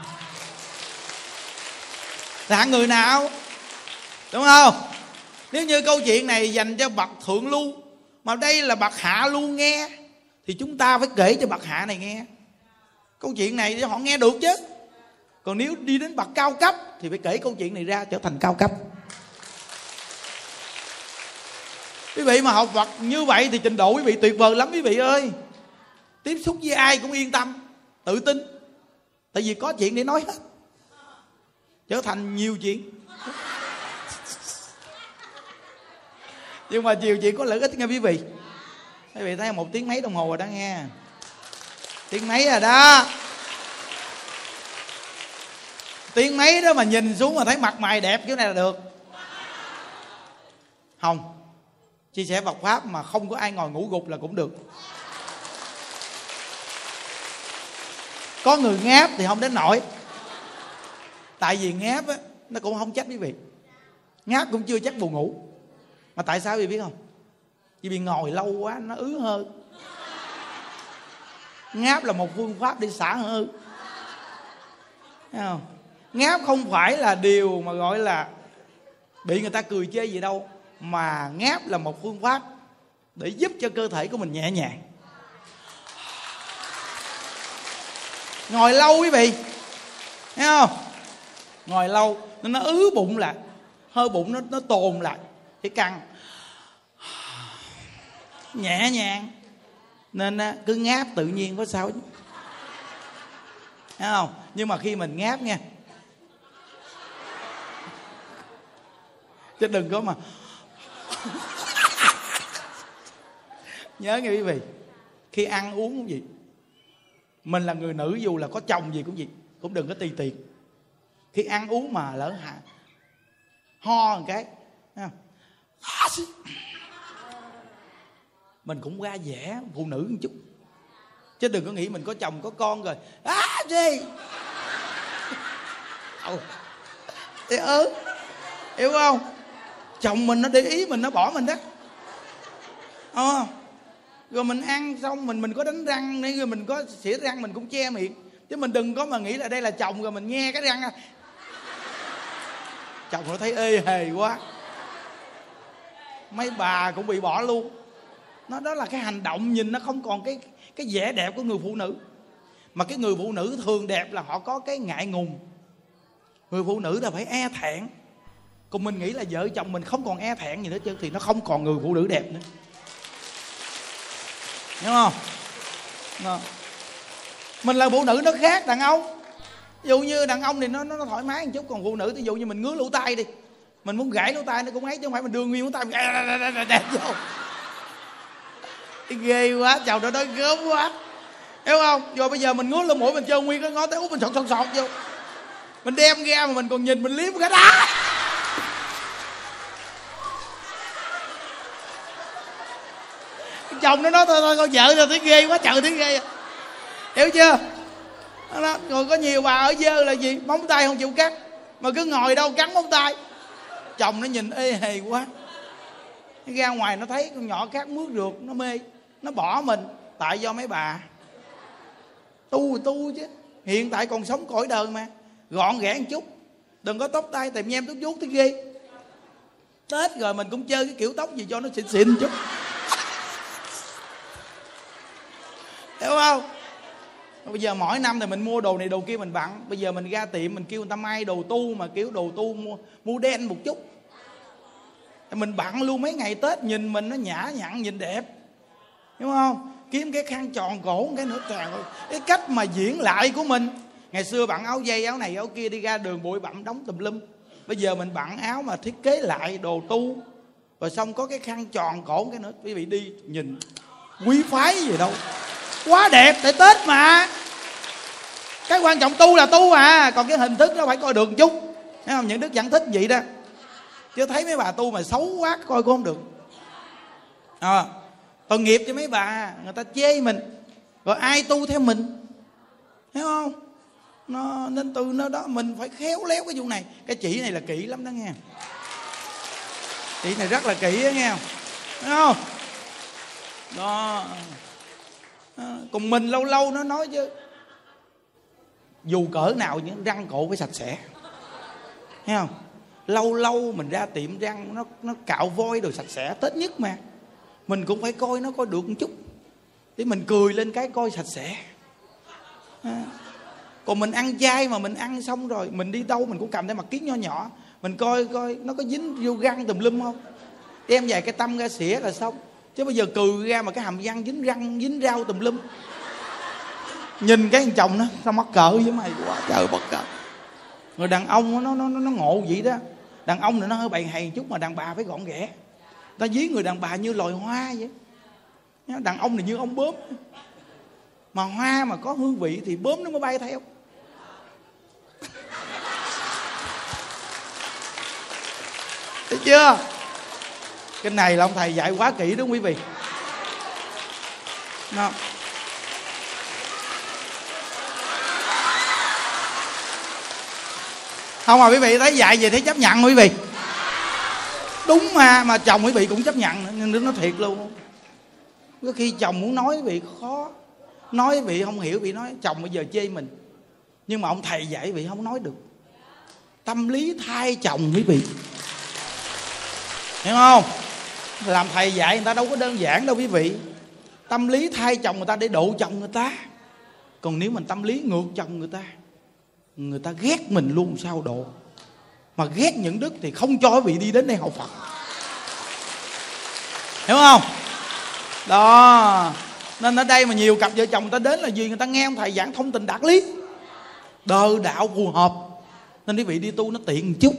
Là hạng người nào? Đúng không? Nếu như câu chuyện này dành cho bậc thượng lưu, mà đây là bậc hạ lưu nghe, thì chúng ta phải kể cho bậc hạ này nghe. Câu chuyện này cho họ nghe được chứ. Còn nếu đi đến bậc cao cấp, thì phải kể câu chuyện này ra trở thành cao cấp. Quý vị mà học Phật như vậy thì trình độ quý vị tuyệt vời lắm quý vị ơi. Tiếp xúc với ai cũng yên tâm, tự tin. Tại vì có chuyện để nói hết trở thành nhiều chuyện. Nhưng mà nhiều chuyện có lợi ích, nghe quý vị. Quý vị thấy một tiếng mấy đồng hồ rồi đó nghe. Tiếng mấy rồi à, đó. Tiếng mấy đó mà nhìn xuống mà thấy mặt mày đẹp kiểu này là được. Không. Chia sẻ Phật pháp mà không có ai ngồi ngủ gục là cũng được. Có người ngáp thì không đến nổi tại vì ngáp á, nó cũng không trách quý vị. Ngáp cũng chưa chắc buồn ngủ. Mà tại sao quý vị biết không? Vì bị ngồi lâu quá, nó ứ hơi ngáp là một phương pháp để xả hơi. Thấy không? Ngáp không phải là điều mà gọi là bị người ta cười chê gì đâu, mà ngáp là một phương pháp để giúp cho cơ thể của mình nhẹ nhàng. Ngồi lâu quý vị. Thấy không? Ngồi lâu nên nó ứ bụng lại, hơi bụng nó nó tồn lại, cái căng. Nhẹ nhàng. Nên cứ ngáp tự nhiên có sao thấy không? Nhưng mà khi mình ngáp nha. Chứ đừng có mà. Nhớ nghe quý vị, khi ăn uống cũng gì mình là người nữ dù là có chồng gì cũng gì cũng đừng có tùy tiện khi ăn uống mà lỡ hạ ho một cái mình cũng ra vẻ phụ nữ một chút. Chứ đừng có nghĩ mình có chồng, có con rồi. Á, gì? Thì ừ. Hiểu không? Chồng mình nó để ý mình, nó bỏ mình đó. Ờ. Rồi mình ăn xong, mình mình có đánh răng, nên rồi mình có xỉa răng mình cũng che miệng. Chứ mình đừng có mà nghĩ là đây là chồng, rồi mình nghe cái răng à chồng nó thấy ê hề quá. Mấy bà cũng bị bỏ luôn. Nó, đó là cái hành động nhìn nó không còn cái cái vẻ đẹp của người phụ nữ. Mà cái người phụ nữ thường đẹp là họ có cái ngại ngùng. Người phụ nữ là phải e thẹn. Còn mình nghĩ là vợ chồng mình không còn e thẹn gì nữa chứ, thì nó không còn người phụ nữ đẹp nữa. Đúng không? Đó. mình là phụ nữ nó khác đàn ông ví dụ như đàn ông thì nó nó, thoải mái một chút còn phụ nữ ví dụ như mình ngứa lỗ tai đi mình muốn gãy lỗ tai nó cũng ấy chứ không phải mình đưa nguyên lỗ tai mình đẹp vô. Ghê quá chào đó nói gớm quá. Hiểu không? Rồi bây giờ mình ngứa lỗ mũi mình chơi nguyên cái ngó tới út mình sọt sọt sọt vô. Mình đem ra mà mình còn nhìn mình liếm cái đó chồng nó nói thôi thôi con vợ rồi thấy ghê quá trời thấy ghê. Hiểu chưa? Đó. rồi có nhiều bà ở dơ là gì? Móng tay không chịu cắt. Mà cứ ngồi đâu cắn móng tay. Chồng nó nhìn ê hề quá. Ra ngoài nó thấy con nhỏ khác mướt được, nó mê, nó bỏ mình. Tại do mấy bà. Tu tu chứ. Hiện tại còn sống cõi đời mà. Gọn ghẽ một chút. Đừng có tóc tay tìm nhem tóc vuốt tới ghê tết rồi mình cũng chơi cái kiểu tóc gì cho nó xịn xịn chút. Hiểu không? Bây giờ mỗi năm thì mình mua đồ này, đồ kia mình bận bây giờ mình ra tiệm, mình kêu người ta may đồ tu mà kiểu đồ tu mua mua đen một chút. Mình bận luôn mấy ngày tết, nhìn mình nó nhã nhặn, nhìn đẹp. Đúng không? Kiếm cái khăn tròn cổ cái nữa trời ơi cái cách mà diễn lại của mình. Ngày xưa bận áo dây, áo này, áo kia đi ra đường bụi bặm đóng tùm lum. Bây giờ mình bận áo mà thiết kế lại đồ tu. Rồi xong có cái khăn tròn cổ cái nữa, quý vị đi nhìn. Quý phái gì đâu quá đẹp để tết mà. Cái quan trọng tu là tu à còn cái hình thức nó phải coi được một chút. Thấy không? Những đức giảng thích vậy đó. Chứ thấy mấy bà tu mà xấu quá coi cũng không được. À, tội nghiệp cho mấy bà người ta chê mình. Rồi ai tu theo mình? Thấy không? Nó nên từ nó đó mình phải khéo léo cái vụ này. Cái chỉ này là kỹ lắm đó nghe. Chỉ này rất là kỹ đó nghe. Thấy không? Đó. À, còn mình lâu lâu nó nói chứ. Dù cỡ nào những răng cổ phải sạch sẽ. Thấy không? Lâu lâu mình ra tiệm răng nó nó cạo voi rồi sạch sẽ, tết nhất mà. Mình cũng phải coi nó coi được một chút. Để mình cười lên cái coi sạch sẽ. À. còn mình ăn chay mà mình ăn xong rồi, mình đi đâu mình cũng cầm cái mặt kiến nho nhỏ. Mình coi coi nó có dính vô răng tùm lum không? Đem vài cái tâm ra xỉa là xong chứ bây giờ cừ ra mà cái hàm răng dính răng dính rau tùm lum. Nhìn cái thằng chồng nó sao mắc cỡ với mày? Quá trời bất cỡ người đàn ông nó nó nó, nó ngộ vậy đó. Đàn ông thì nó hơi bày hầy chút mà đàn bà phải gọn ghẽ ta dí người đàn bà như loài hoa vậy. Đàn ông thì như ông bướm. Mà hoa mà có hương vị thì bướm nó mới bay theo. Thấy chưa? Cái này là ông thầy dạy quá kỹ đúng không quý vị. Đó. không mà quý vị thấy dạy gì thấy chấp nhận quý vị. Đúng mà mà chồng quý vị cũng chấp nhận, nhưng nó thiệt luôn. Có khi chồng muốn nói quý vị khó. Nói quý vị không hiểu quý vị nói, chồng bây giờ chê mình. Nhưng mà ông thầy dạy quý vị không nói được. Tâm lý thay chồng quý vị. Hiểu không? Làm thầy dạy người ta đâu có đơn giản đâu quý vị. Tâm lý thay chồng người ta để độ chồng người ta. Còn nếu mình tâm lý ngược chồng người ta người ta ghét mình luôn sao độ. Mà ghét những đức thì không cho quý vị đi đến đây học phật. Hiểu không? Đó. Nên ở đây mà nhiều cặp vợ chồng người ta đến là gì người ta nghe ông thầy giảng thông tình đạt lý. Đờ đạo phù hợp. Nên quý vị đi tu nó tiện một chút.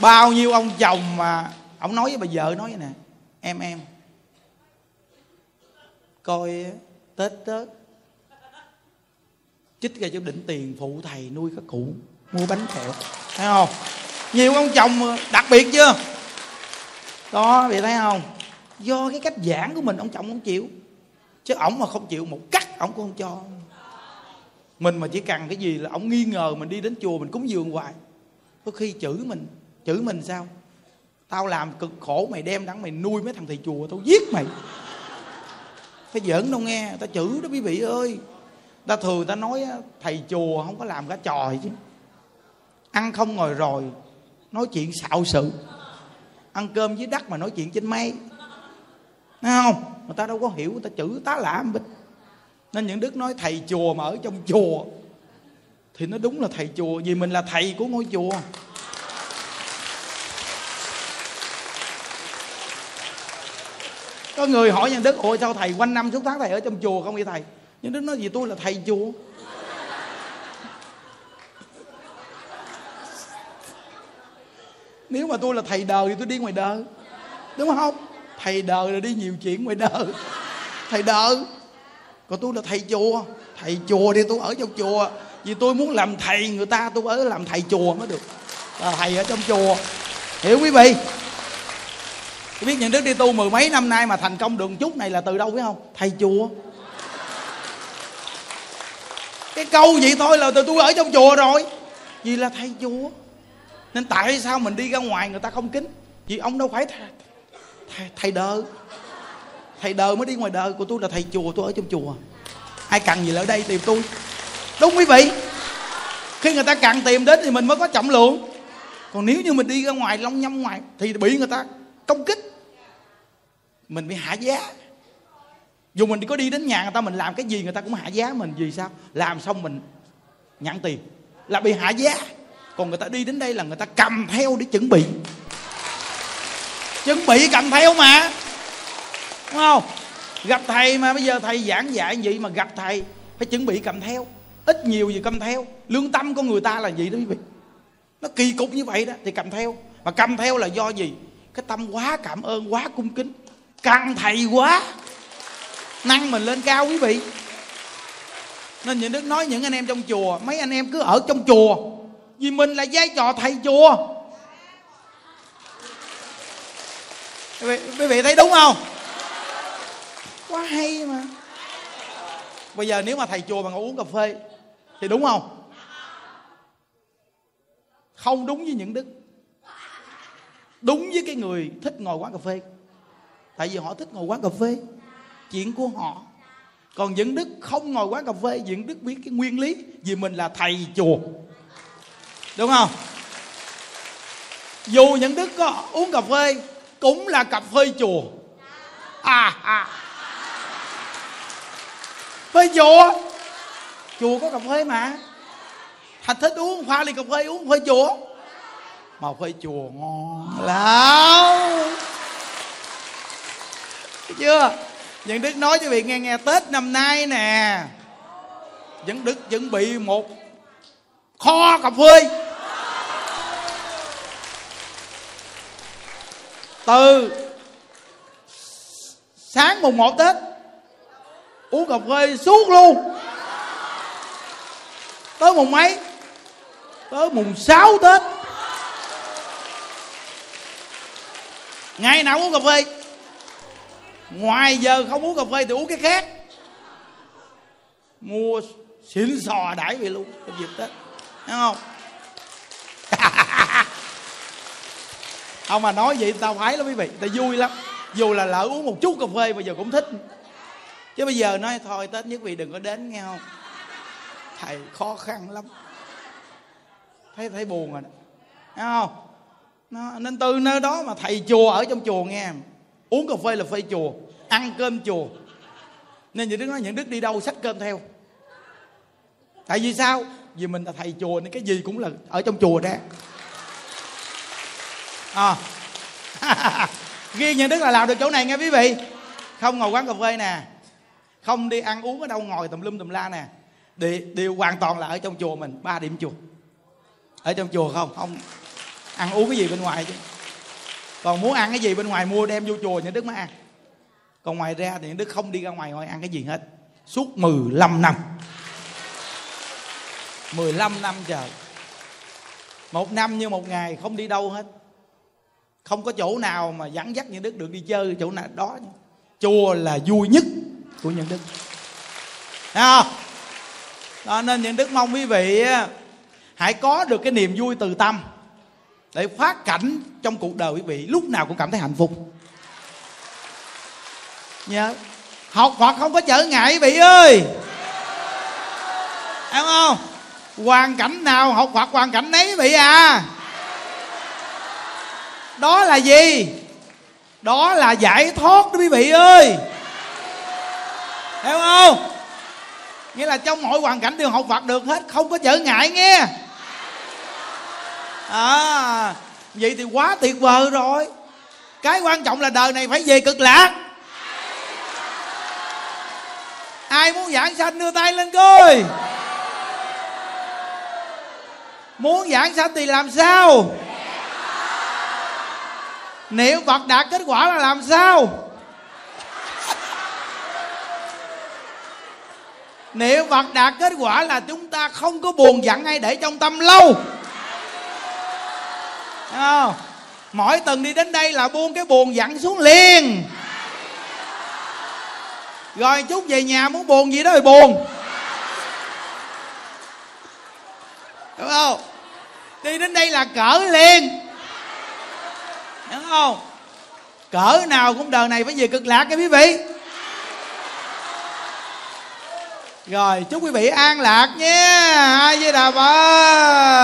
Bao nhiêu ông chồng mà ông nói với bà vợ nói vậy nè, em em. Coi tết tết. Chích ra cho định tiền phụ thầy nuôi các cụ, mua bánh kẹo. Thấy không? Nhiều ông chồng đặc biệt chưa? Đó bị thấy không? Do cái cách giảng của mình, ông chồng không chịu. Chứ ổng mà không chịu một cắt, ổng cũng không cho. Mình mà chỉ cần cái gì là ổng nghi ngờ mình đi đến chùa mình cúng dường hoài. Có khi chửi mình chửi mình sao? Tao làm cực khổ, mày đem đắng, mày nuôi mấy thằng thầy chùa, tao giết mày. Phải giỡn đâu nghe ta chửi đó, quý vị ơi. Ta thường ta nói thầy chùa không có làm cả trò chứ. Ăn không ngồi rồi, nói chuyện xạo sự. Ăn cơm dưới đất mà nói chuyện trên mây Thấy không? Người ta đâu có hiểu người ta chữ tá lạ bích nên những đức nói thầy chùa mà ở trong chùa, thì nó đúng là thầy chùa, vì mình là thầy của ngôi chùa. Có người hỏi nhân đức, ôi, sao thầy quanh năm suốt tháng thầy ở trong chùa không vậy thầy? Nhân đức nói gì tôi là thầy chùa. Nếu mà tôi là thầy đời thì tôi đi ngoài đời. Đúng không? Thầy đời là đi nhiều chuyện ngoài đời. Thầy đời. Còn tôi là thầy chùa. Thầy chùa thì tôi ở trong chùa. Vì tôi muốn làm thầy người ta, tôi ở làm thầy chùa mới được. Là thầy ở trong chùa. Hiểu quý vị? Tôi biết những đứa đi tu mười mấy năm nay mà thành công đường chút này là từ đâu biết không? Thầy chùa. Cái câu vậy thôi là từ tôi ở trong chùa rồi. Vì là thầy chùa. Nên tại sao mình đi ra ngoài người ta không kính? Vì ông đâu phải thầy, thầy, thầy đời thầy đời mới đi ngoài đời của tôi là thầy chùa tôi ở trong chùa. Ai cần gì ở đây tìm tôi. Đúng quý vị. Khi người ta cần tìm đến thì mình mới có trọng lượng. Còn nếu như mình đi ra ngoài long nhâm ngoài thì bị người ta công kích. Mình bị hạ giá. Dù mình có đi đến nhà người ta, mình làm cái gì người ta cũng hạ giá mình. Vì sao? Làm xong mình nhận tiền. Là bị hạ giá. Còn người ta đi đến đây là người ta cầm theo để chuẩn bị. Chuẩn bị cầm theo mà. Đúng không? Gặp thầy mà bây giờ thầy giảng dạy vậy mà gặp thầy phải chuẩn bị cầm theo. Ít nhiều gì cầm theo. Lương tâm của người ta là gì đó quý vị? Nó kỳ cục như vậy đó, thì cầm theo. Mà cầm theo là do gì? Cái tâm quá cảm ơn, quá cung kính. Căng thầy quá nâng mình lên cao quý vị. Nên những đức nói những anh em trong chùa, mấy anh em cứ ở trong chùa. Vì mình là vai trò thầy chùa. Quý vị thấy đúng không? Quá hay mà. Bây giờ nếu mà thầy chùa mà ngồi uống cà phê, thì đúng không? Không đúng với những đức đúng với cái người thích ngồi quán cà phê. Tại vì họ thích ngồi quán cà phê. Chuyện của họ. Còn những đức không ngồi quán cà phê những đức biết cái nguyên lý vì mình là thầy chùa. Đúng không? Dù những đức có uống cà phê, cũng là cà phê chùa. À à. Phê chùa. Chùa có cà phê mà. Thành thích uống, pha ly cà phê uống, phê chùa mà phơi chùa ngon lắm. Chưa? Những đức nói cho vị nghe nghe tết năm nay nè, những đức chuẩn bị một kho cà phê. Từ sáng mùng 1 Tết, uống cà phê suốt luôn. Tới mùng mấy? Tới mùng 6 Tết. Ngày nào uống cà phê? Ngoài giờ không uống cà phê thì uống cái khác. Mua xịn sò đãi vậy luôn trong dịp tết thấy không? Ông mà nói vậy tao khoái lắm quý vị, tao vui lắm. Dù là lỡ uống một chút cà phê bây giờ cũng thích. Chứ bây giờ nói thôi, tết nhất vị đừng có đến, nghe không? Thầy khó khăn lắm. Thấy thấy buồn rồi đó. thấy không? Nó, nên từ nơi đó mà thầy chùa ở trong chùa nghe. Uống cà phê là phê chùa ăn cơm chùa. Nên những đứa nói những đức đi đâu xách cơm theo? Tại vì sao? Vì mình là thầy chùa nên cái gì cũng là ở trong chùa ra à. ghi những đức là làm được chỗ này nghe quý vị. Không ngồi quán cà phê nè. Không đi ăn uống ở đâu ngồi tùm lum tùm la nè. Đi đều hoàn toàn là ở trong chùa mình ba điểm chùa. Ở trong chùa không? Không ăn uống cái gì bên ngoài chứ? Còn muốn ăn cái gì bên ngoài mua đem vô chùa những đức mới ăn. Còn ngoài ra thì những đức không đi ra ngoài ngoài ăn cái gì hết. Suốt 15 năm. 15 năm trời. Một năm như một ngày không đi đâu hết. Không có chỗ nào mà dẫn dắt những đức được đi chơi chỗ nào đó. Chùa là vui nhất của những đức. Thấy không? Đó nên những đức mong quý vị hãy có được cái niềm vui từ tâm để phát cảnh trong cuộc đời quý vị, lúc nào cũng cảm thấy hạnh phúc. Nhớ. Học Phật không có trở ngại, quý vị ơi. Em không? Hoàn cảnh nào học Phật hoàn cảnh nấy, quý vị à. Đó là gì? Đó là giải thoát đó, quý vị ơi. Hiểu không? Nghĩa là trong mọi hoàn cảnh đều học Phật được hết, không có trở ngại nghe à vậy thì quá tuyệt vời rồi. Cái quan trọng là đời này phải về cực lạc. Ai muốn giảng sanh đưa tay lên coi. Muốn giảng sanh thì làm sao? Niệm phật đạt kết quả là làm sao? Niệm phật đạt kết quả là chúng ta không có buồn giận hay để trong tâm lâu. Thấy không? Mỗi tuần đi đến đây là buông cái buồn dặn xuống liền. Rồi chút về nhà muốn buồn gì đó thì buồn. Đúng không? Đi đến đây là cỡ liền. Đúng không? Cỡ nào cũng đời này phải về cực lạc cái quý vị. Rồi, chúc quý vị an lạc nha. Ai với đà phật